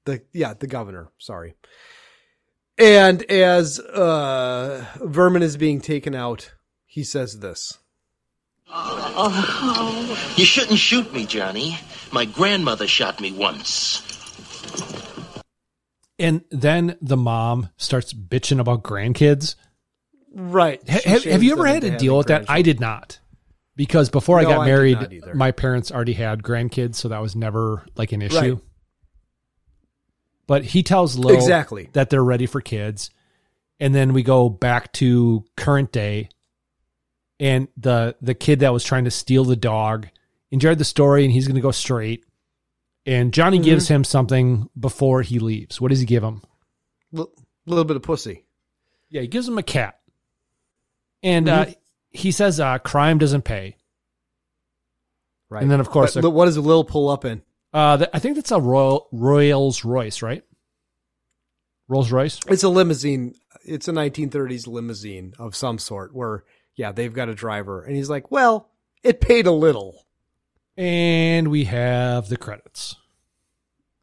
the yeah, the governor. Sorry. And as uh, Vermin is being taken out, he says this. You shouldn't shoot me, Johnny. My grandmother shot me once. And then the mom starts bitching about grandkids. Right. Ha- have, have you ever had into to deal with that? I did not. Because before I No, got I did married, not my parents already had grandkids, so that was never like an issue. Right. But he tells Lil Exactly. that they're ready for kids. And then we go back to current day. And the the kid that was trying to steal the dog enjoyed the story and he's gonna go straight. And Johnny Mhm. gives him something before he leaves. What does he give him? A little bit of pussy. Yeah, he gives him a cat. And uh, Mhm. he says uh, crime doesn't pay. Right. And then, of course, But what does Lil pull up in? Uh, th- I think that's a Royal Royals Royce, right? Rolls Royce. It's a limousine. It's a 1930s limousine of some sort where, yeah, they've got a driver. And he's like, well, it paid a little. And we have the credits.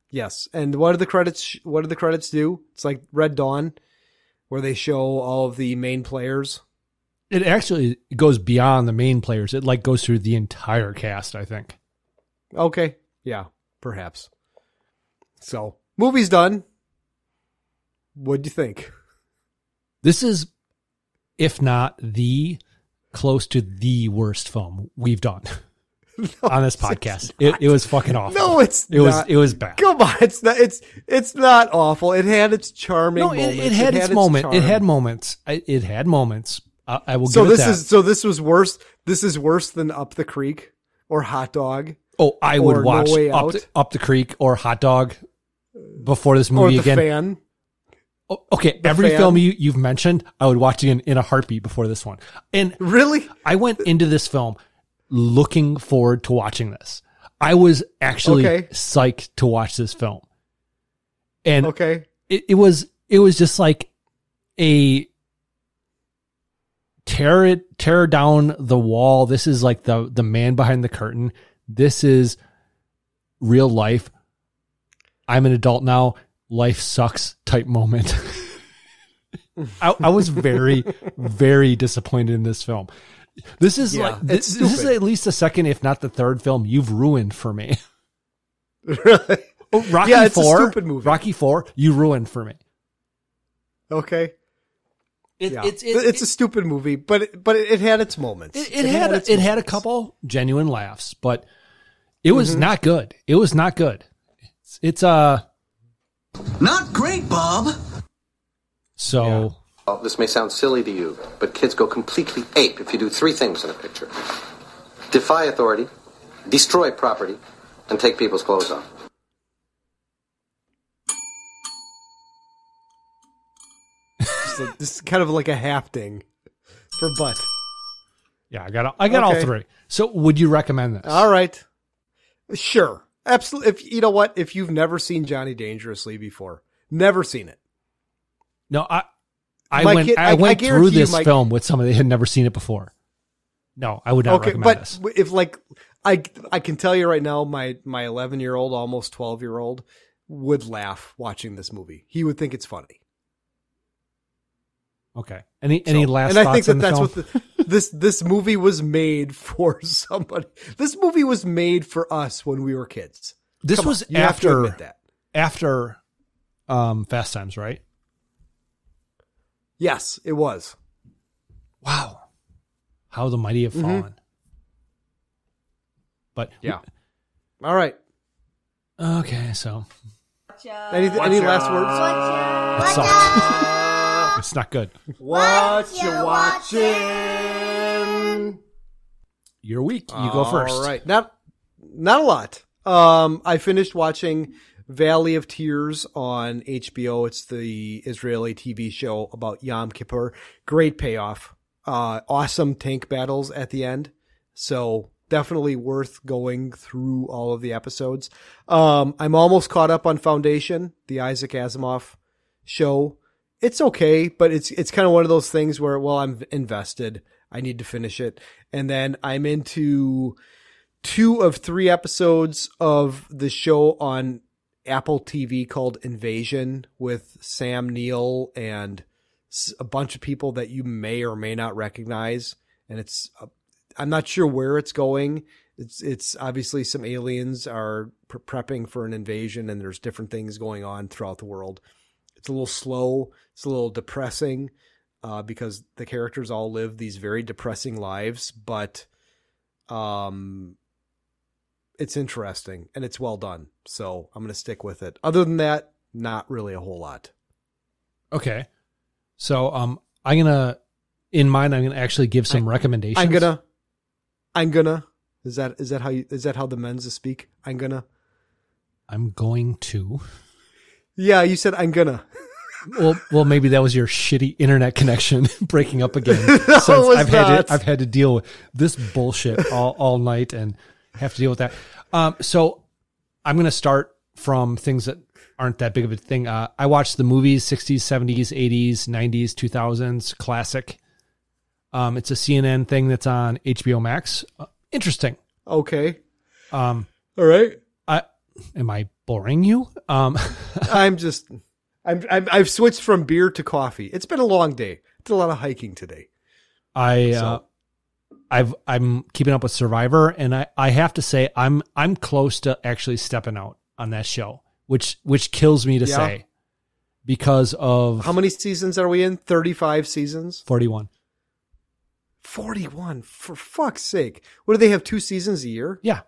Yes. And what do the credits, what do the credits do? It's like Red Dawn where they show all of the main players. It actually goes beyond the main players. It like goes through the entire cast. I think. Okay. Yeah, perhaps. So, movie's done. What'd you think? This is, if not the close to the worst film we've done on this podcast. It, it was fucking awful. No, it's it was it was bad. Come on, it's not. It's it's not awful. It had its charming. No, it, moments. it had its moment. It had moments. I- It had moments. I, I will So give it this that. is so this was worse. This is worse than Up the Creek or Hot Dog. Oh, I would watch No up the, up the Creek or Hot Dog before this movie again. Fan. O- Okay, The every Fan. film you, you've mentioned, I would watch again in a heartbeat before this one. And really, I went into this film looking forward to watching this. I was actually Okay. psyched to watch this film, and Okay. it, it was it was just like a tear it tear down the wall. This is like the the man behind the curtain. This is real life. I'm an adult now. Life sucks type moment. I, I was very, very disappointed in this film. This is Yeah, like this, this is at least the second, if not the third film you've ruined for me. Really? Oh, Rocky Yeah, it's a Four, stupid movie. Rocky Four, you ruined for me. Okay. It, Yeah. It's it's, it, a stupid movie, but it, but it, it had its moments. it, it had its it had a couple genuine laughs, but it was Mhm. not good. It was not good. It's, it's uh Not great, Bob. so Well, this may sound silly to you, but kids go completely ape if you do three things in a picture defy authority, destroy property, and take people's clothes off. This is kind of like a half ding for butt. yeah, I got I got all three. So would you recommend this? All right. Sure. Absolutely. If you know what, if you've never seen Johnny Dangerously before, never seen it. No, I I went kid- I, I- I went through this film with somebody who had never seen it before. No, I would not okay, recommend but this. if like I I can tell you right now, my my 11 year old, almost 12 year old, would laugh watching this movie. He would think it's funny. Okay. Any any So- last and I think that that's film? what the, this this movie was made for somebody. This movie was made for us when we were kids. this Come was you have to after that. after um Fast Times, right? Yes, it was. Wow. How the mighty have Mhm. fallen. But Yeah. All right. Okay, so Any any last words? it sucked. It's not good. What you watching? Your week. You go first. All right. Not not a lot. Um I finished watching Valley of Tears on HBO. It's the Israeli TV show about Yom Kippur. Great payoff. Uh awesome tank battles at the end. So definitely worth going through all of the episodes. Um I'm almost caught up on Foundation, the Isaac Asimov show. It's okay, but it's it's kind of one of those things where well I'm invested. I need to finish it. And then I'm into two of three episodes of the show on Apple TV called Invasion with Sam Neill and a bunch of people that you may or may not recognize. And it's, uh, I'm not sure where it's going. It's it's obviously some aliens are pre- prepping for an invasion, and there's different things going on throughout the world. It's a little slow. It's a little depressing uh, because the characters all live these very depressing lives, but um, it's interesting and it's well done. So I'm going to stick with it. Other than that, not really a whole lot. Okay. So um I'm gonna in mind I'm gonna actually give some recommendations. I'm gonna, I'm gonna. Is that is that how you is that how the men's speak? I'm gonna. I'm going to. Yeah, you said I'm gonna. Well, well, maybe that was your shitty internet connection breaking up again. Since I've had to, I've had to deal with this bullshit all, all night and have to deal with that. Um, so I'm going to start from things that aren't that big of a thing. Uh, I watched the movies 60s, 70s, 80s, 90s, 2000s, classic. Um, it's a CNN thing that's on HBO Max. Uh, interesting. Okay. Um, All right. I am I boring you? Um, I'm just. I'm, I'm I've switched from beer to coffee. It's been a long day. Did a lot of hiking today. I So- uh, I've I'm keeping up with Survivor, and I I have to say I'm I'm close to actually stepping out on that show, which which kills me to Yeah. say because of How many seasons are we in? Thirty-five seasons. 41. Forty-one. For fuck's sake! What do they have? Two seasons a year? Yeah,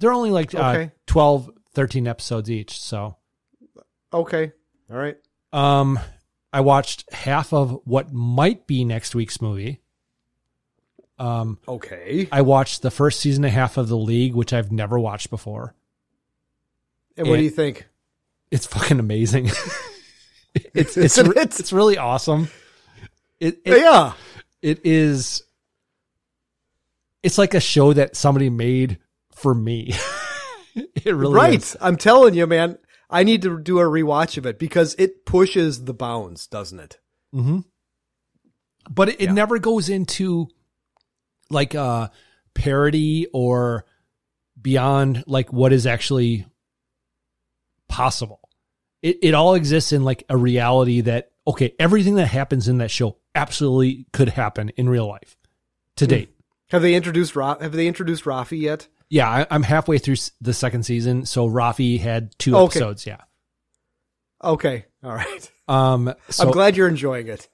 they're only like uh, 12, 13 episodes each. So Okay. All right. um, I watched half of what might be next week's movie. Um, Okay. I watched the first season and a half of The League, which I've never watched before. And what do you think? It's fucking amazing. it's it's Isn't it's really awesome. It, it Yeah. It is. It's like a show that somebody made for me. it really right. is. I'm telling you, man. I need to do a rewatch of it because it pushes the bounds, doesn't it? Mm-hmm. But it, it never goes into like uh parody or beyond like what is actually possible. It it all exists in like a reality that okay, everything that happens in that show absolutely could happen in real life to Hmm. date. Have they introduced Ra- Have they introduced Rafi yet? Yeah, I, I'm halfway through the second season, so Rafi had two Okay. episodes. Yeah. Okay. All right. Um, so I'm glad you're enjoying it.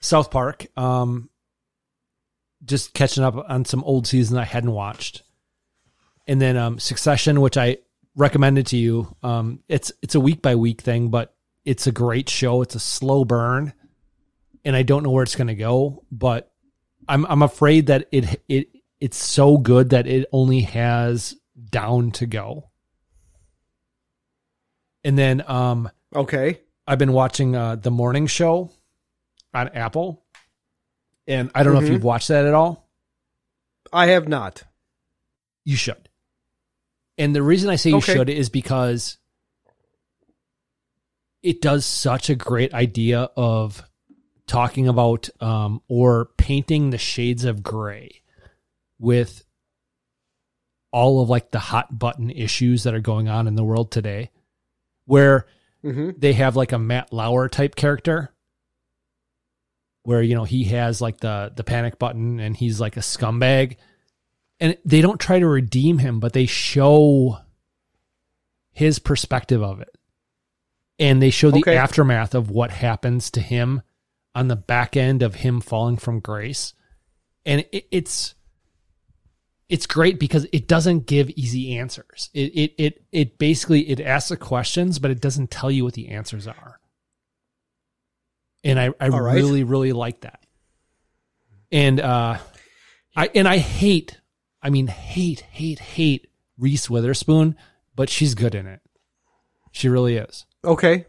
South Park. Um, just catching up on some old season I hadn't watched, and then um, Succession, which I recommended to you. Um, it's it's a week by week thing, but it's a great show. It's a slow burn, and I don't know where it's going to go, but I'm I'm afraid that it it it's so good that it only has down to go. And then um Okay. I've been watching uh The Morning Show on Apple. And I don't know if Mhm. you've watched that at all. I have not. You should. And the reason I say you Okay. should is because it does such a great idea of talking about um, or painting the shades of gray with all of like the hot button issues that are going on in the world today where Mhm. they have like a Matt Lauer type character where you know he has like the the panic button and he's like a scumbag and they don't try to redeem him but they show his perspective of it and they show the Okay. aftermath of what happens to him on the back end of him falling from grace and it, it's it's great because it doesn't give easy answers it, it it it basically it asks the questions but it doesn't tell you what the answers are and i i right. really really like that and uh i and i hate i mean hate hate hate reese witherspoon but she's good in it she really is Okay.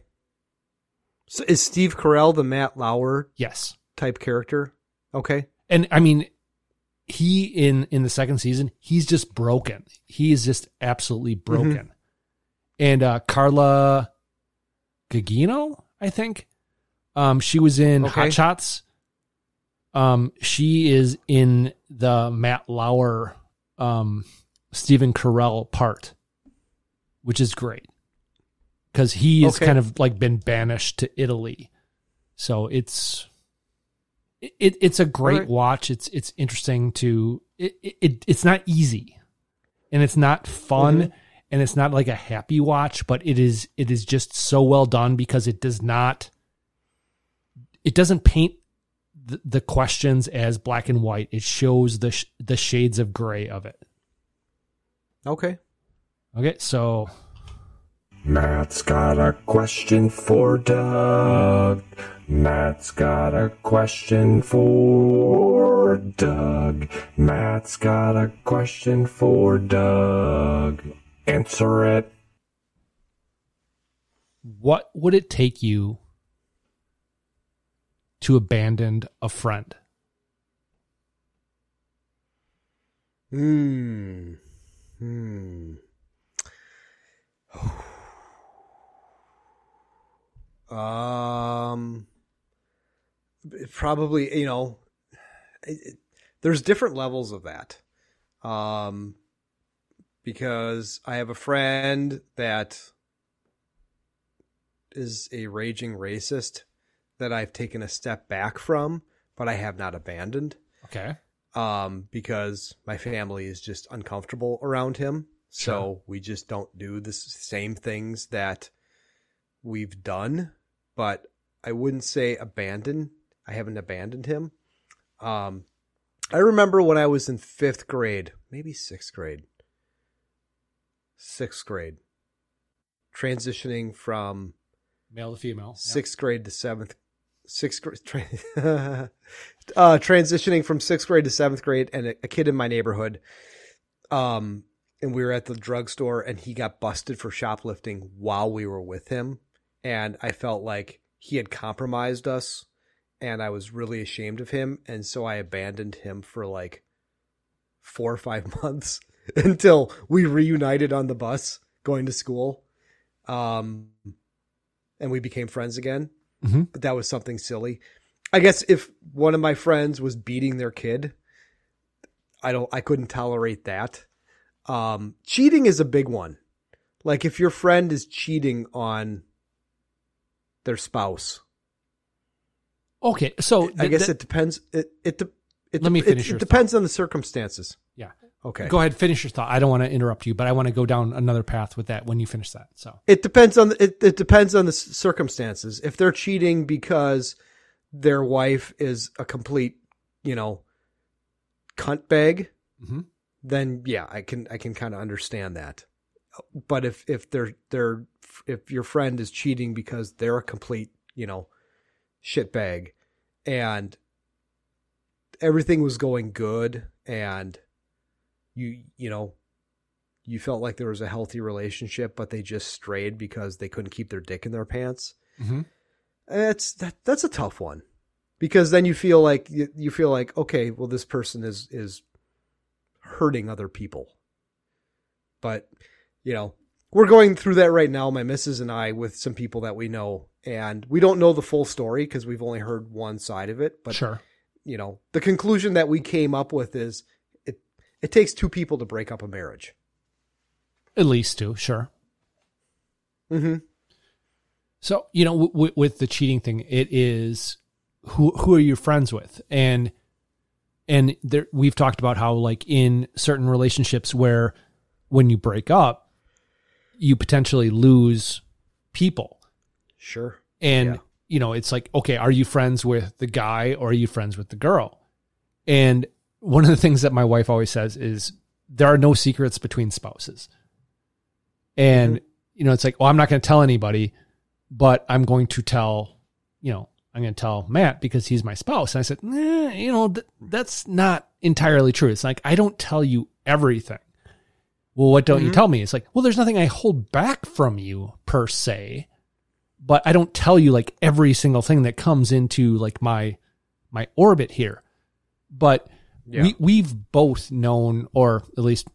So is Steve Carell the Matt Lauer yes type character? Okay. and I mean, he in in the second season, he's just broken. He is just absolutely broken. And uh Carla Gugino, I think, um, she was in Okay. Hot Shots. Um, she is in the Matt Lauer, um, Stephen Carell part, which is great because he has Okay. kind of like been banished to Italy. So it's it, it's a great watch. It's it's interesting to it, it it's not easy, and it's not fun, Mhm. and it's not like a happy watch, but it is it is just so well done because it does not it doesn't paint the, the questions as black and white. It shows the sh- the shades of gray of it. Okay. Okay, so Matt's got a question for Doug. Matt's got a question for Doug. Matt's got a question for Doug. Answer it. what would it take you to abandon a friend? Hmm. Hmm. Um. Probably, you know, it, it- there's different levels of that. Um, because I have a friend that is a raging racist that I've taken a step back from, but I have not abandoned Okay. um, because my family is just uncomfortable around him. So Sure. we just don't do the same things that we've done. But I wouldn't say abandon. I haven't abandoned him. Um, I remember when I was in fifth grade, maybe sixth grade, sixth grade, transitioning from Male to female. yeah. sixth grade to seventh sixth grade tra- uh transitioning from sixth grade to seventh grade and a, a kid in my neighborhood um and we were at the drugstore and he got busted for shoplifting while we were with him and i felt like he had compromised us and i was really ashamed of him and so i abandoned him for like four or five months until we reunited on the bus going to school um and we became friends again Mhm. but that was something silly. I guess if one of my friends was beating their kid, I don't I couldn't tolerate that. Um cheating is a big one. Like if your friend is cheating on their spouse. Okay, so I guess th- it depends it it, de- it Let me finish it, your depends on the circumstances. Yeah. Okay. Go ahead, finish your thought. I don't want to interrupt you, but I want to go down another path with that when you finish that. So It depends on the, it. It depends on the circumstances. If they're cheating because their wife is a complete, you know, cunt bag, Mhm. then yeah, I can I can kind of understand that. But if if they're they're if your friend is cheating because they're a complete, you know, shit bag, and everything was going good, and you you know you felt like there was a healthy relationship, but they just strayed because they couldn't keep their dick in their pants. Mhm. It's that that's a tough one because then you feel like you, you feel like okay, well this person is is hurting other people, but you know we're going through that right now, my missus and I, with some people that we know, and we don't know the full story because we've only heard one side of it. But Sure. you know the conclusion that we came up with is it it takes two people to break up a marriage. at least two, sure. Mm-hmm. So you know, w- w- with the cheating thing, it is who who are you friends with, and and there we've talked about how like in certain relationships where when you break up, you potentially lose people, Sure. and Yeah. you know it's like okay, are you friends with the guy or are you friends with the girl? And one of the things that my wife always says is there are no secrets between spouses. And mm-hmm. you know, it's like, well, I'm not going to tell anybody, but I'm going to tell, you know, I'm going to tell Matt because he's my spouse. And I said, nah, you know, th- that's not entirely true. It's like I don't tell you everything. Well, what don't you Mhm. tell me? It's like, well, there's nothing I hold back from you per se, but I don't tell you like every single thing that comes into like my my orbit here. But Yeah. we we've both known, or at least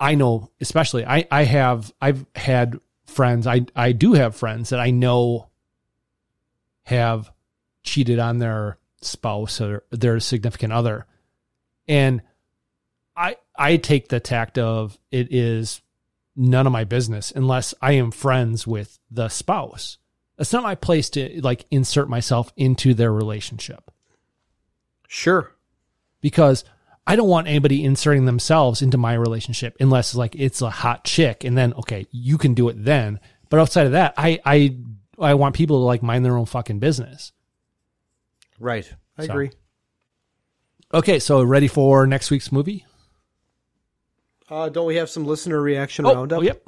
I know, especially I I have I've had friends. I I do have friends that I know have cheated on their spouse or their significant other, and I take the tact of it is none of my business unless I am friends with the spouse. It's not my place to like insert myself into their relationship. Sure. Because I don't want anybody inserting themselves into my relationship unless like it's a hot chick and then okay, you can do it then. But outside of that, I I I want people to like mind their own fucking business. Right. I So. agree. Okay, so ready for next week's movie? Uh, don't we have some listener reaction Oh, roundup? oh, yep.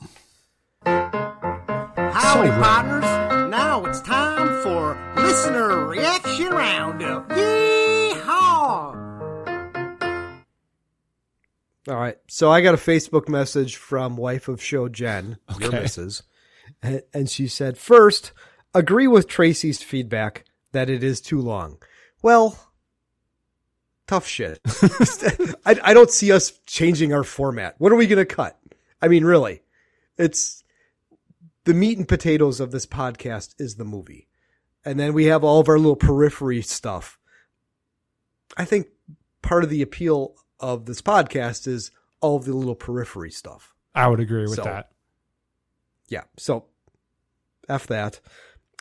Howdy, partners. Now it's time for listener reaction roundup. Yeehaw! All right. So I got a Facebook message from wife of show Jen, your missus, and, and she said, first, agree with Tracy's feedback that it is too long. Well, tough shit. I, I don't see us changing our format. What are we going to cut? I mean, really, it's the meat and potatoes of this podcast is the movie. And then we have all of our little periphery stuff. I think part of the appeal of this podcast is all of the little periphery stuff. I would agree with So, that. Yeah. So F that.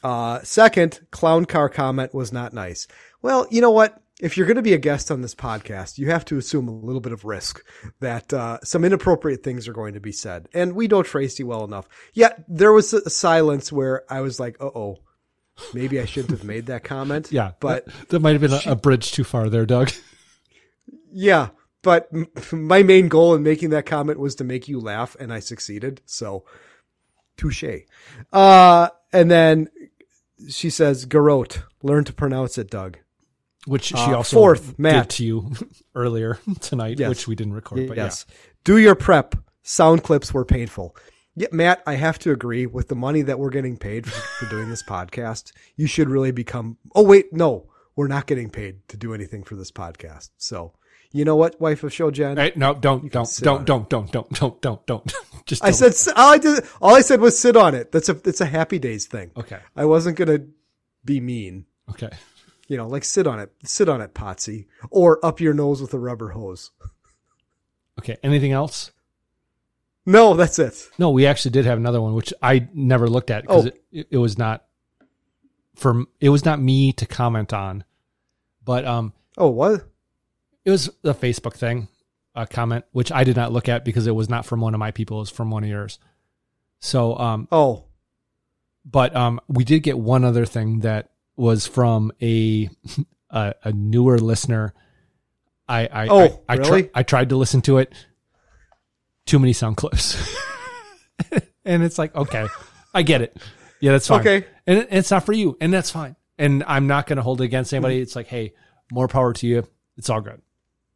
Uh, second, clown car comment was not nice. Well, you know what? If you're going to be a guest on this podcast, you have to assume a little bit of risk that uh, some inappropriate things are going to be said. And we know Tracy well enough. Yet there was a silence where I was like, uh oh, maybe I shouldn't have made that comment. Yeah, But that, that might have been a, a bridge too far there, Doug. Yeah, but m- my main goal in making that comment was to make you laugh, and I succeeded. So, touche. Uh, and then she says, "Garot, learn to pronounce it, Doug." Which she Uh, also fourth, Matt. to you earlier tonight, Yes. which we didn't record. But yes, do your prep. Sound clips were painful. Yeah, Matt, I have to agree with the money that we're getting paid for, for doing this podcast. You should really become. Oh wait, no, we're not getting paid to do anything for this podcast. So, you know what, wife of show Jen? Hey, no, don't, don't, don't, don't, don't, don't, don't, don't, don't. Just I don't. said all I did. All I said was sit on it. That's a it's a happy days thing. Okay. I wasn't gonna be mean. Okay. You know, like sit on it, sit on it, Potsy, or up your nose with a rubber hose. Okay. Anything else? No, that's it. No, we actually did have another one, which I never looked at because Oh. it, it was not for it was not me to comment on, but um, Oh, what? it was a Facebook thing, a comment which I did not look at because it was not from one of my people; it was from one of yours. So um, Oh, but um, we did get one other thing that was from a a, a newer listener. I I Oh, I, I, really? I tried to listen to it. Too many sound clips, and it's like okay, I get it. Yeah, that's fine. Okay. and it, it's not for you, and that's fine. And I'm not going to hold it against anybody. It's like, hey, more power to you. It's all good.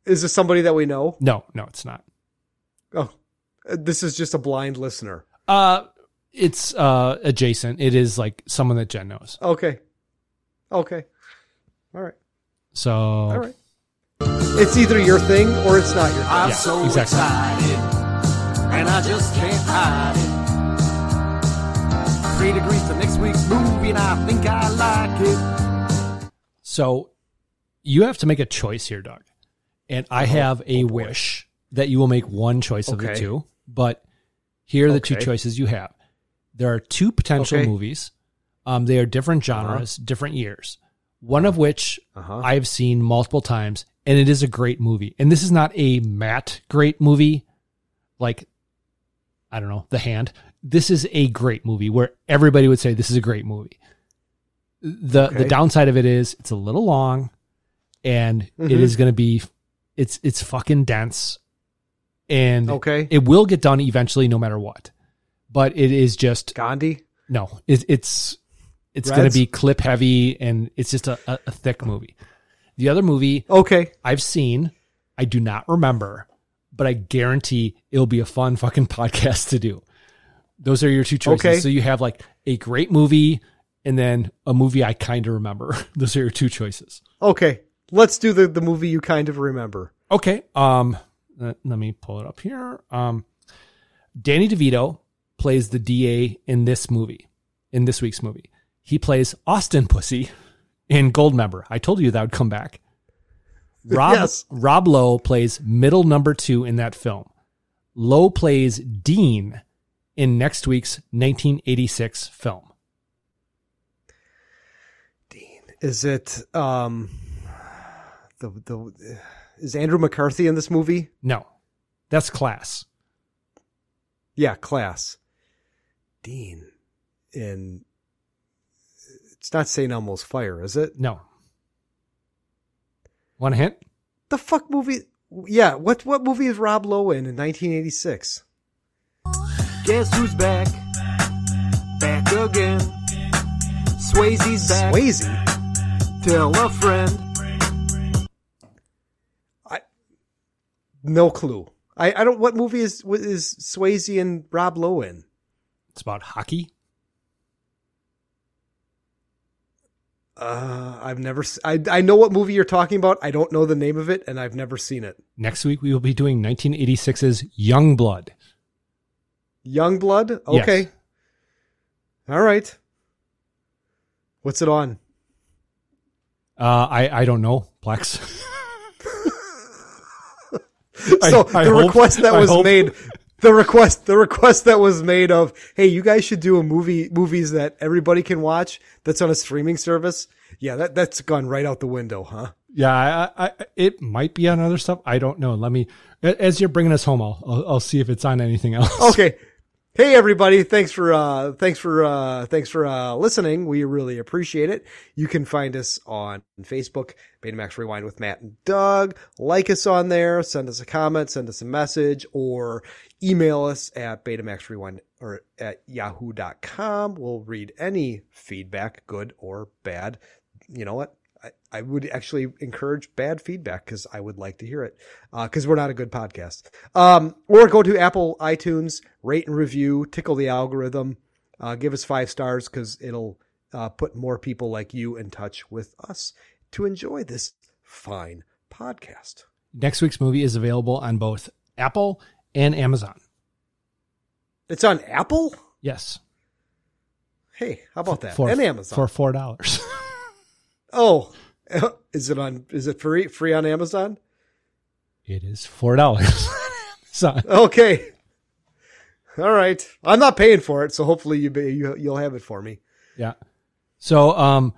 is this somebody that we know? No, no, it's not. Oh, uh, this is just a blind listener. Uh, it's uh adjacent. It is like someone that Jen knows. Okay, okay, all right, So all right. It's either your thing or it's not your thing. I'm Yeah, so exactly. excited, and I just can't hide it. Three degrees to next week's movie, and I think I like it. So you have to make a choice here, Doug. And I oh, have a oh, wish that you will make one choice of the Oh, two, but here are the two choices you have. There are two potential Okay. movies. Um, they are different genres, different years. One of which Uh-huh. I've seen multiple times, and it is a great movie. And this is not a Matt great movie, like I don't know, The Hand. This is a great movie where everybody would say this is a great movie. The the downside of it is it's a little long, and it Mhm. is going to be it's it's fucking dense, and Okay. it will get done eventually, no matter what. But it is just Gandhi. no, it, it's it's going to be clip heavy, and it's just a, a, a thick movie. The other movie Okay, I've seen, I do not remember, but I guarantee it'll be a fun fucking podcast to do. Those are your two choices. Okay. So you have like a great movie and then a movie I kind of remember. Those are your two choices. okay. Let's do the the movie you kind of remember. Okay. Um, let, let me pull it up here. Um, Danny DeVito plays the DA in this movie, in this week's movie. He plays Austin Pussy in Goldmember. I told you that would come back. Rob, Yes. Rob Lowe plays middle number two in that film. Lowe plays Dean in next week's 1986 film. Dean, is it um the the is Andrew McCarthy in this movie? No, that's Class. Yeah, Class. Dean in it's not St. Elmo's Fire, is it? No. Want a hint? The fuck movie? Yeah, what what movie is Rob Lowe in in 1986? Guess who's back? Back again. Swayze's back. Swayze? Tell a friend. I No clue. I, I don't. What movie is is Swayze and Rob Lowe in? It's about hockey. Uh, I've never. I I know what movie you're talking about. I don't know the name of it, and I've never seen it. Next week we will be doing 1986's Youngblood. Young Blood. Yes. Okay. All right. What's it on? Uh, I I don't know Plex. So I the request that was made the request the request that was made of hey you guys should do a movie movies that everybody can watch that's on a streaming service. Yeah that that's gone right out the window huh? Yeah, I, I, it might be on other stuff. I don't know. Let me, as you're bringing us home, I'll, I'll, I'll see if it's on anything else. okay. Hey everybody. Thanks for uh thanks for uh thanks for uh listening. We really appreciate it. You can find us on facebook betamax rewind with matt and doug. Like us on there. Send us a comment. Send us a message. Or email us at betamax rewind or at yahoo.com we'll read any feedback good or bad you know what I, would actually encourage bad feedback because I would like to hear it because we're not a good podcast. Um, or go to Apple iTunes, rate and review, tickle the algorithm, uh, give us five stars because it'll uh, put more people like you in touch with us to enjoy this fine podcast. Next week's movie is available on both Apple and Amazon. It's on Apple? Yes. Hey, how about that? For, and Amazon. For four dollars. oh, is it on? Is it free? Free on Amazon? it is four dollars. Okay. All right. I'm not paying for it, so hopefully you, you you'll have it for me. yeah. So, um,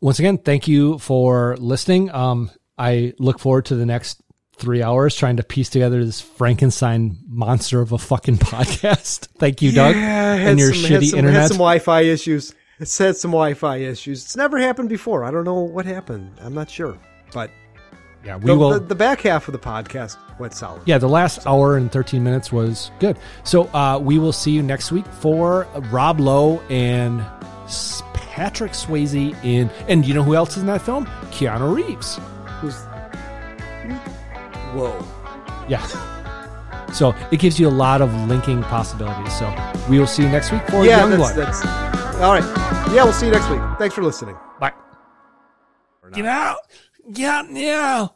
once again, thank you for listening. Um, I look forward to the next three hours trying to piece together this Frankenstein monster of a fucking podcast. thank you, Doug, Yeah, and your some- had shitty some, internet. Had some Wi-Fi issues. It's had some Wi-Fi issues. It's never happened before. I don't know what happened. I'm not sure, but yeah, we the, will. The, the back half of the podcast went solid. Yeah, the last hour and 13 minutes was good. So uh, we will see you next week for Rob Lowe and Patrick Swayze in. And you know who else is in that film? Keanu Reeves. Who's. Whoa. Yeah. So it gives you a lot of linking possibilities. So we will see you next week for yeah, Youngblood. that's, that's all right. Yeah, we'll see you next week. Thanks for listening. Bye. Get out! Get out now!